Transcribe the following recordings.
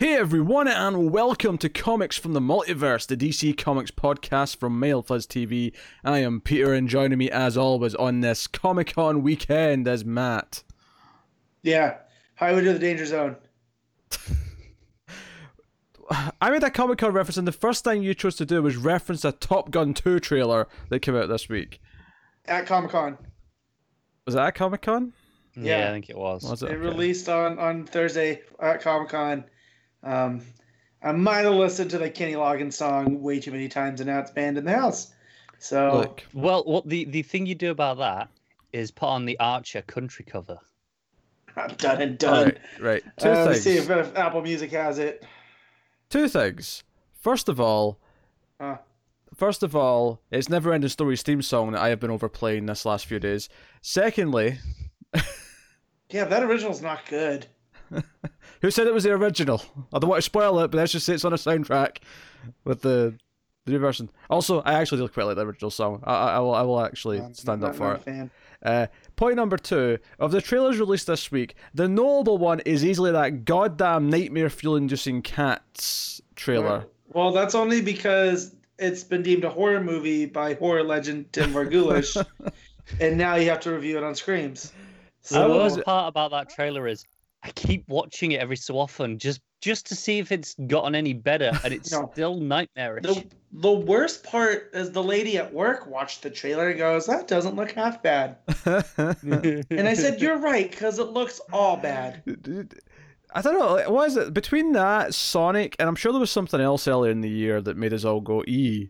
Hey everyone, and welcome to Comics from the Multiverse, the DC Comics podcast from Mail Fuzz TV. I am Peter, and joining me as always on this Comic Con weekend is Matt. Yeah, Highway to the Danger Zone. I made that Comic Con reference, and the first thing you chose to do was reference a Top Gun 2 trailer that came out this week. At Comic Con. Was that at Comic Con? Yeah, Yeah. I think it was. Was It it? Okay. released on, on Thursday at Comic Con. Um, I might have listened to the Kenny Loggins song way too many times, and now it's banned in the house. So Look, Well, what the the thing you do about that is put on the Archer country cover. I'm done and done. right, right. Two Uh, let's things. see if, if Apple Music has it. Two things. First of all, Uh, First of all, it's Never Ending Stories theme song that I have been overplaying this last few days. Secondly, yeah, that original's not good. who said it was the original? I don't want to spoil it, but let's just say it's on a soundtrack with the the new version. Also, I actually do quite like the original song. I, I, I will I will actually I'm stand not- up for not it. fan. Uh, point number two of the trailers released this week, the notable one is easily that goddamn nightmare fuel inducing cats trailer. Well, that's only because it's been deemed a horror movie by horror legend Tim Vargulish, and now you have to review it on Screams. The So worst part about that trailer is I keep watching it every so often just just to see if it's gotten any better, and it's No. still nightmarish. the the worst part is the lady at work watched the trailer and goes, "That doesn't look half bad." And I said, "You're right, because it looks all bad." I don't know. like, What is it between that Sonic and I'm sure there was something else earlier in the year that made us all go e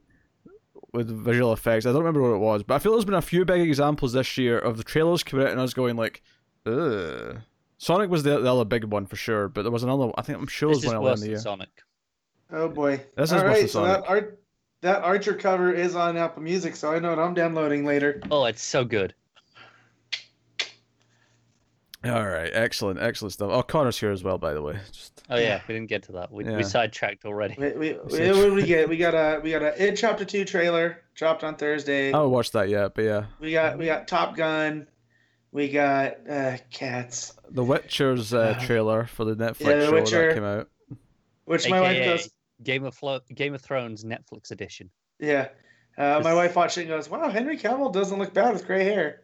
with visual effects. I don't remember what it was, but I feel there's been a few big examples this year of the trailers coming out and us going like, Ugh. Sonic was the, the other big one for sure, but there was another. I think I'm sure this there is was one earlier in worse the than year. Sonic. Oh boy! This is all worse right, than so that Sonic. art that Archer cover is on Apple Music, so I know what I'm downloading later. Oh, it's so good. All right, excellent, excellent stuff. Oh, Connor's here as well, by the way. Just Oh yeah, we didn't get to that. We, Yeah. we sidetracked already. We, we, we, what did we get? We got a we got a It Chapter Two trailer dropped on Thursday. I haven't watched that yet, but yeah, We got we got Top Gun. We got uh, Cats, The Witcher's uh, Uh, trailer for the Netflix yeah, The show Witcher. that came out. which my wife does. Game of Flo- Game of Thrones Netflix edition. yeah. Uh, my wife watched it and goes, "Wow, Henry Cavill doesn't look bad with gray hair."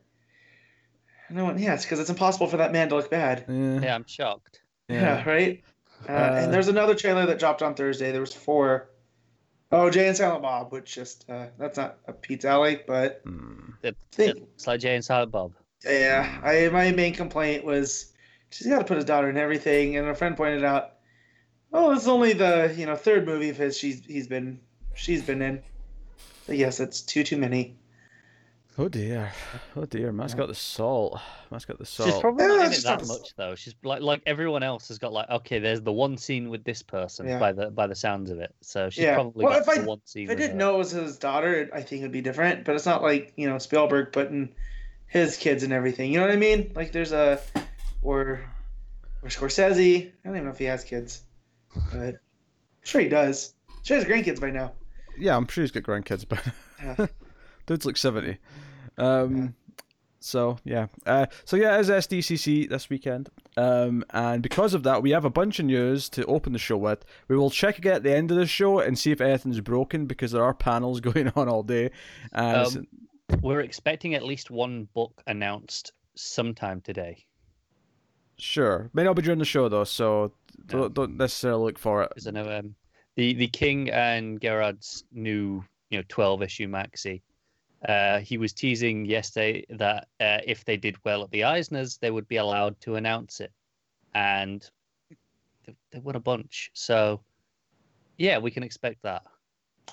And I went, "Yeah, it's because it's impossible for that man to look bad." Yeah, Yeah, I'm shocked. Yeah, right. Uh, Uh, and there's another trailer that dropped on Thursday. There was four. Oh, Jay and Silent Bob, which just uh, that's not a Pete's alley, but Hmm. It, Think- it looks like Jay and Silent Bob. yeah, I my main complaint was she's got to put his daughter in everything, and a friend pointed out, oh, this is only the you know third movie of his she's he's been she's been in. But yes, it's two too many. Oh dear, oh dear. Matt's Yeah. got the salt. Matt's got the salt. She's probably Yeah, not in it that just- much though. She's like like everyone else has got like okay, there's the one scene with this person Yeah. by the by the sounds of it. So she's Yeah. probably Well, got if the I- one scene. If I didn't her. know it was his daughter, I think it'd be different. But it's not like you know Spielberg putting his kids and everything. You know what I mean? Like there's a or or Scorsese. I don't even know if he has kids, but I'm sure he does. Sure, he has grandkids by now. Yeah, I'm sure he's got grandkids, but Yeah. dude's like seventy. Um, so yeah, uh, so yeah, it's SDCC this weekend. Um, and because of that, we have a bunch of news to open the show with. We will check again at the end of the show and see if anything's broken because there are panels going on all day. And Um, We're expecting at least one book announced sometime today. Sure, may not be during the show though, so No. don't, don't necessarily look for it. Because I know um, the the King and Gerads' new you know twelve issue maxi. Uh, he was teasing yesterday that uh, if they did well at the Eisners, they would be allowed to announce it, and they, they won a bunch. So, yeah, we can expect that.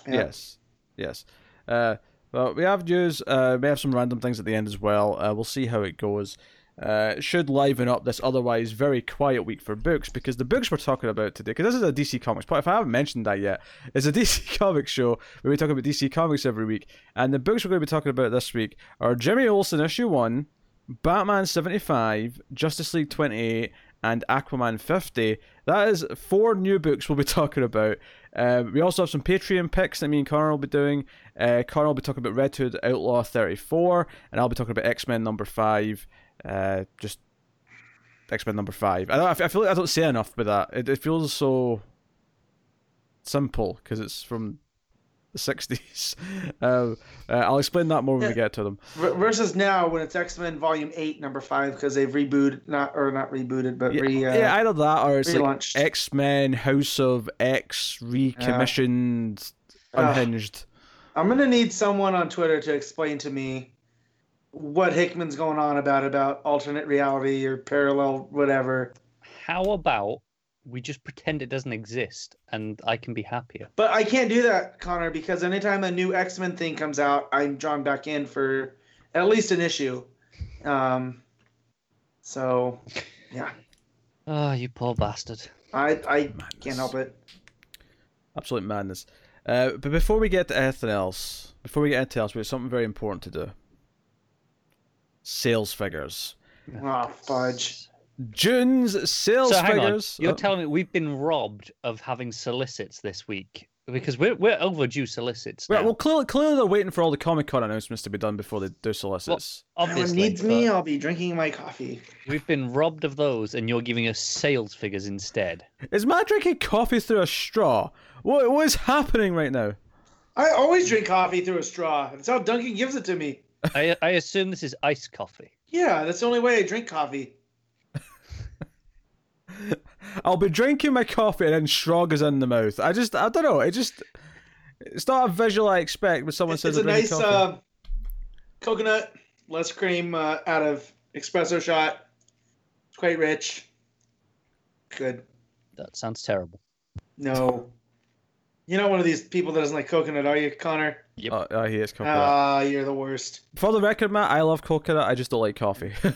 Yeah. Yes, yes. Uh, well, we have news. Uh, we have some random things at the end as well. Uh, we'll see how it goes. Uh, should liven up this otherwise very quiet week for books because the books we're talking about today, because this is a DC Comics, but if I haven't mentioned that yet, it's a DC Comics show where we talk about DC Comics every week. And the books we're going to be talking about this week are Jimmy Olsen issue 1, Batman 75, Justice League 28, and Aquaman 50. That is four new books we'll be talking about. Um, we also have some Patreon picks that me and Connor will be doing. Uh, Connor will be talking about Red Hood Outlaw 34, and I'll be talking about X Men number 5. Uh, just X Men number five. I don't. I feel like I don't say enough with that. It, it feels so simple because it's from the '60s. Um, uh, I'll explain that more when we get to them. Versus now when it's X Men Volume Eight, Number Five, because they've rebooted, not or not rebooted, but Yeah, re. Uh, yeah, either that or it's like. X Men House of X recommissioned, unhinged. I'm gonna need someone on Twitter to explain to me what Hickman's going on about about alternate reality or parallel whatever. How about we just pretend it doesn't exist and I can be happier? But I can't do that, Connor, because anytime a new X Men thing comes out, I'm drawn back in for at least an issue. Um, so, yeah, Oh, you poor bastard. I I can't help it. Absolute madness. Uh, but before we get to anything else, before we get into else, we have something very important to do. Sales figures. Oh fudge! June's sales so figures. on, you're Oh, telling me we've been robbed of having solicits this week because we're we're overdue solicits now. well, well, clearly, clearly they're waiting for all the Comic Con announcements to be done before they do solicits. If anyone Obviously, needs me, I'll be drinking my coffee. we've been robbed of those, and you're giving us sales figures instead. Is Matt drinking coffee through a straw? What, what is happening right now? I always drink coffee through a straw. That's how Duncan gives it to me. I I assume this is iced coffee. Yeah, that's the only way I drink coffee. I'll be drinking my coffee and then straw goes in the mouth. I just, I don't know. It just, it's not a visual I expect when someone It's, says it's a nice coffee. uh, coconut, less cream uh, out of espresso shot. It's quite rich. Good. That sounds terrible. No. You're not one of these people that doesn't like coconut, are you, Connor? Yep. Oh, oh, he is coconut. Ah, you're the worst. For the record, Matt, I love coconut. I just don't like coffee.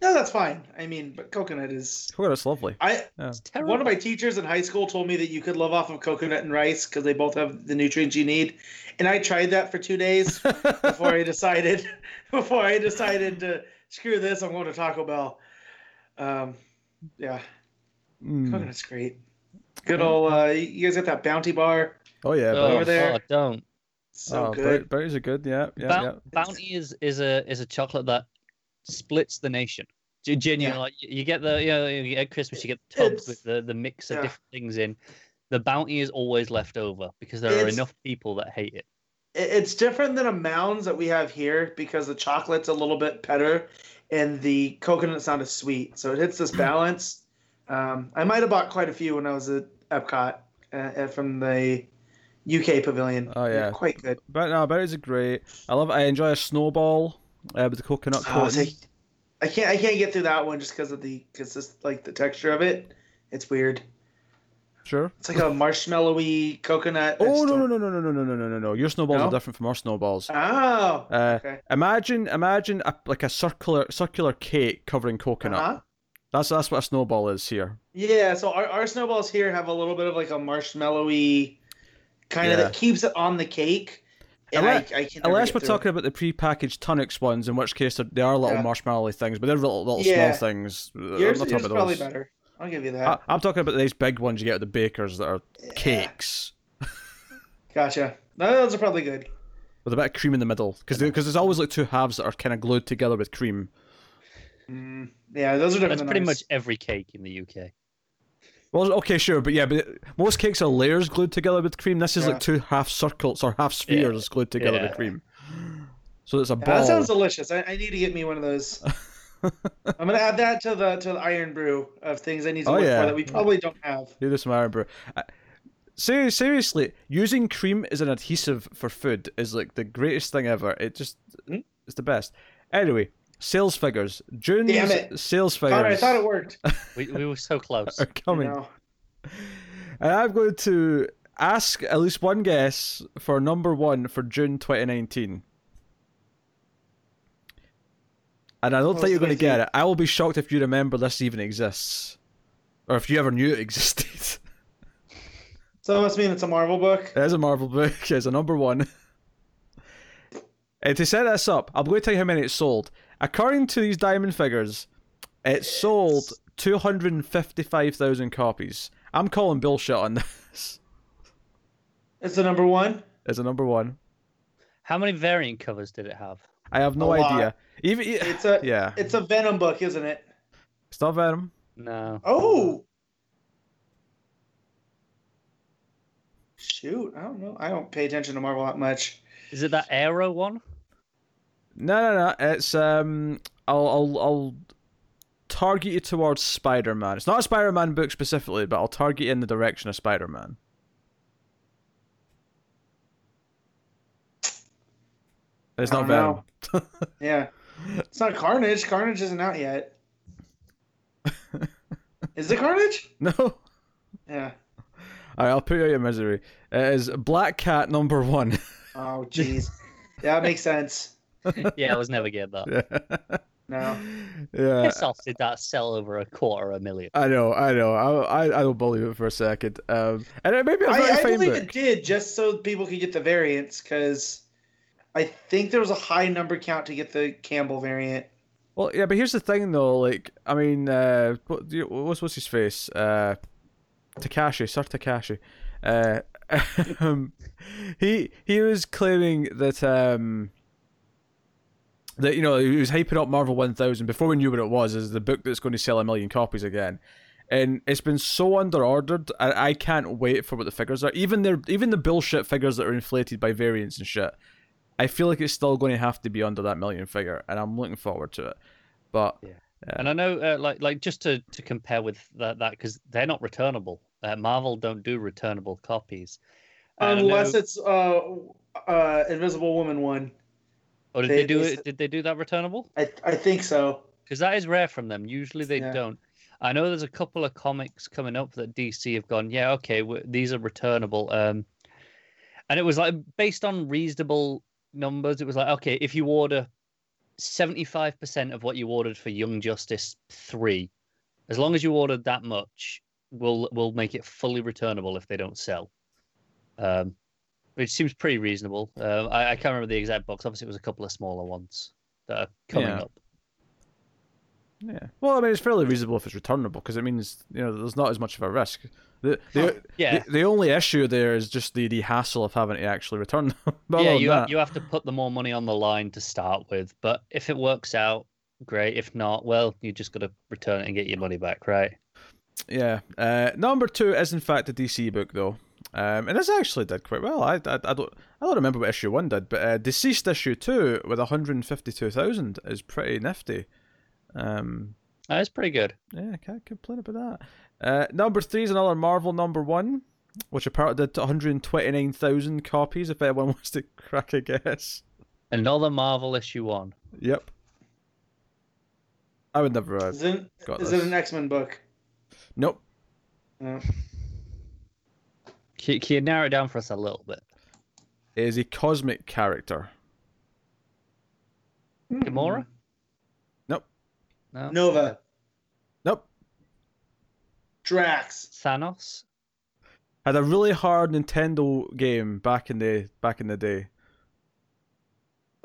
No, that's fine. I mean, but coconut is. Coconut's lovely. I It's terrible. one of my teachers in high school told me that you could live off of coconut and rice because they both have the nutrients you need, and I tried that for two days before I decided before I decided to screw this. I'm going to Taco Bell. Um, yeah, Mm. coconut's great. Good old. Uh, you guys got that Bounty bar? Oh yeah, oh, over there. oh, don't. So oh, good. Bounties are good. Yeah, yeah, Bou- yeah. Bounty is is a is a chocolate that splits the nation. Ge- Genuinely, Yeah. like you you get the you know you at Christmas, you get the tubs It's- with the the mix of yeah. different things in. The bounty is always left over because there are enough people that hate it. It- It's different than a Mounds that we have here because the chocolate's a little bit better, and the coconut sound is sweet. So it hits this balance. Um, I might have bought quite a few when I was at Epcot uh, uh, from the UK pavilion. Oh, They're yeah. quite good. But no, berries are great. I love. I enjoy a snowball uh, with the coconut Oh, coating. see, I can't I can't get through that one just because of the because just like the texture of it. It's weird. Sure. It's like a marshmallowy coconut. Oh no no no no no no no no no no! Your snowballs No? are different from our snowballs. Oh. Uh, okay. Imagine imagine a, like a circular circular cake covering coconut. Uh-huh. That's that's what a snowball is here. Yeah, so our, our snowballs here have a little bit of like a marshmallowy kind of that keeps it on the cake. And Unless- I, I can Unless we're talking about the pre-packaged Tunix ones, in which case they're, little Yeah. marshmallow things, but they're little, little Yeah. small things. Uh, I'm it. Yours, yours probably those. better. I'll give you that. I, am talking about these big ones you get at the bakers that are cakes Gotcha. No, those are probably good. with a bit of cream in the middle, because because there's always like two halves that are kind of glued together with cream. Mm, yeah, those are different. That's than pretty ours. much every cake in the UK. Well, okay, sure, but yeah, but most cakes are layers glued together with cream. This is Yeah. like two half circles or half spheres glued together with cream. So it's a Yeah, ball. that sounds delicious. I, I need to get me one of those. I'm gonna add that to the to the Irn-Bru of things I need to Oh, look yeah. for that we probably don't have. Do this, Irn-Bru. Uh, ser- seriously, using cream as an adhesive for food is like the greatest thing ever. It just Hmm? it's the best. Anyway, sales figures. June Damn it. sales figures Connor, I thought it worked. We, we were so close. are You coming. know. And I'm going to ask at least one guess for number one for June 2019. And I don't What think oh, you're going to get it. I will be shocked if you remember this even exists. Or if you ever knew it existed. So that must mean it's a Marvel book. It is a Marvel book. It's a number one. And to set this up, I'm going to tell you how many it sold. According to these diamond figures, it sold 255,000 copies. I'm calling bullshit on this. It's the number one. It's a number one. How many variant covers did it have? I have no A lot. idea. Even It's a yeah, it's a Venom book, isn't it? It's not Venom. No. Oh. Shoot, I don't know. I don't pay attention to Marvel that much. Is it that Arrow one? No, no, no. It's um, I'll, I'll, I'll target you towards Spider-Man. It's not a Spider-Man book specifically, but I'll target you in the direction of Spider-Man. It's not Venom. Yeah, it's not Carnage. Carnage isn't out yet. Is it Carnage? no. Yeah. All right, I'll put you out your misery. It is Black Cat number one. Oh, jeez. yeah, that makes sense. Yeah, I was never getting that. No. yeah. Piss off! Did that sell over a quarter of a million? I know, I know. I, I, I don't believe it for a second. Um, and it may be a very I, I fine believe book. it did just so people could get the variants because I think there was a high number count to get the Campbell variant. Well, yeah, but here's the thing, though. Like, I mean, uh, what, do what's what's his face? Uh, Takashi, Sir Takashi. Uh, um, he he was claiming that um, that you know he was hyping up Marvel One Thousand before we knew what it was is the book that's going to sell a million copies again. And it's been so under ordered. I, I can't wait for what the figures are. Even their even the bullshit figures that are inflated by variants and shit. I feel like it's still going to have to be under that million figure, and I'm looking forward to it. But yeah, And I know, uh, like, like just to, to compare with that, that because they're not returnable. Uh, Marvel don't do returnable copies. And Unless know- it's uh, uh, Invisible Woman one. Oh, did they- they, do it? Did they do that returnable? I, I think so. Because that is rare from them. Usually they Yeah. don't. I know there's a couple of comics coming up that DC have gone, yeah, okay, these are returnable. Um, and it was like based on reasonable numbers. It was like, okay, if you order 75% of what you ordered for Young Justice 3, as long as you ordered that much, we'll we'll make it fully returnable if they don't sell. Um, which seems pretty reasonable. Uh, I, I can't remember the exact box. Obviously, it was a couple of smaller ones that are coming Yeah. up. Yeah. Well, I mean, it's fairly reasonable if it's returnable because it means you know there's not as much of a risk. The the, Yeah. the, the only issue there is just the, the hassle of having to actually return them. but yeah, you have, you have to put the more money on the line to start with. But if it works out, great. If not, well, you just got to return it and get your money back, right? yeah. Uh, number two is in fact a DC book though, um, and this actually did quite well. I, I, I don't I don't remember what issue one did, but uh, DCeased issue two with 152,000 is pretty nifty. Um, That's pretty good. Yeah, I can't complain about that. Uh, number three is another Marvel number one, which apparently did 129,000 copies, if anyone wants to crack a guess. Another Marvel issue one. Yep. I would never have. Is it, got is this. it an X Men book? Nope. No. Can, can you narrow it down for us a little bit? It is a cosmic character. Hmm. Gamora? Nope. No. Nova. Nope. Drax. Thanos? Had a really hard Nintendo game back in the back in the day.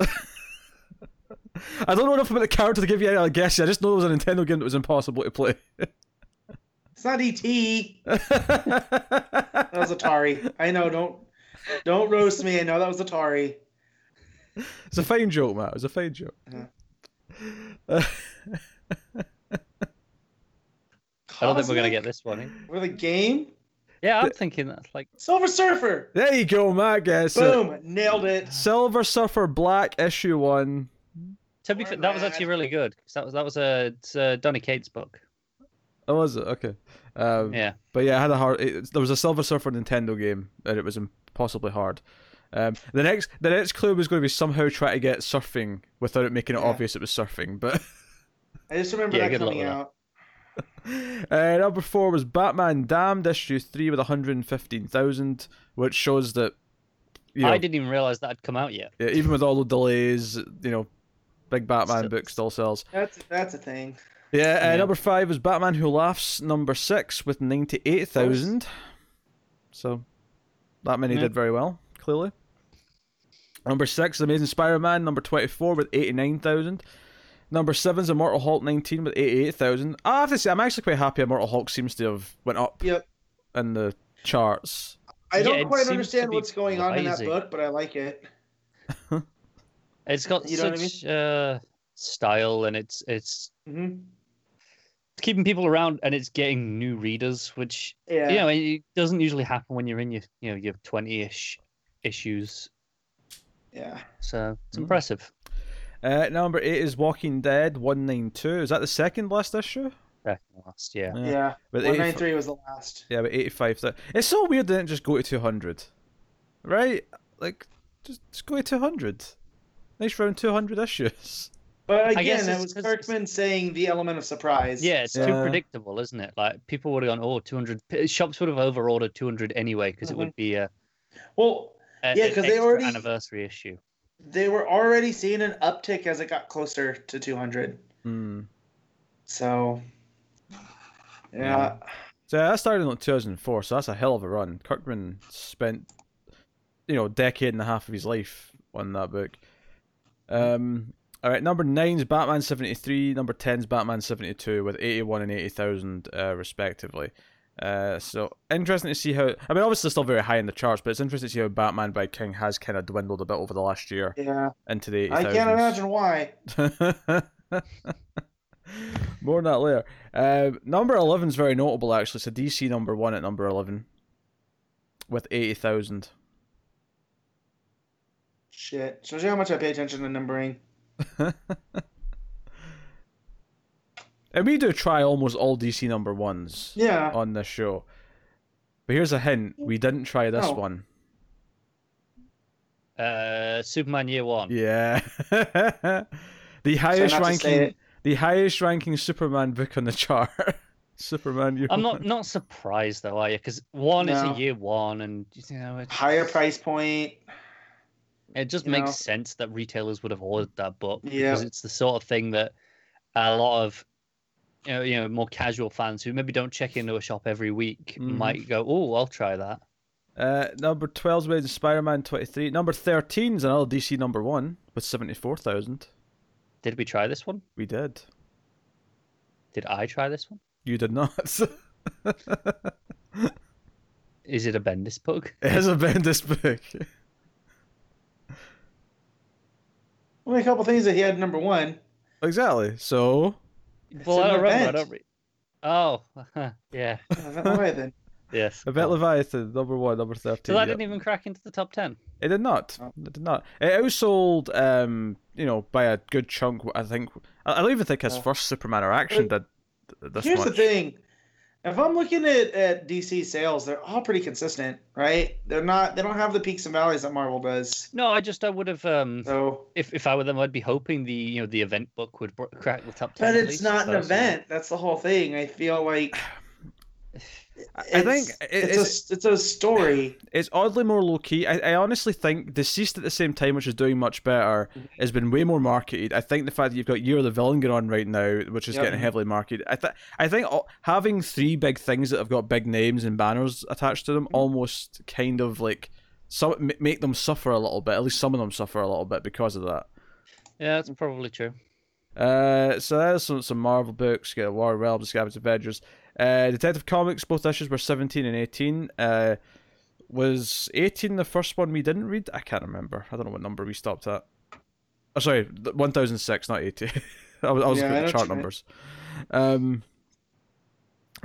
I don't know enough about the character to give you any other guess. I just know it was a Nintendo game that was impossible to play. It's not ET. That was Atari. I know. Don't don't roast me. I know that was Atari. It's a fine joke, Matt. It was a fine joke. I don't think we're going to get this one. in. With a game. Yeah, I'm thinking that's like. Silver Surfer. there you go, Matt. Guess it. Boom. Nailed it. Silver Surfer Black issue one. To be fair, that was actually really good. 'cause that was that was a, it's a Donny Cates book. Oh, was it? Okay. Um, Yeah. But yeah, I had a hard. It, there was a Silver Surfer Nintendo game, and it was impossibly hard. Um, the next, the next clue was going to be somehow try to get surfing without it making it Yeah. obvious it was surfing. But I just remember Yeah, that good luck coming with that. out. uh, number four was Batman Damned issue three with one hundred fifteen thousand, which shows that you know, I didn't even realize that had come out yet. yeah, even with all the delays, you know, big Batman Still- book still sells. That's that's a thing. Yeah, uh, Yeah. number five was Batman Who Laughs, number six with 98,000. So that many Yeah. did very well, clearly. Number six, Amazing Spider Man, number 24 with 89,000. Number seven is Immortal Hulk 19 with 88,000. I have to say, I'm actually quite happy Immortal Hulk seems to have went up Yep. in the charts. I don't it quite understand what's going on in that book, but I like it. It's got You know what I such uh, style, and it's it's hmm keeping people around and it's getting new readers, which Yeah. you know it doesn't usually happen when you're in your you know your twenty ish issues. Yeah. So it's Mm. impressive. Uh, number eight is Walking Dead one nine two. Is that the second last issue? Second last, yeah. Yeah. Yeah. With One 85 nine three was the last. Yeah, but eighty five. It's so weird they didn't just go to two hundred, right? Like, just just go to two hundred. Nice round two hundred issues. But I guess again, it was Kirkman saying the element of surprise. Yeah, it's Yeah. too predictable, isn't it? Like people would have gone, oh, 200. Shops would have overordered 200 anyway because it would be a, Well, a Yeah, because they extra already- anniversary issue. they were already seeing an uptick as it got closer to 200. Hmm. So, yeah. So that started in like 2004, so that's a hell of a run. Kirkman spent, you know, a decade and a half of his life on that book. Um, all right, number nine's Batman 73, number 10's Batman 72, with 81 and 80,000 uh, respectively. Uh, so interesting to see how. I mean, obviously still very high in the charts, but it's interesting to see how Batman by King has kind of dwindled a bit over the last year Yeah. into the 80,000s. I can't imagine why. More on that later. Uh, number 11 is very notable, actually. It's a DC number one at number 11 with 80,000. Shit. Shows you how much I pay attention to numbering. And we do try almost all DC number ones Yeah. on this show. But here's a hint we didn't try this Oh. one. Uh, Superman Year One. Yeah. the highest not to say ranking the highest ranking Superman book on the chart. Superman you I'm not not surprised though, are you? Because one is a year one, and you know it, Higher price point. It just you makes know. sense that retailers would have ordered that book Yeah. because it's the sort of thing that a lot of you know, you know more casual fans who maybe don't check into a shop every week Mhm. might go, "Oh, I'll try that." Uh, number 12 is Spider Man 23. Number 13 is another DC number one with 74,000. Did we try this one? We did. Did I try this one? You did not. Is it a Bendis book? it is a Bendis book. Only a couple things that he had number one. exactly. So, well, an I don't remember. I don't re- Oh, yeah, Event Leviathan. yes. Event. Leviathan, number one, number 13. So that yep. didn't even crack into the top ten. It did not. Oh. It did not. It outsold, um, you know, by a good chunk. I think. I I don't even think his Oh. first Superman or action did th- this Here's much. the thing. If I'm looking at, at DC sales, they're all pretty consistent, right? They're not. They don't have the peaks and valleys that Marvel does. No, I just I would have um So, if if I were them, I'd be hoping the you know the event book would crack the top ten. but it's not an event. That's the whole thing. I feel like. I think it's, it- it's a it's a story. It's oddly more low key. I, I honestly think DCeased at the same time, which is doing much better, has been way more marketed. I think the fact that you've got Year of the Villain going on right now, which is Yep. getting heavily marketed. I th- I think all- having three big things that have got big names and banners attached to them almost kind of like some m- make them suffer a little bit. At least some of them suffer a little bit because of that. Yeah, that's probably true. Uh, so there's some, some Marvel books. Got War of Realms, Scavengers Avengers. Uh, Detective Comics, both issues were 17 and 18. Uh, was 18 the first one we didn't read? I can't remember. I don't know what number we stopped at. Oh, sorry, th- 1006, not 80. I was, I was Yeah, looking at the chart numbers. Um,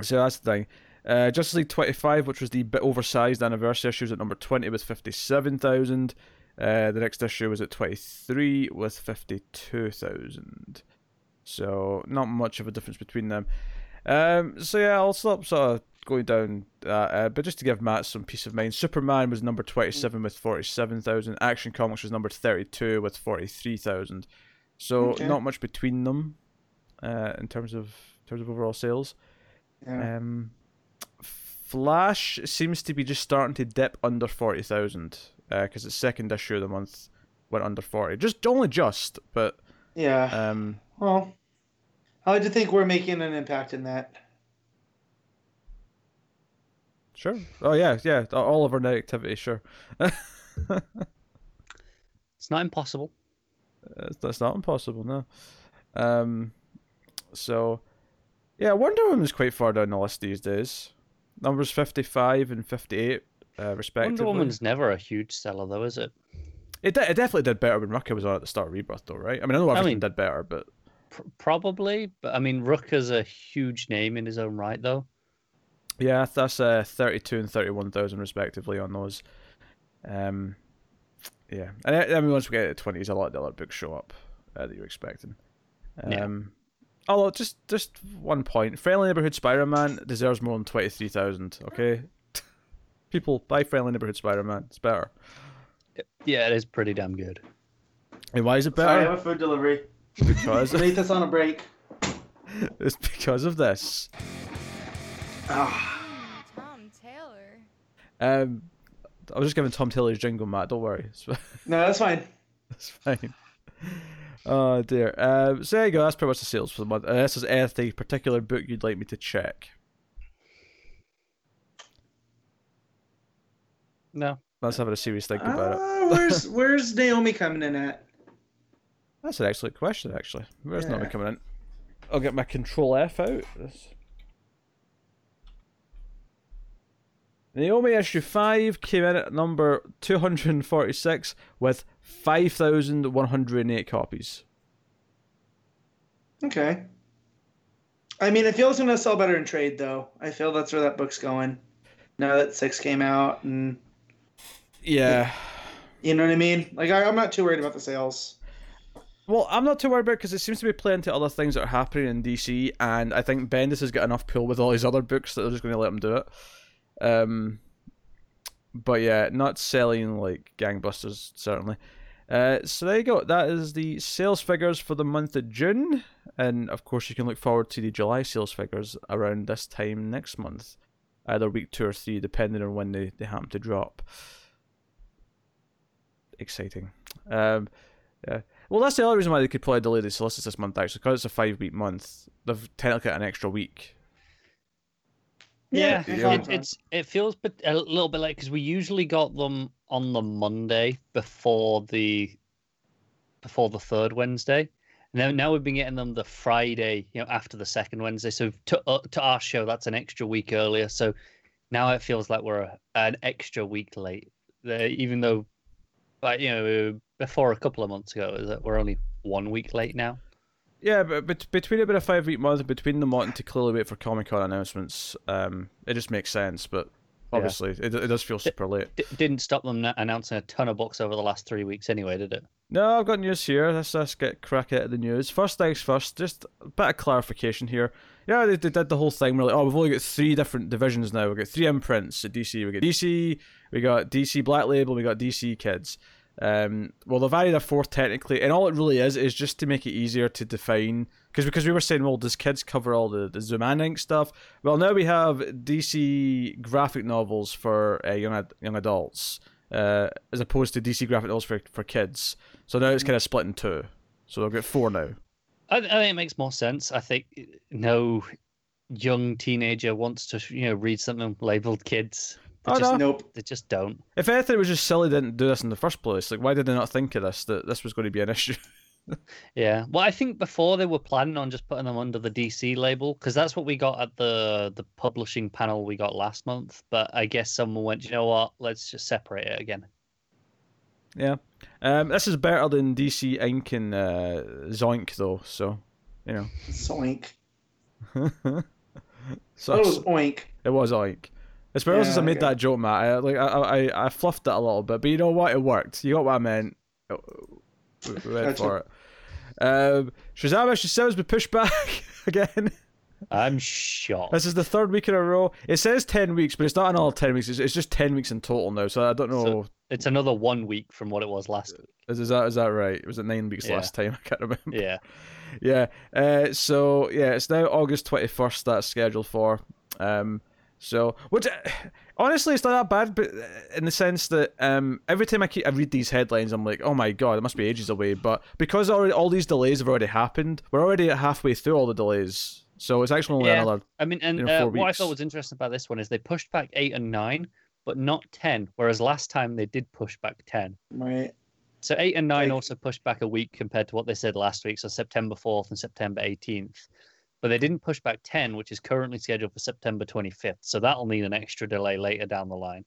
so that's the thing. Uh, Justice League 25, which was the bit oversized anniversary issue, was at number 20 with 57,000. Uh, the next issue was at 23 with 52,000. So not much of a difference between them. Um, so yeah, I'll stop sort of going down that. Uh, but just to give Matt some peace of mind, Superman was number 27 with 47,000. Action Comics was number 32 with 43,000. So Okay. not much between them uh, in terms of in terms of overall sales. Yeah. Um, Flash seems to be just starting to dip under 40,000 because its second issue of the month went under 40. Just only just, but yeah. um, Well, I like to think we're making an impact in that. Sure. Oh yeah, yeah. All of our net activity, sure. It's not impossible. That's- That's not impossible, no. Um, so yeah, Wonder Woman's quite far down the list these days. Numbers fifty-five and fifty-eight, uh, respectively. Wonder Woman's never a huge seller, though, is it? It, de- it definitely did better when Rucka was on at the start of Rebirth, though, right? I mean, I know I everything mean- did better, but pr- probably, but I mean, Rucka's a huge name in his own right, though. Yeah, that's uh, 32 and 31,000 respectively on those. Um, yeah, and I, I mean, once we get to 20s, a lot of the other books show up uh, that you're expecting. Um, Yeah. Although, just just one point: Friendly Neighborhood Spider-Man deserves more than 23,000. Okay, people buy Friendly Neighborhood Spider-Man. It's better. Yeah, it is pretty damn good. And why is it Sorry, I better? have a food delivery. Because Rate this on a break. it's because of this. Ah, Tom Taylor. Um, I was just giving Tom Taylor's jingle, Matt. Don't worry. No, that's fine. That's fine. Oh dear. Um, so there you go. That's pretty much the sales for the month. Unless there's anything particular book you'd like me to check. No, Let's have a serious think about it. Uh, where's Where's Naomi coming in at? That's an excellent question, actually. Where's Naomi Yeah. coming in? I'll get my Control F out. This- Naomi issue five came in at number two hundred and forty-six with five thousand one hundred and eight copies. Okay. I mean, it feels gonna sell better in trade, though. I feel that's where that book's going. Now that six came out, and Yeah. you know what I mean. Like, I, I'm not too worried about the sales. Well, I'm not too worried about it because it seems to be playing to other things that are happening in DC, and I think Bendis has got enough pull with all his other books that they're just going to let him do it. Um, but yeah, not selling like gangbusters certainly. Uh, so there you go. That is the sales figures for the month of June, and of course you can look forward to the July sales figures around this time next month, either week two or three, depending on when they, they happen to drop. Exciting. Um, yeah. Well, that's the other reason why they could probably delay the solicits this month, actually, because it's a five week month. They've technically got an extra week. Yeah, Yeah, yeah. It, it's it feels a little bit like because we usually got them on the Monday before the before the third Wednesday. Now now we've been getting them the Friday, you know, after the second Wednesday. So to uh, to our show, that's an extra week earlier. So now it feels like we're a, an extra week late, uh, even though, but you know, before a couple of months ago, is that we're only one week late now. Yeah, but, but between it being a five week month between them wanting to clearly wait for Comic Con announcements, um, it just makes sense. But Yeah. obviously, it, it does feel super late. D- didn't stop them announcing a ton of books over the last three weeks, anyway, did it? No, I've got news here. Let's, let's get crack at the news. First things first, just a bit of clarification here. Yeah, they, they did the whole thing. We're like, oh, we've only got three different divisions now. We've got three imprints at DC. We got DC, we got DC Black Label, we got DC Kids. Um, well, they've added a fourth technically, and all it really is is just to make it easier to define. Because because we were saying, well, does Kids cover all the the Zoom and Ink stuff? Well, now we have DC graphic novels for uh, young ad- young adults, uh, as opposed to DC graphic novels for for kids. So now it's kind of split in two. So they've got four now. I, I think it makes more sense. I think no young teenager wants to, you know, read something labeled kids. They Oh, just no. Nope. they just don't. If anything, it was just silly they didn't do this in the first place. Like, why did they not think of this? That this was going to be an issue. Yeah. Well, I think before they were planning on just putting them under the DC label because that's what we got at the the publishing panel we got last month. But I guess someone went, you know what? Let's just separate it again. yeah. Um, this is better than DC Ink and uh, Zoink though. So, you know. Zoink. so That was oink. it was Oink. It's better since I made okay. that joke, Matt. I, like I, I, I fluffed it a little bit, but you know what? It worked. You got what I meant. We we went for it. Um, Shazam issue seven's been pushed back again. I'm shocked. This is the third week in a row. It says ten weeks, but it's not another ten weeks. It's, it's just ten weeks in total now. So I don't know. So- It's another one week from what it was last week. is, is that is that right? Was it nine weeks Yeah. last time? I can't remember. Yeah. Yeah. Uh, so yeah, it's now August twenty first. That's scheduled for. Um, so which uh, honestly, it's not that bad, but uh, in the sense that um, every time I keep I read these headlines, I'm like, oh my god, it must be ages away. But because already all these delays have already happened, we're already halfway through all the delays. So it's actually only Yeah. another. I mean, and you know, uh, four what I thought was interesting about this one is they pushed back eight and nine, but not ten. Whereas last time they did push back ten. Right. So eight and nine Like- also pushed back a week compared to what they said last week, so September fourth and September eighteenth. But they didn't push back ten, which is currently scheduled for September twenty fifth. So that'll need an extra delay later down the line.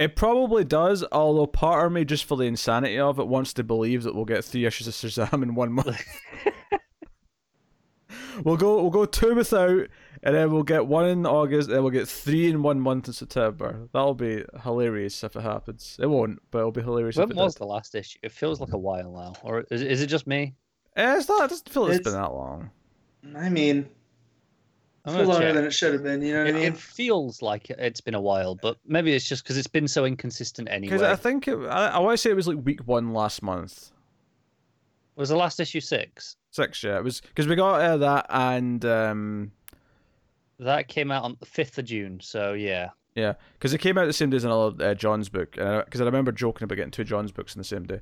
It probably does, although part of me, just for the insanity of it, wants to believe that we'll get three issues of Shazam in one month. we'll go we'll go two without, and then we'll get one in August, then we'll get three in one month in September. That'll be hilarious if it happens. It won't, but it'll be hilarious When if it was does. the last issue? It feels like a while now, or is, is it just me? Eh, it's not. It doesn't feel like it's It's- been that long. I mean, it's longer check. than it should have been. You know what It, I mean? it feels like it's been a while, but maybe it's just because it's been so inconsistent anyway. Because anyway. I think it, I, I want to say it was like week one last month. Was the last issue six? Six, yeah. It was because we got uh, that and um, That came out on the fifth of June, so yeah. Yeah, because it came out the same day as another uh, Johns book. Because I remember joking about getting two Johns books in the same day.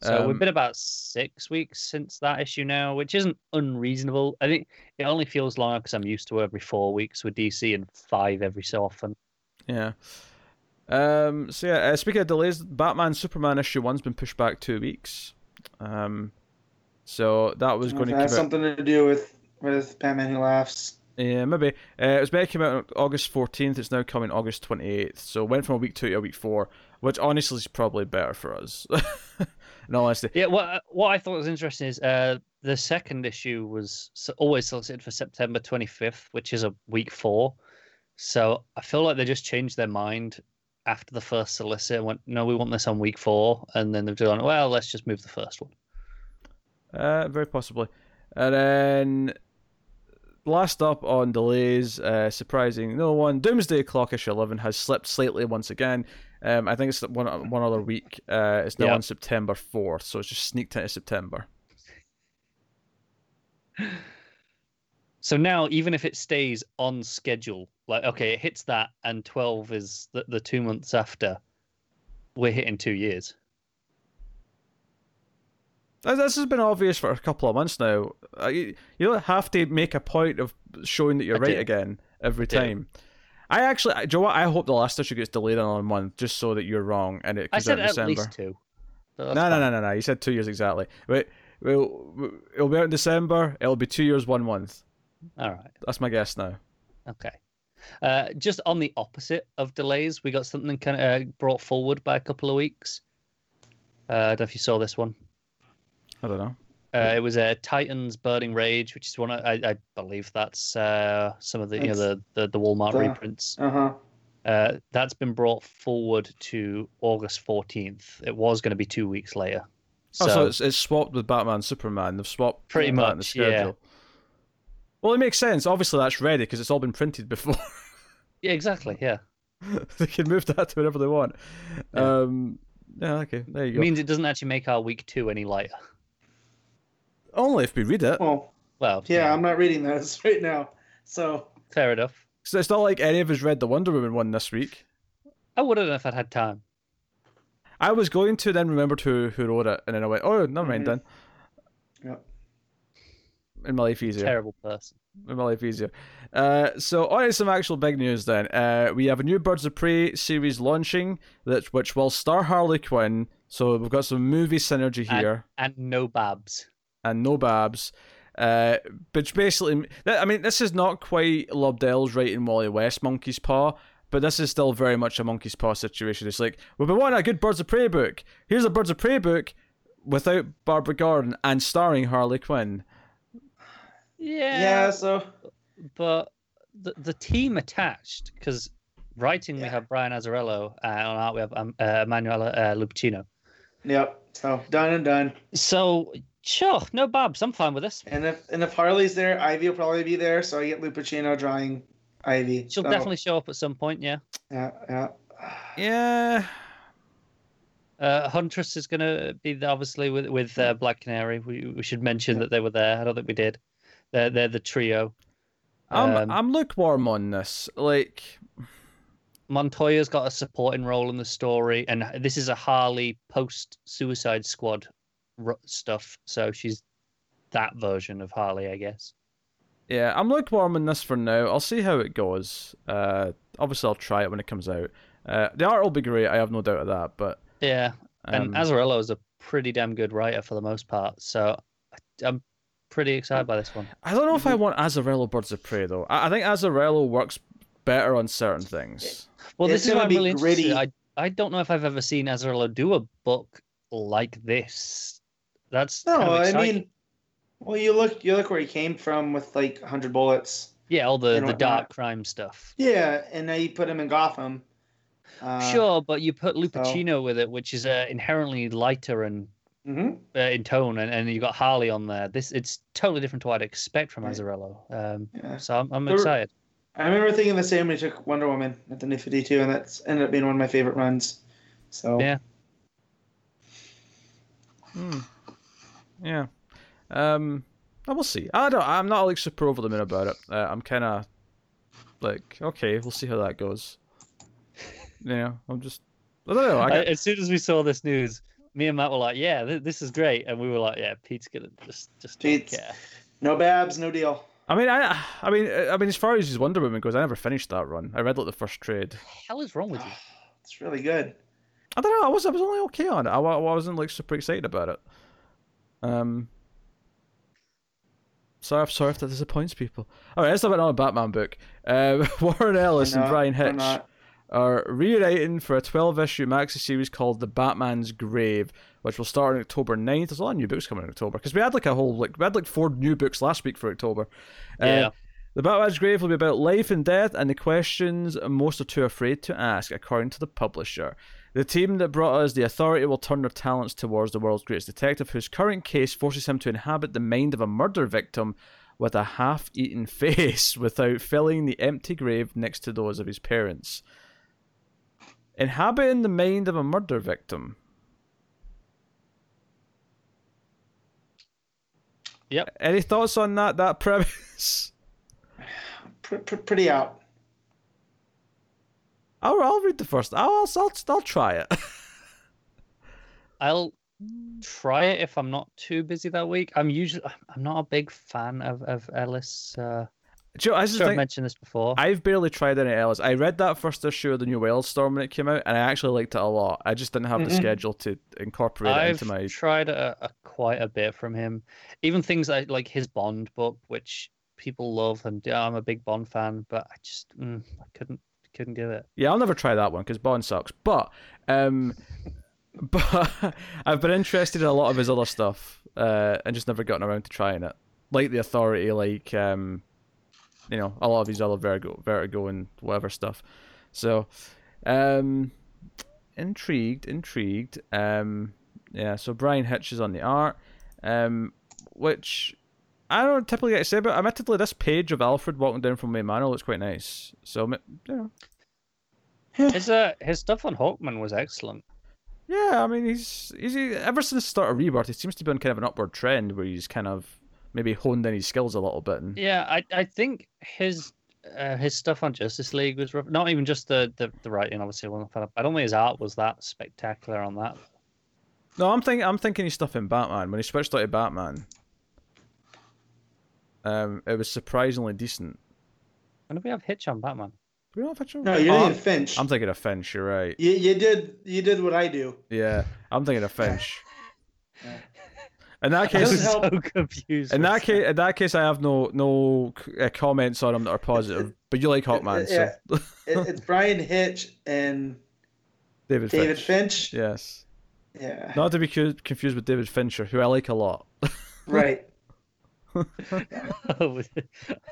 So we've Um, been about six weeks since that issue now, which isn't unreasonable. I think it only feels longer because I'm used to every four weeks with DC and five every so often. Yeah. Um. So yeah. Uh, speaking of delays, Batman Superman issue one's been pushed back two weeks. Um. So that was going to have come has out. something to do with with Batman Who Laughs. Yeah, maybe. Uh, it was meant to come out on August fourteenth. It's now coming August twenty eighth. So it went from a week two to a week four, which honestly is probably better for us. In all honesty. Yeah, what what I thought was interesting is uh, the second issue was always solicited for September 25th, which is a week four. So I feel like they just changed their mind after the first solicit and went, no, we want this on week four. And then they've done, well, let's just move the first one. Uh, very possibly. And then last up on delays, uh, surprising no one. Doomsday Clock issue eleven has slipped slightly once again. Um, I think it's one one other week. Uh, it's now Yeah. on September fourth, so it's just sneaked into September. So now, even if it stays on schedule, like, okay, it hits that and 12 is the, the two months after, we're hitting two years. This has been obvious for a couple of months now. Uh, you, you don't have to make a point of showing that you're I right do. again every time. I actually, do you know what? I hope the last issue gets delayed another month just so that you're wrong and it I comes said out in at December. least two. No, no, no, no, no. You said two years exactly. Wait, we'll, it'll be out in December. It'll be two years, one month. All right. That's my guess now. Okay. Uh, just on the opposite of delays, we got something kind of uh, brought forward by a couple of weeks. Uh, I don't know if you saw this one. I don't know. Uh, it was a uh, Titans Burning Rage, which is one of, I, I believe that's uh, some of the you know the the, the Walmart the- reprints. Uh huh. Uh, that's been brought forward to August 14th. It was going to be two weeks later. So, oh, so it's, it's swapped with Batman, Superman. They've swapped Pretty that in the much, yeah. schedule. Well, it makes sense. Obviously, that's ready because it's all been printed before. yeah, exactly. Yeah, they can move that to whenever they want. Yeah. Um, yeah, okay, there you go. it go. means it doesn't actually make our week two any lighter. Only if we read it. Well, Well, yeah, I'm not reading those right now. So fair enough. So it's not like any of us read the Wonder Woman one this week. I would have if I'd had time. I was going to, then remembered who who wrote it, and then I went, "Oh, never mind." Mhm. Then Yep. In my life easier. Terrible person. In my life easier. Uh, so on to some actual big news then. Uh, we have a new Birds of Prey series launching, that which will star Harley Quinn. So we've got some movie synergy And- here. And no babs. And no Babs. Uh, which basically, I mean, this is not quite Lobdell's writing Wally West Monkey's Paw, but this is still very much a Monkey's Paw situation. It's like, we've been wanting a good Birds of Prey book. Here's a Birds of Prey book without Barbara Gordon and starring Harley Quinn. Yeah. yeah, so but the the team attached because writing we have Brian Azzarello and on art we have um, uh, Emanuela uh, Lupacchino. yep. So done and done. So sure, no babs. I'm fine with this. And if and if Harley's there, Ivy will probably be there. So I get Lupacchino drawing Ivy. She'll So, definitely show up at some point. Yeah. Yeah, yeah. Yeah. Uh, Huntress is going to be there, obviously with with uh, Black Canary. We we should mention Yeah. that they were there. I don't think we did. They're they're the trio. I'm, Um, I'm lukewarm on this. Like, Montoya's got a supporting role in the story, and this is a Harley post Suicide Squad ru- stuff. So she's that version of Harley, I guess. yeah, I'm lukewarm on this for now. I'll see how it goes. Uh, obviously, I'll try it when it comes out. Uh, the art will be great. I have no doubt of that. But Yeah, um, and Azzarello is a pretty damn good writer for the most part. So I- I'm pretty excited by this one. I don't know if I want Azzarello Birds of Prey though. I, I think Azzarello works better on certain things. Well, It's this is gonna I'm be really gritty. interested. I I don't know if I've ever seen Azzarello do a book like this. That's No, kind of I mean, well, you look you look where he came from with like hundred bullets. yeah, all the the dark crime stuff. Yeah, and now you put him in Gotham. Uh, sure, but you put Lupacchino with it, which is uh, inherently lighter and hmm uh, in tone, and, and you got Harley on there. This it's totally different to what I'd expect from Right. Azzarello. Um, Yeah. so I'm, I'm There- excited. I remember thinking the same when he took Wonder Woman at the New Fifty Two, and that's ended up being one of my favorite runs. So Yeah. Hmm. Yeah. Um. I will see. I don't. I'm not like super over the moon about it. Uh, I'm kind of like, okay, we'll see how that goes. Yeah, I'm just. I don't know. I I- got, as soon as we saw this news, me and Matt were like, "Yeah, th- this is great," and we were like, "Yeah, Pete's gonna just just don't Pete's- care." no Babs, no deal. I mean, I. I mean, I mean, as far as his Wonder Woman goes, I never finished that run. I read like the first trade. The hell is wrong with you? It's really good. I don't know. I was. I was only okay on it. I, I wasn't like super excited about it. Um. Sorry, I'm sorry if that disappoints people. All right, let's talk about another Batman book. Uh, Warren Ellis Why and? Bryan Why Hitch are rewriting for a 12 issue maxi series called The Batman's Grave, which will start on October 9th. There's a lot of new books coming in October because we had like a whole like we had like four new books last week for October. Uh, Yeah. the Batman's Grave will be about life and death and the questions most are too afraid to ask, according to the publisher. The team that brought us the authority will turn their talents towards the world's greatest detective, whose current case forces him to inhabit the mind of a murder victim with a half eaten face without filling the empty grave next to those of his parents. Inhabiting the mind of a murder victim. Yep. Any thoughts on that that premise? Pr- pr- pretty out. I'll, I'll read the first. I'll, I'll, I'll, I'll try it. I'll try it if I'm not too busy that week. I'm usually I'm not a big fan of of Ellis. Uh, you know, I just sure, think mentioned this before. I've barely tried any Ellis. I read that first issue of the New Wildstorm when it came out, and I actually liked it a lot. I just didn't have the Mhm. schedule to incorporate it I've into my. tried a, a quite a bit from him. Even things like like his Bond book, which people love, and yeah, I'm a big Bond fan, but I just mm, I couldn't couldn't do it. Yeah, I'll never try that one because Bond sucks. But, um, but I've been interested in a lot of his other stuff, uh, and just never gotten around to trying it. Like the Authority, like um, you know, a lot of his other Vertigo, Vertigo, and whatever stuff. So, um, intrigued, intrigued. Um, yeah. So Bryan Hitch is on the art, um, which I don't typically get to say, but admittedly, this page of Alfred walking down from May Manor looks quite nice. So, you know. His uh his stuff on Hawkman was excellent. Yeah, I mean, he's he's he, ever since the start of Rebirth, he seems to be on kind of an upward trend where he's kind of maybe honed in his skills a little bit. And, Yeah, I I think his uh, his stuff on Justice League was rough. Not even just the the, the writing, obviously. I wasn't a I don't think his art was that spectacular on that. No, I'm thinking I'm thinking his stuff in Batman when he switched out to Batman. Um, it was surprisingly decent. When did we have Hitch on Batman? Do we not have a picture? No, you're Oh, thinking Finch. I'm thinking of Finch. You're right. You, you did you did what I do. Yeah, I'm thinking of Finch. Yeah. In that case, was Doesn't so confused. in that case, in that case, I have no no uh, comments on him that are positive. But you like Hawkman, so It, it's Bryan Hitch and David, David Finch. Finch. Yes, Yeah. not to be confused with David Fincher, who I like a lot. Right. I was,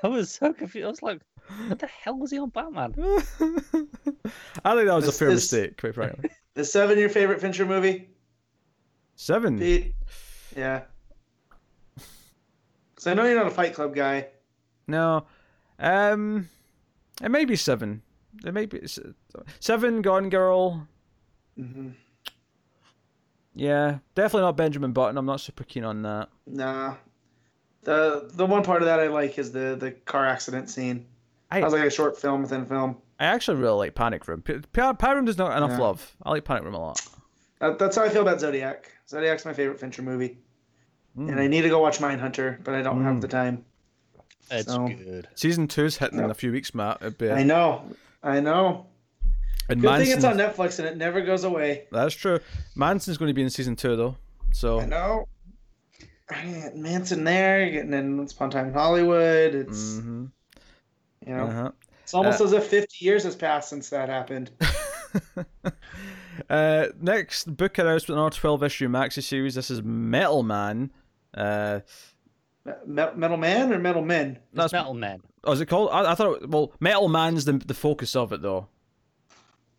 I was so confused. I was like, what the hell was he on Batman? I think that was This- a fair this- mistake, quite frankly. Is Seven your favorite Fincher movie? Seven. Pete? Yeah. So I know you're not a Fight Club guy. No, um, it may be seven. It may be s- seven. Gone Girl. hmm Yeah, definitely not Benjamin Button. I'm not super keen on that. Nah. The the one part of that I like is the the car accident scene. I- That was like a short film within a film. I actually really like Panic Room. P- P- Panic Room does not enough Yeah. love. I like Panic Room a lot. That, that's how I feel about Zodiac. Zodiac's my favorite Fincher movie, Mm. and I need to go watch Mindhunter, but I don't Mm. have the time. It's So- good. Season two's hitting in a few weeks, Matt. It'd I know. I know. and Good thing it's on Netflix and it never goes away. That's true. Manson's going to be in season two though, so I know. Manson there, getting in Once Upon a Time in Hollywood. It's mhm. you know uh-huh. It's almost as if 50 years has passed since that happened. uh, next book announcement in our 12 issue maxi series. This is Metal Man. Uh, Metal Man or Metal Men? that's Metal Men. oh, is it called? I, I thought. It, well, Metal Man's the the focus of it though.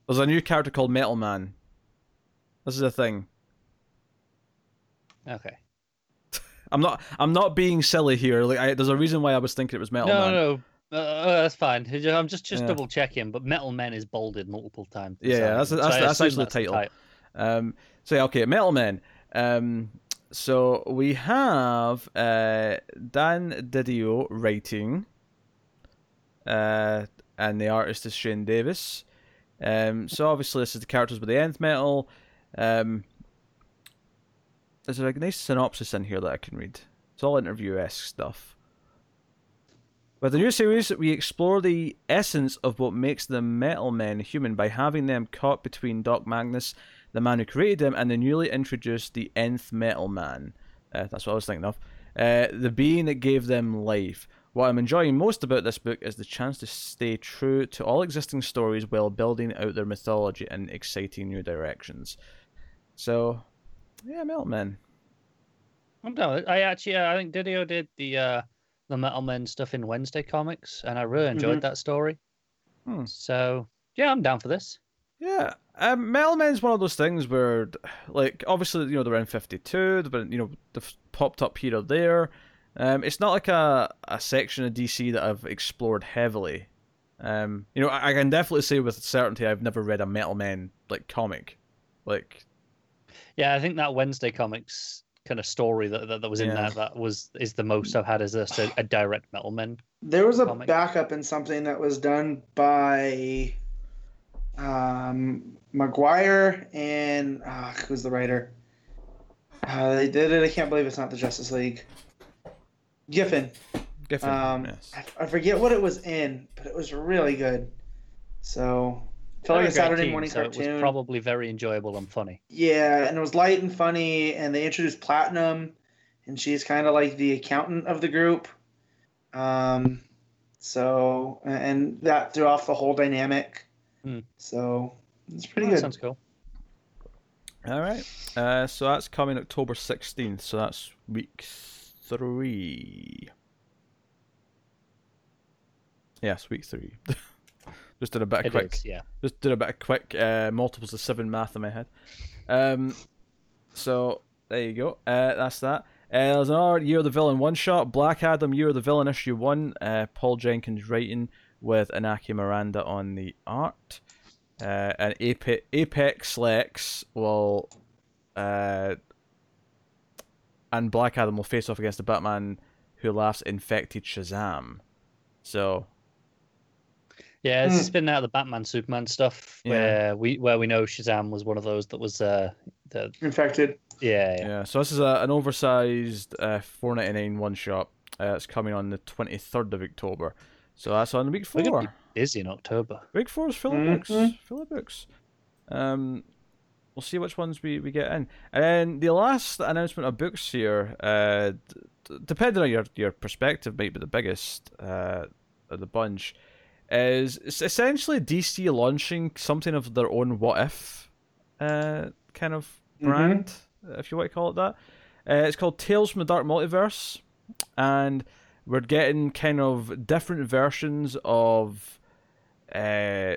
There's a new character called Metal Man. This is a thing. Okay. I'm not. I'm not being silly here. Like, I, there's a reason why I was thinking it was Metal no, Man. no, uh, uh, that's fine. I'm just just Yeah. double checking. But Metal Men is bolded multiple times. Yeah, yeah, that's- that's- so that's actually the that's title. Um, so yeah, okay, Metal Men. Um, so we have uh, Dan Didio writing, uh, and the artist is Shane Davis. Um, so obviously this is the characters with the nth metal. Um, there's a nice synopsis in here that I can read. It's all interview esque stuff. With the new series, we explore the essence of what makes the Metal Men human by having them caught between Doc Magnus, the man who created them, and the newly introduced the Nth Metal Man. Uh, that's what I was thinking of. Uh, the being that gave them life. What I'm enjoying most about this book is the chance to stay true to all existing stories while building out their mythology in exciting new directions. So, yeah, Metal Men. I'm down. with it. I actually, uh, I think Didio did the uh, the Metal Men stuff in Wednesday comics, and I really enjoyed Mhm. that story. Hmm. So yeah, I'm down for this. Yeah, um, Metal Men's one of those things where, like, obviously, you know, they're in 52, they've been, you know, they've popped up here or there. Um, it's not like a, a section of DC that I've explored heavily. Um, you know, I, I can definitely say with certainty I've never read a Metal Men, like, comic. Like, Yeah, I think that Wednesday comics kind of story that that, that was in Yeah. there that was is the most I've had as a, so- a direct Metal Men. There was a Comic. backup in something that was done by um, Maguire and uh, who's the writer? Uh, they did it. I can't believe it's not the Justice League. Giffen. Giffen. Um, yes. I, I forget what it was in, but it was really good. So, felt They're like a a Saturday team, morning so it cartoon. was probably very enjoyable and funny. Yeah, and it was light and funny, and they introduced Platinum, and she's kind of like the accountant of the group. Um, so and that threw off the whole dynamic. Hmm. So it's pretty Oh, good. Sounds cool. All right. Uh, so that's coming October 16th, so that's week three. Yes, week three. Just did a bit of It quick. is, yeah. Just did a bit of quick uh, multiples of seven math in my head. Um, so there you go. Uh, that's that. Uh, there's another Year of the Villain one shot. Black Adam Year of the Villain issue one. Uh, Paul Jenkins writing with Inaki Miranda on the art. Uh, and Apex, Apex Lex will, uh, and Black Adam will face off against the Batman who laughs infected Shazam. So Yeah, it's just been out of the Batman Superman stuff Yeah. where we where we know Shazam was one of those that was uh the Infected. yeah, yeah. Yeah, so this is a, an oversized uh, 4.99 one shot. Uh, it's coming on the 23rd of October. So that's on week We're four. be busy in October. Week four is full of books. Mhm. Full of books. Um, we'll see which ones we, we get in. And then the last announcement of books here, uh, d- depending on your, your perspective, might be the biggest uh, of the bunch, is essentially DC launching something of their own what if uh, kind of Mhm. brand, if you want to call it that. Uh, it's called Tales from the Dark Multiverse, and we're getting kind of different versions of uh,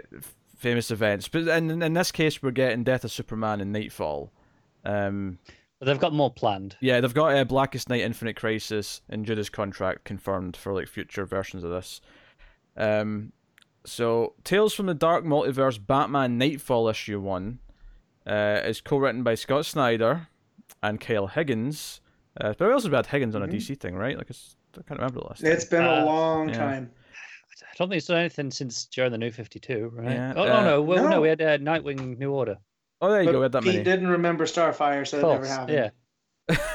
famous events. But in, in this case, we're getting Death of Superman and Nightfall. Um, But they've got more planned. yeah, they've got uh, Blackest Night, Infinite Crisis, and Judas Contract confirmed for like future versions of this. Um, so Tales from the Dark Multiverse, Batman Nightfall issue one, uh, is co-written by Scott Snyder and Kyle Higgins. Uh, but we also had Higgins on a Mhm. DC thing, right? Like it's, I can't remember the last. It's been Uh, a long yeah. time. I don't think it's done anything since during the New Fifty Two, right? Yeah, oh uh, no, no, well, no. no. we had uh, Nightwing New Order. Oh, there you But go. We had that Pete many. didn't remember Starfire, so it never happened. yeah.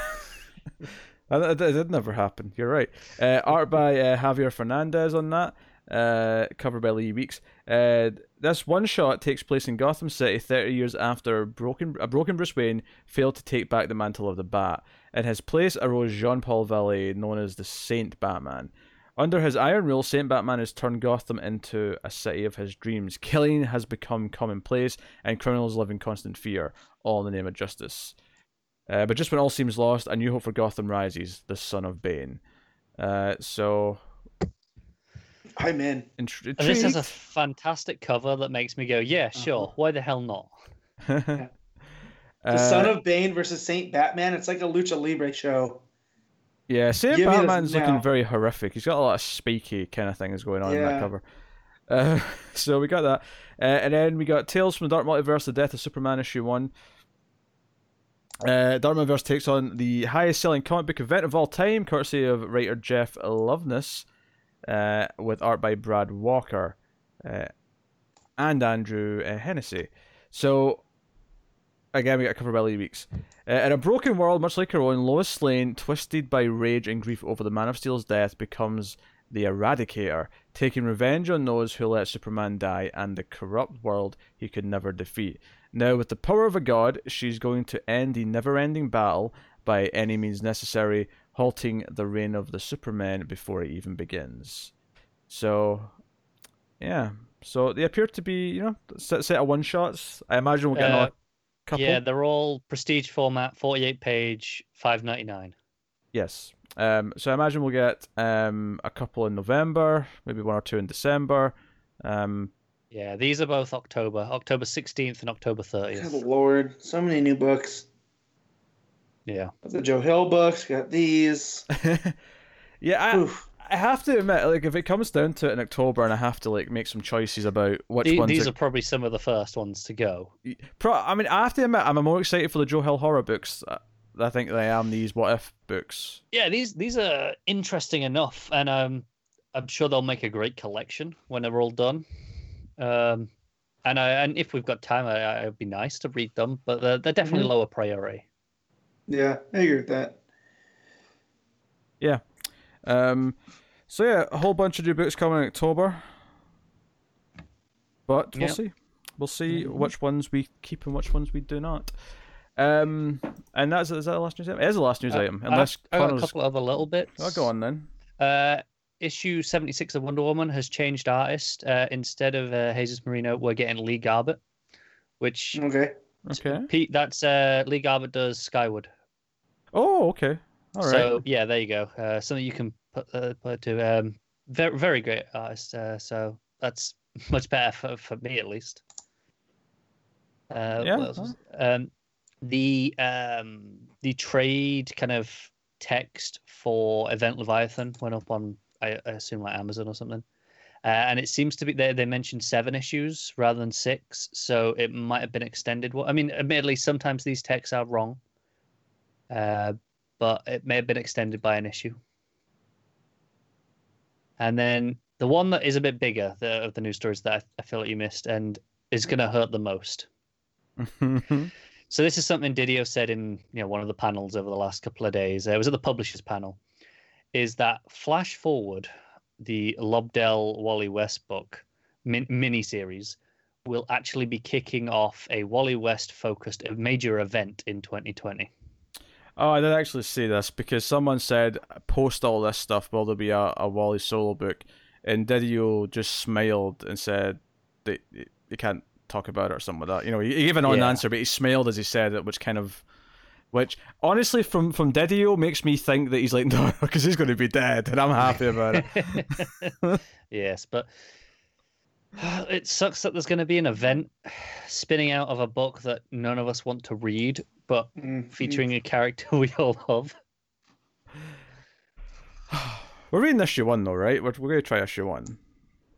That, that did never happen. You're right. Uh, art by uh, Javier Fernandez on that. Uh, cover by Lee Weeks. Uh, this one shot takes place in Gotham City 30 years after broken, a broken Bruce Wayne failed to take back the mantle of the Bat. In his place arose Jean Paul Valley, known as the Saint Batman. Under his iron rule, Saint Batman has turned Gotham into a city of his dreams. Killing has become commonplace, and criminals live in constant fear, all in the name of justice. Uh, but just when all seems lost, a new hope for Gotham rises, the son of Bane. Uh, so, I'm in. intri- And this has a fantastic cover that makes me go, yeah, sure. Why the hell not? The Uh, Son of Bane versus Saint Batman. It's like a lucha libre show. Yeah, Saint Give Batman's looking very horrific. He's got a lot of spiky kind of things going on in that cover. Uh, so we got that, uh, and then we got Tales from the Dark Multiverse: The Death of Superman issue one. Uh, Dark Multiverse takes on the highest-selling comic book event of all time, courtesy of writer Jeff Loveness, uh, with art by Brad Walker uh, and Andrew uh, Hennessy. So again, we got a cover by Lee Weeks. Uh, in a broken world, much like her own, Lois Lane, twisted by rage and grief over the Man of Steel's death, becomes the Eradicator, taking revenge on those who let Superman die and the corrupt world he could never defeat. Now, with the power of a god, she's going to end the never ending battle by any means necessary, halting the reign of the Superman before it even begins. So, yeah. So they appear to be, you know, set, set of one shots. I imagine we'll get Uh, another couple. Yeah, they're all prestige format, 48 page, 5.99. Yes. Um, so I imagine we'll get um, a couple in November, maybe one or two in December. Um, Yeah, these are both October, October 16th and October Good 30th. lord, so many new books. Yeah. The Joe Hill books. Got these. yeah, I, Oof. I have to admit, like, if it comes down to it in October and I have to like make some choices about which The- ones, these are, are probably some of the first ones to go. Pro- I mean, I have to admit, I'm more excited for the Joe Hill horror books. uh, I think they I am these What If books. Yeah, these these are interesting enough, and um, I'm sure they'll make a great collection when they're all done. Um, and I, and if we've got time, I, I, it'd be nice to read them, but they're, they're definitely Mhm. lower priority. Yeah, I agree with that. Yeah. Um, so yeah, a whole bunch of new books coming in October. But we'll Yep. see. We'll see Mhm. which ones we keep and which ones we do not. Um, and that's is that the last news item? It is the last news Uh, item. I- Unless I got a couple of other little bits. I'll go on then. Uh, issue 76 of Wonder Woman has changed artist. Uh, instead of uh, Jesus Merino, we're getting Lee Garbett, which Okay. Okay. Pete, that's uh, Lee Garbett does Skyward. Oh, okay. All right. So yeah, there you go. Uh, something you can put uh, put to um, very very great artist. Uh, so that's much better for, for me at least. Uh, Yeah, um, the um, the trade kind of text for Event Leviathan went up on I, I assume like Amazon or something. Uh, and it seems to be they they mentioned seven issues rather than six, so it might have been extended. Well, I mean, admittedly, sometimes these texts are wrong, uh, but it may have been extended by an issue. And then the one that is a bit bigger the, of the news stories that I, I feel like you missed and is going to hurt the most. So this is something Didio said in you know one of the panels over the last couple of days. Uh, it was at the publishers panel. Is that Flash Forward, the Lobdell Wally West book min- mini series, will actually be kicking off a Wally West focused major event in 2020. Oh, I did actually see this because someone said post all this stuff. Will there be a, a Wally solo book? And Didio just smiled and said that you can't talk about it or something like that. You know, he, he gave an on Yeah. answer, but he smiled as he said it, which kind of, which honestly, from from Didio makes me think that he's like no, because he's going to be dead, and I'm happy about it. yes, but it sucks that there's going to be an event spinning out of a book that none of us want to read, but Mm, featuring a character we all love. We're reading issue one though, right? We're, we're going to try issue one.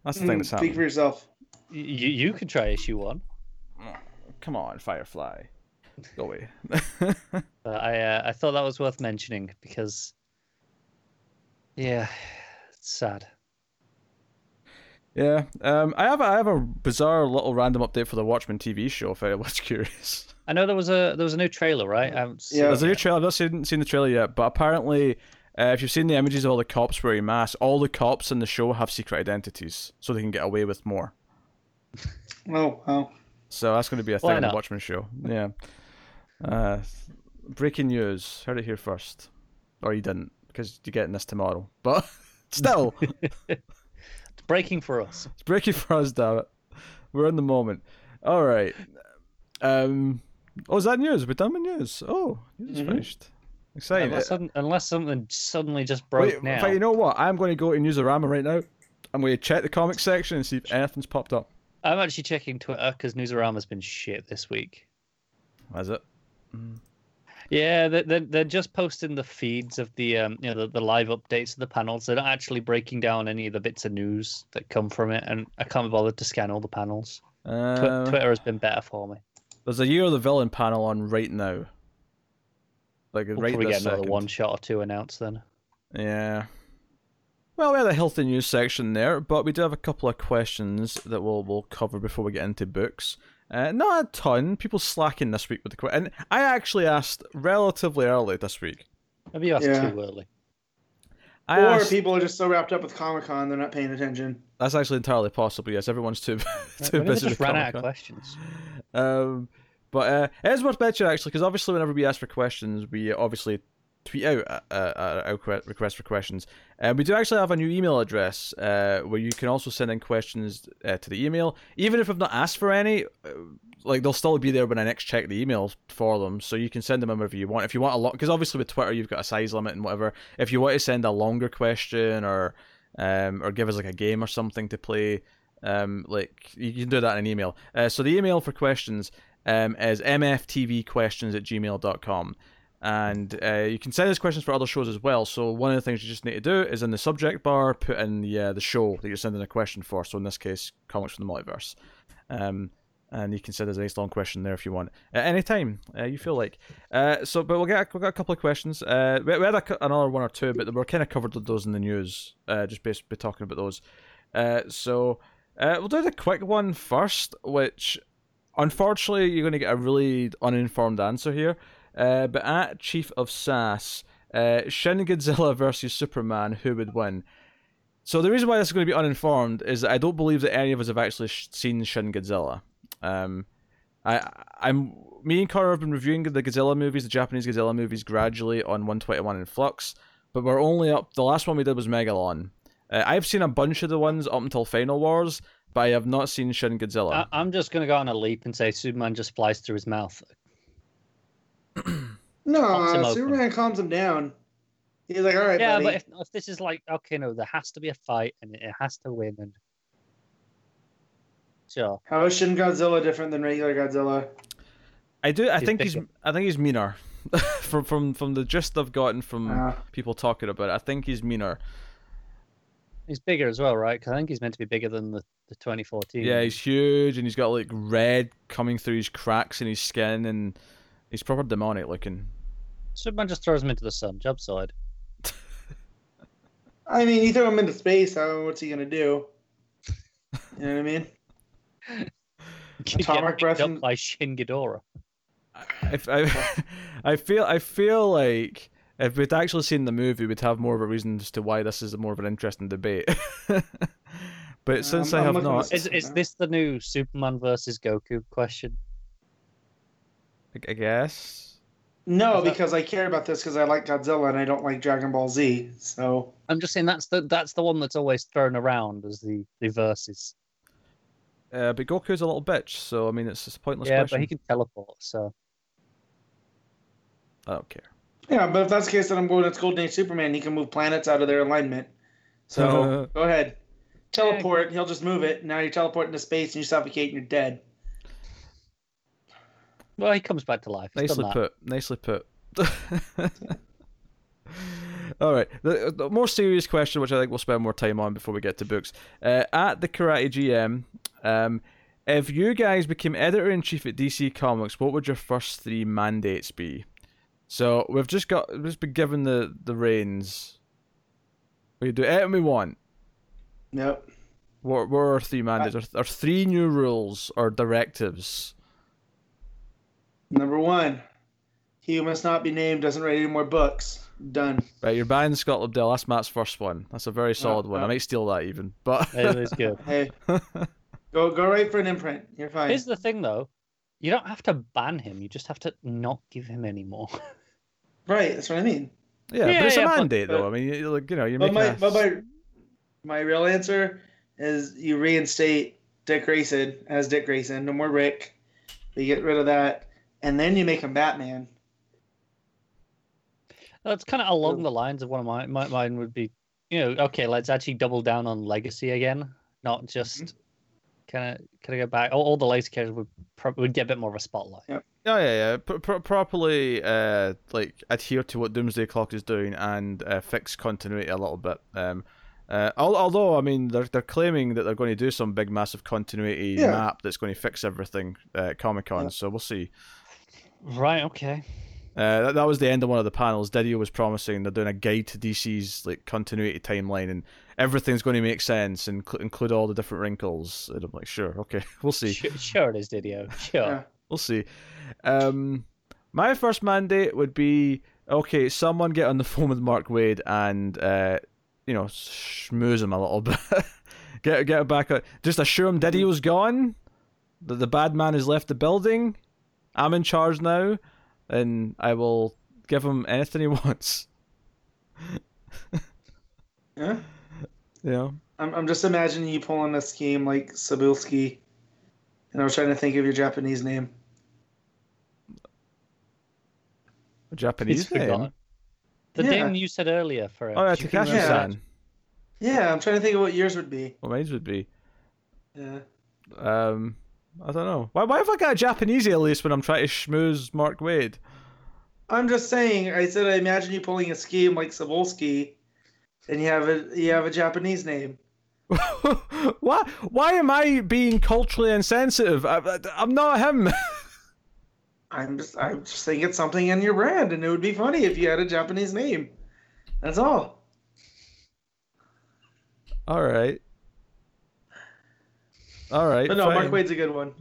That's the mm, thing that's happening. Speak for yourself. You you can try issue one. Come on, Firefly, go away. But I uh, I thought that was worth mentioning because, yeah, it's sad. Yeah, um, I have a, I have a bizarre little random update for the Watchmen TV show. If anyone's curious, I know there was a there was a new trailer, right? I haven't seen Yeah. there's a new trailer. I've not seen, seen the trailer yet, but apparently, uh, if you've seen the images of all the cops wearing masks, all the cops in the show have secret identities, so they can get away with more. Oh, wow. So that's going to be a thing on the not? Watchmen show. Yeah. Uh, breaking news. Heard it here first, or you didn't because you're getting this tomorrow. But Still, It's breaking for us. it's breaking for us, damn it. We're in the moment. All right. Um. Oh, is that news? We're done with news. Oh, news is Mhm. finished. Exciting. Unless, sudden- unless something suddenly just broke Wait, now. in fact, you know what? I'm going to go to Newsarama right now. I'm going to check the comic section and see if anything's popped up. I'm actually checking Twitter because Newsarama's been shit this week. Has it? Yeah, they're, they're, just posting the feeds of the um, you know the, the live updates of the panels. They're not actually breaking down any of the bits of news that come from it, and I can't be bothered to scan all the panels. Twi- Uh, Twitter has been better for me. There's a Year of the Villain panel on right now. Like We'll right probably get another second. one shot or two announced then. Yeah. Well, we had a healthy news section there, but we do have a couple of questions that we'll we'll cover before we get into books. Uh, not a ton. People slacking this week with the question. And I actually asked relatively early this week. Maybe you asked Yeah. too early. I or asked, people are just so wrapped up with Comic Con they're not paying attention. that's actually entirely possible. Yes, everyone's too too Maybe busy just with ran out Comic-Con. of questions. Um, but uh, it is worth mentioning actually, because obviously whenever we ask for questions, we obviously tweet out uh, uh, our request for questions. And we do actually have a new email address uh, where you can also send in questions uh, to the email, even if I've not asked for any. Uh, like they'll still be there when I next check the email for them, so you can send them whenever you want. If you want a lot, because obviously with Twitter you've got a size limit and whatever. If you want to send a longer question or um, or give us like a game or something to play, um, like you can do that in an email. Uh, so the email for questions um, is mftvquestions at gmail.com. And uh, you can send us questions for other shows as well. So one of the things you just need to do is in the subject bar put in the uh, the show that you're sending a question for. So in this case, comics from the multiverse. Um, and you can send us a nice long question there if you want at any time uh, you feel like. Uh, so, but we'll get we'll get a couple of questions. Uh, we, we had a, another one or two, but we're kind of covered those in the news. Uh, just basically talking about those. Uh, so uh, we'll do the quick one first, which unfortunately you're going to get a really uninformed answer here. Uh, but at Chief of SAS, uh, Shin Godzilla versus Superman, who would win? So the reason why this is going to be uninformed is that I don't believe that any of us have actually sh- seen Shin Godzilla. Um, I, I'm me and Connor have been reviewing the Godzilla movies, the Japanese Godzilla movies, gradually on 121 in Flux, but we're only up. The last one we did was Megalon. Uh, I've seen a bunch of the ones up until Final Wars, but I have not seen Shin Godzilla. I, I'm just going to go on a leap and say Superman just flies through his mouth. Pops him No, open. Superman calms him down. He's like, all right, yeah, buddy. but if, if this is like, okay, no, there has to be a fight and it has to win. And sure, How is Shin Godzilla different than regular Godzilla? I do. I He's think he's. I think he's meaner. from from from the gist I've gotten from Ah. people talking about it, I think he's meaner. he's bigger as well, right? Because I think he's meant to be bigger than the, the 2014. Yeah, he's huge and he's got like red coming through his cracks in his skin, and he's proper demonic looking. Superman just throws him into the sun. Job side. I mean, you throw him into space. How, what's he gonna do? You know what I mean? Atomic breath and- by Shin Ghidorah. I, I, I feel I feel like if we'd actually seen the movie, we'd have more of a reason as to why this is more of an interesting debate. but since I'm- I I'm have not, Is is this the new Superman versus Goku question? I- I guess. No, that- because I care about this because I like Godzilla and I don't like Dragon Ball Z. So I'm just saying that's the that's the one that's always thrown around as the the versus. Uh, but Goku's a little bitch, so I mean it's just a pointless yeah, question. but he can teleport, so I don't care. yeah, but if that's the case, then I'm going with Golden Age Superman. He can move planets out of their alignment. So go ahead, teleport. He'll just move it. Now you teleport into space and you suffocate and you're dead. Well he comes back to life. He's Nicely put. Nicely put. All right. The, the more serious question, which I think we'll spend more time on before we get to books. Uh, at the Karate GM, um, if you guys became editor in chief at DC Comics, what would your first three mandates be? So we've just got we've just been given the the reins. We do anything we want. Yep. What, what are our three mandates? Our, our three new rules or directives? Number one, he who must not be named doesn't write any more books. Done. Right, you're banning Scott Lobdell. That's Matt's first one. That's a very solid one. I uh. might steal that even, but It is good. Hey, go go right for an imprint. You're fine. Here's the thing, though. You don't have to ban him. You just have to not give him any more. Right. That's what I mean. yeah, Yeah, but it's yeah, a but- mandate though. but- I mean, you, like you know, you're But making by, a... but by my real answer is you reinstate Dick Grayson as Dick Grayson. No more Rick. You get rid of that, and then you make him Batman. That's kind of along the lines of one of my, my mine would be, you know, okay, let's actually double down on legacy again, not just kind of kind of go back. All, all the legacy characters would pro- would get a bit more of a spotlight. Yep. Yeah, yeah, yeah. P- pro- properly, uh, like adhere to what Doomsday Clock is doing and uh, fix continuity a little bit. Um, uh, although I mean, they're they're claiming that they're going to do some big, massive continuity Yeah. map that's going to fix everything uh, at Comic Con. Yeah. So we'll see. Right. Okay. Uh, that, that was the end of one of the panels. Didio was promising they're doing a guide to DC's like continuity timeline, and everything's going to make sense and cl- include all the different wrinkles. And I'm like, sure, okay, we'll see. Sure, sure it is, Didio. Sure. Yeah. We'll see. Um, my first mandate would be okay. Someone get on the phone with Mark Waid and uh, you know schmooze him a little bit. get get it back. on- Just assure him Didio's gone. That the bad man has left the building. I'm in charge now, and I will give him anything he wants. Yeah. You know. I'm, I'm just imagining you pulling a scheme like Cebulski, and I was trying to think of your Japanese name. A Japanese He's forgotten. name. The Yeah. name you said earlier for it. Oh yeah, Takashi-san. Yeah, I'm trying to think of what yours would be. What mine would be. Yeah. Um, I don't know. Why, why have I got a Japanese alias when I'm trying to schmooze Mark Waid? I'm just saying. I said I imagine you pulling a scheme like Cebulski, and you have a you have a Japanese name. why? Why am I being culturally insensitive? I, I'm not him. I'm just I'm just saying it's something in your brand, and it would be funny if you had a Japanese name. That's all. All right. All right. But no, Mark. Waid's a good one.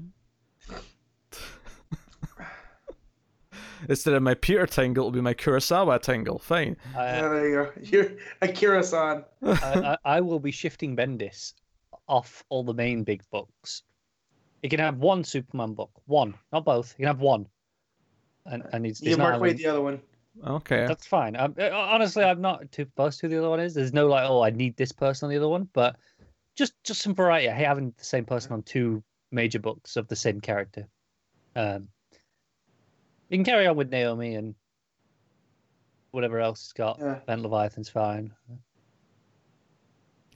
Instead of my Peter Tingle, it'll be my Kurosawa Tingle. Fine. I, Yeah, there you go. You're Akira-san. I, I, I will be shifting Bendis off all the main big books. He can have one Superman book, one, not both. He can have one, and and he's, he's You Mark Waid the other one. Okay. That's fine. Um, uh, honestly, I'm not too fussed who the other one is. There's no like, oh, I need this person on the other one, but just just some variety. Hey, having the same person on two major books of the same character. Um, you can carry on with Naomi and whatever else he's got. Yeah. Ben Leviathan's fine.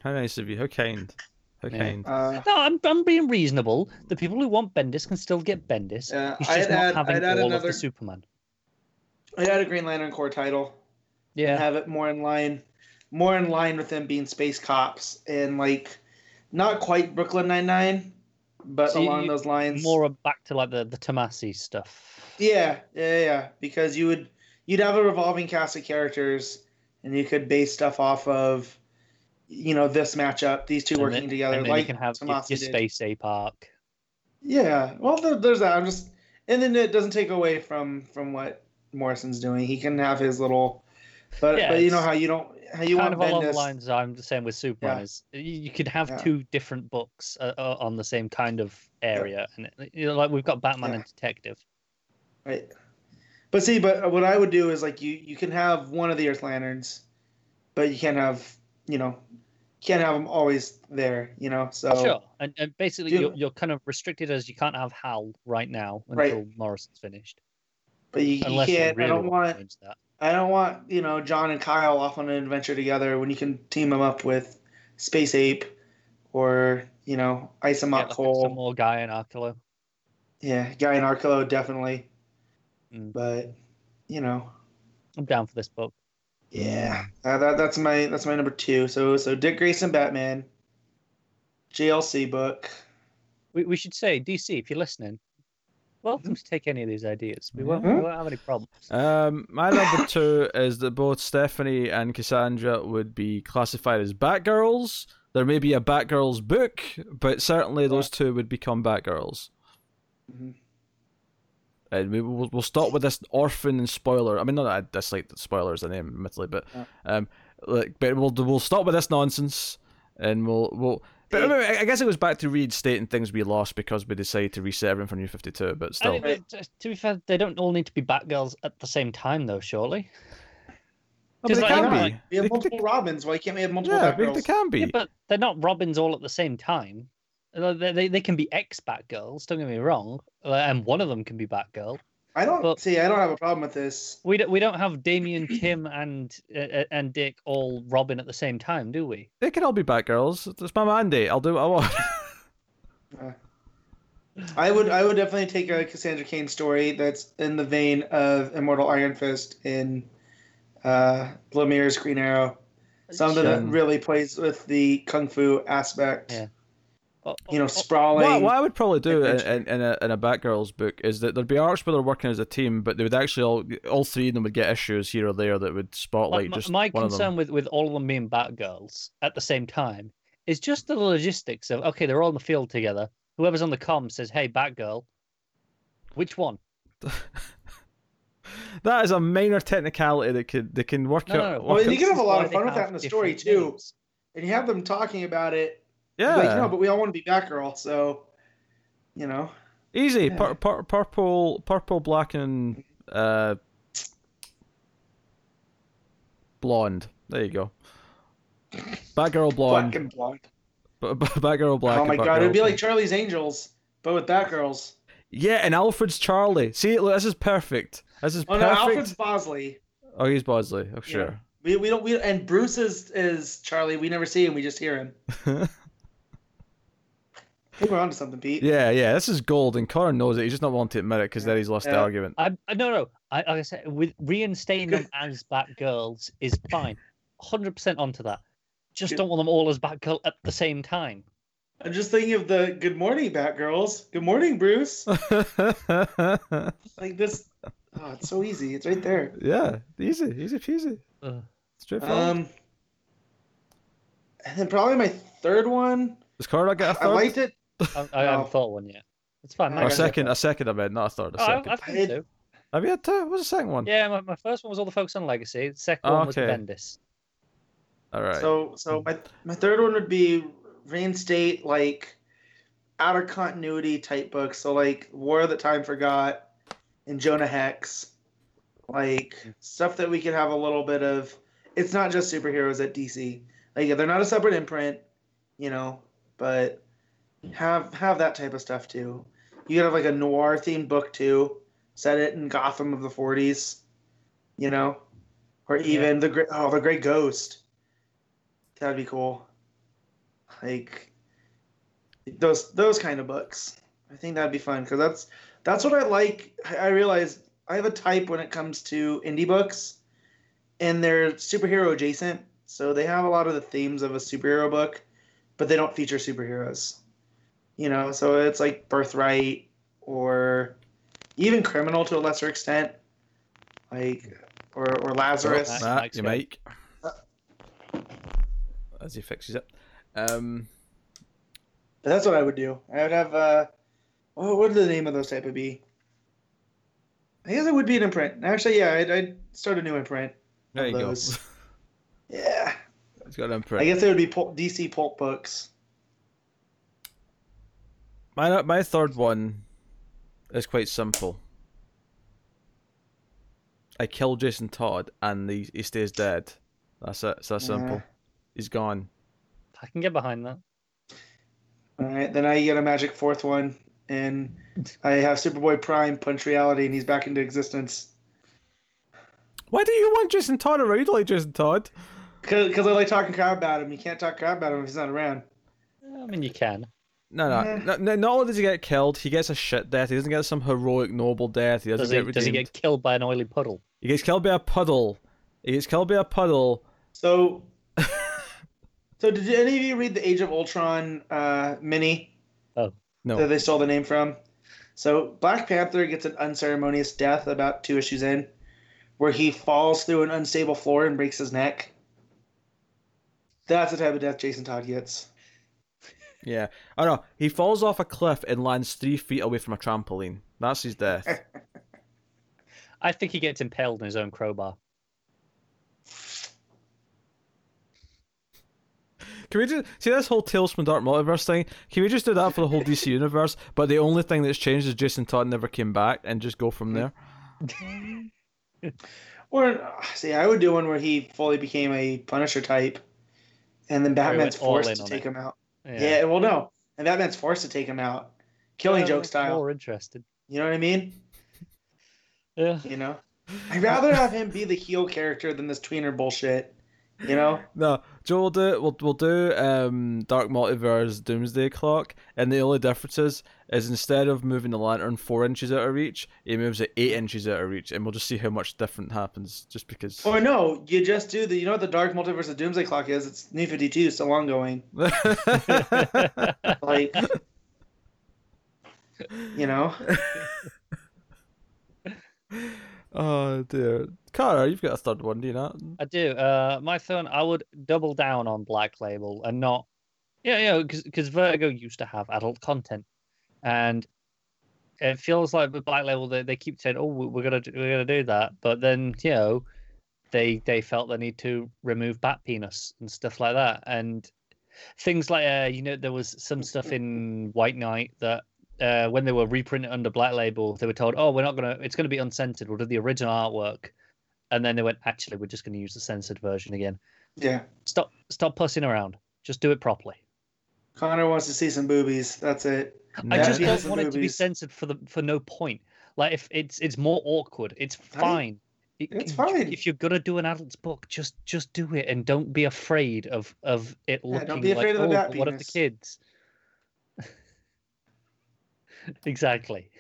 How nice of you. How kind. How Yeah. kind. Uh, No, I'm I'm being reasonable. The people who want Bendis can still get Bendis. Yeah, He's I'd just not add- having I'd add all of the Superman. I had a Green Lantern Corps title. Yeah. have it more in line more in line with them being space cops and like not quite Brooklyn Nine Nine, but So you- along those lines. More back to like the the Tomasi stuff. Yeah, yeah, yeah. Because you would you'd have a revolving cast of characters, and you could base stuff off of, you know, this matchup, these two And working then- together, like you can have your, Tomasi your space ape arc. Yeah, well, there, there's that. I'm just, and then it doesn't take away from from what Morrison's doing. He can have his little, but Yeah, but you know how you don't how you kind want of along the lines I'm the same with Superman. Yeah. Is you, you could have Yeah. two different books uh, uh, on the same kind of area, and you know, like we've got Batman Yeah. and Detective. Right. But see, but what I would do is like you you can have one of the Earth Lanterns, but you can't have you know, can't have them always there. You know, so Sure, and, and basically Do- you're, you're kind of restricted as you can't have Hal right now Right. until Morrison's finished. but you, you can't. really I don't want that. I don't want you know John and Kyle off on an adventure together when you can team them up with Space Ape, or you know Yeah, Isamot like some Cole. more guy in Arkillo. Yeah, Guy and Arkillo definitely. Mm. But you know, I'm down for this book. yeah, uh, that that's my that's my number two. So so Dick Grayson Batman, GLC book. We, we should say DC if you're listening. Welcome to take any of these ideas. We won't, we won't have any problems. Um, my number two is that both Stephanie and Cassandra would be classified as Batgirls. There may be a Batgirls book, but certainly those two would become Batgirls. Mhm. And we will we'll stop with this orphan and spoiler. I mean, not that I dislike that spoiler as a name, admittedly, but Yeah. um, like, but we'll we'll stop with this nonsense, and we'll we'll. But I, I guess it goes back to reinstating things we lost because we decided to reset everything for New Fifty Two. But I still, mean, uh, to be fair, they don't all need to be Batgirls at the same time, though. Surely. Oh, they like- can yeah, be. We have They- multiple Robins. Why can't we have multiple yeah, Batgirls? they, they can be. Yeah, but they're not Robins all at the same time. They, they, they can be ex Batgirls, don't get me wrong. uh, And one of them can be Batgirl. I don't But- see. I don't have a problem with this. We don't, we don't have Damian, Tim, and uh, uh, and Dick all Robin at the same time, do we? They can all be Batgirls. It's my mandate. I'll do what I want. I would. I would definitely take a Cassandra Cain story that's in the vein of Immortal Iron Fist in uh, Lemire's Green Arrow. Something that really plays with the kung fu aspect. Yeah. Oh, You know, oh, oh, sprawling. What, what I would probably do in, in, in, a, in a Batgirls book is that there'd be arcs where they're working as a team, but they would actually all all three of them would get issues here or there that would spotlight my, just my one of them. concern with, with all of them being Batgirls at the same time is just the logistics of okay, they're all in the field together. Whoever's on the comm says, "Hey, Batgirl," which one? That is a minor technicality that could they can work No, no, out. no. work Well, out- you can have a lot of fun with that in the story, different too. names. and you have them talking about it. Yeah, Like, no, but we all want to be Batgirl, so you know. easy. Yeah. Pur- pur- purple, purple, black, and uh, blonde. There you go. Batgirl blonde. Black and blonde. B- b- Batgirl black. oh my god, it'd be like Charlie's Angels, but with Batgirls. Yeah, and Alfred's Charlie. See, look, this is perfect. This is Oh no. Alfred's Bosley. Oh, he's Bosley. Oh, sure. We, we don't we and Bruce is is Charlie. We never see him. We just hear him. I think we're onto something, Pete. Yeah, yeah, this is gold, and Connor knows it. He's just not willing to admit it because then he's lost the argument. I, I no no. I like I said, with reinstating them as Batgirls is fine. Hundred percent onto that. Just Good. don't want them all as Batgirl at the same time. I'm just thinking of the Good Morning Batgirls. Good morning, Bruce. Like this. Oh, it's so easy. It's right there. yeah, easy, easy peasy. Ugh. Straightforward. Um, and then probably my third one. Does Connor not get a I third? liked it. I, I No. haven't thought one yet. It's fine. I I a got got it. second, a second, I meant, not a third, a Oh, I, second. I've been I- two. Have you had two? What's the second one? Yeah, my, my first one was all the focus on legacy. The second Oh, one was okay. Bendis. All right. So so my my third one would be reinstate like out of continuity type books. So like War of the Time Forgot and Jonah Hex, like mm-hmm. stuff that we could have a little bit of. It's not just superheroes at DC. Like they're not a separate imprint, you know, but have have that type of stuff too. You could have like a noir themed book too. Set it in Gotham of the 40s, you know, or even the great oh the Great Ghost. That'd be cool. Like those those kind of books. I think that'd be fun because that's that's what I like. I I realize I have a type when it comes to indie books, and they're superhero adjacent. So they have a lot of the themes of a superhero book, but they don't feature superheroes. You know, so it's like Birthright or even Criminal to a lesser extent, like or or Lazarus. Matt, Matt, Mike's your go. As he fixes it. Um, But that's what I would do. I would have uh what would the name of those type of be? I guess it would be an imprint. Actually, yeah, I'd, I'd start a new imprint. there you those. go. Yeah. It's got an imprint I guess it would be pulp, DC pulp books. My uh, my third one is quite simple. I kill Jason Todd and he, he stays dead. That's it. It's that simple. Yeah. He's gone. I can get behind that. All right, then I get a magic fourth one, and I have Superboy Prime punch reality, and he's back into existence. Why do you want Jason Todd around? You don't like Jason Todd. Because I like talking crap about him. You can't talk crap about him if he's not around. I mean, you can. No, no, Yeah. no, no. Not only does he get killed, he gets a shit death. He doesn't get some heroic, noble death. He doesn't Does he, get does he get killed by an oily puddle? He gets killed by a puddle. He gets killed by a puddle. So, so did any of you read the Age of Ultron uh, mini? Oh no. that they stole the name from. So Black Panther gets an unceremonious death about two issues in, where he falls through an unstable floor and breaks his neck. That's the type of death Jason Todd gets. Yeah. Oh no, he falls off a cliff and lands three feet away from a trampoline. That's his death. I think he gets impaled in his own crowbar. Can we just see this whole Tales from the Dark Multiverse thing? Can we just do that for the whole DC universe? But the only thing that's changed is Jason Todd never came back, and just go from there. Or see, I would do one where he fully became a Punisher type, and then Batman's forced to take it. him out. Yeah. well, no, and that man's forced to take him out, killing Yeah, joke style. More interested. You know what I mean? Yeah. You know, I'd rather have him be the heel character than this tweener bullshit. You know? No, Joe will do we'll we'll do um Dark Multiverse Doomsday Clock, and the only difference is, is instead of moving the lantern four inches out of reach, he moves it eight inches out of reach, and we'll just see how much different happens just because. Or no, you just do the. You know what the Dark Multiverse of Doomsday Clock is? It's New Fifty Two, still ongoing. Like, you know, oh dear, Cara, you've got a third one, do you not? I do. Uh, my third, I would double down on Black Label and not, yeah, yeah, because Vertigo used to have adult content, and it feels like with Black Label they, they keep saying, oh, we- we're gonna do- we're gonna do that, but then you know, they they felt the need to remove bat penis and stuff like that, and things like uh, you know, there was some stuff in White Knight that. Uh, when they were reprinted under Black Label, they were told, "Oh, we're not gonna. It's gonna be uncensored. We'll do the original artwork." and then they went, actually, we're just going to use the censored version again. yeah. Stop, stop pussing around. Just do it properly. Connor wants to see some boobies. That's it. I Yeah. just Yeah, don't want it to be censored for the for no point. Like if it's it's more awkward, it's fine. It- It's if- fine. If you're gonna do an adult's book, just just do it and don't be afraid of of it Yeah, looking don't be afraid like of the oh, what of the kids? exactly.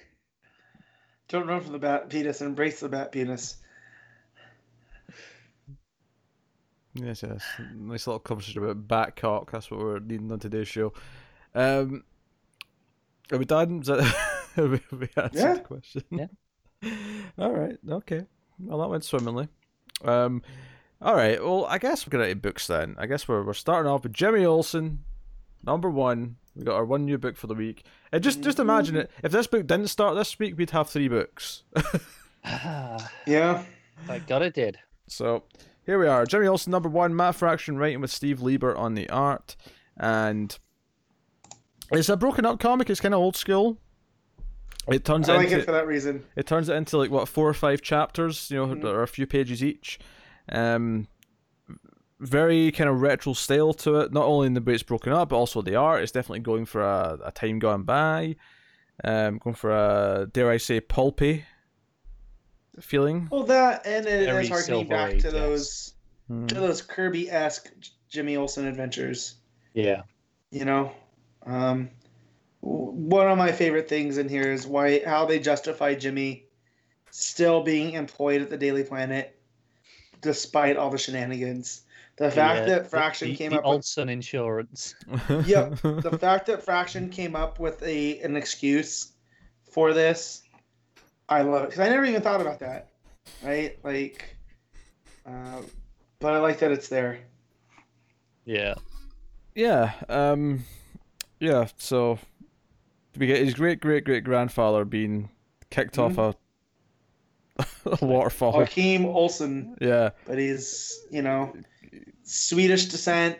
Don't run from the bat penis. Embrace the bat penis. Yes, yes. Nice little conversation about bat cock. That's what we're needing on today's show. Um, are we done? Is that, have we, answered Yeah. the question? Yeah. all right. Okay. Well, that went swimmingly. Um, all right. Well, I guess we're gonna into books then. I guess we're we're starting off with Jimmy Olsen, number one. We got our one new book for the week. And just just imagine it. If this book didn't start this week, we'd have three books. Ah, Yeah. Thank God it did. So here we are. Jimmy Olsen, number one. Matt Fraction writing with Steve Lieber on the art. And it's a broken up comic. It's kind of old school. It turns I like into it for that reason. it turns it into like what four or five chapters. You know, Mhm. that are a few pages each. Um, very kind of retro style to it. Not only in the way it's broken up, but also the art. It's definitely going for a, a time gone by. Um, going for a dare I say pulpy feeling. Well, that and it Very is harkening Silver back to those Hmm. to those Kirby esque Jimmy Olsen adventures. Yeah. You know, um, one of my favorite things in here is why how they justify Jimmy still being employed at the Daily Planet despite all the shenanigans. The fact The, uh, that Fraction the, came the up with Olsen insurance. Yep. the fact that Fraction came up with a an excuse for this, I love it because I never even thought about that. Right, like, uh, but I like that it's there. Yeah. Yeah, um, yeah. So we get his great great great grandfather being kicked off a, a waterfall. Joachim Olsen, Yeah, but he's you know Swedish descent.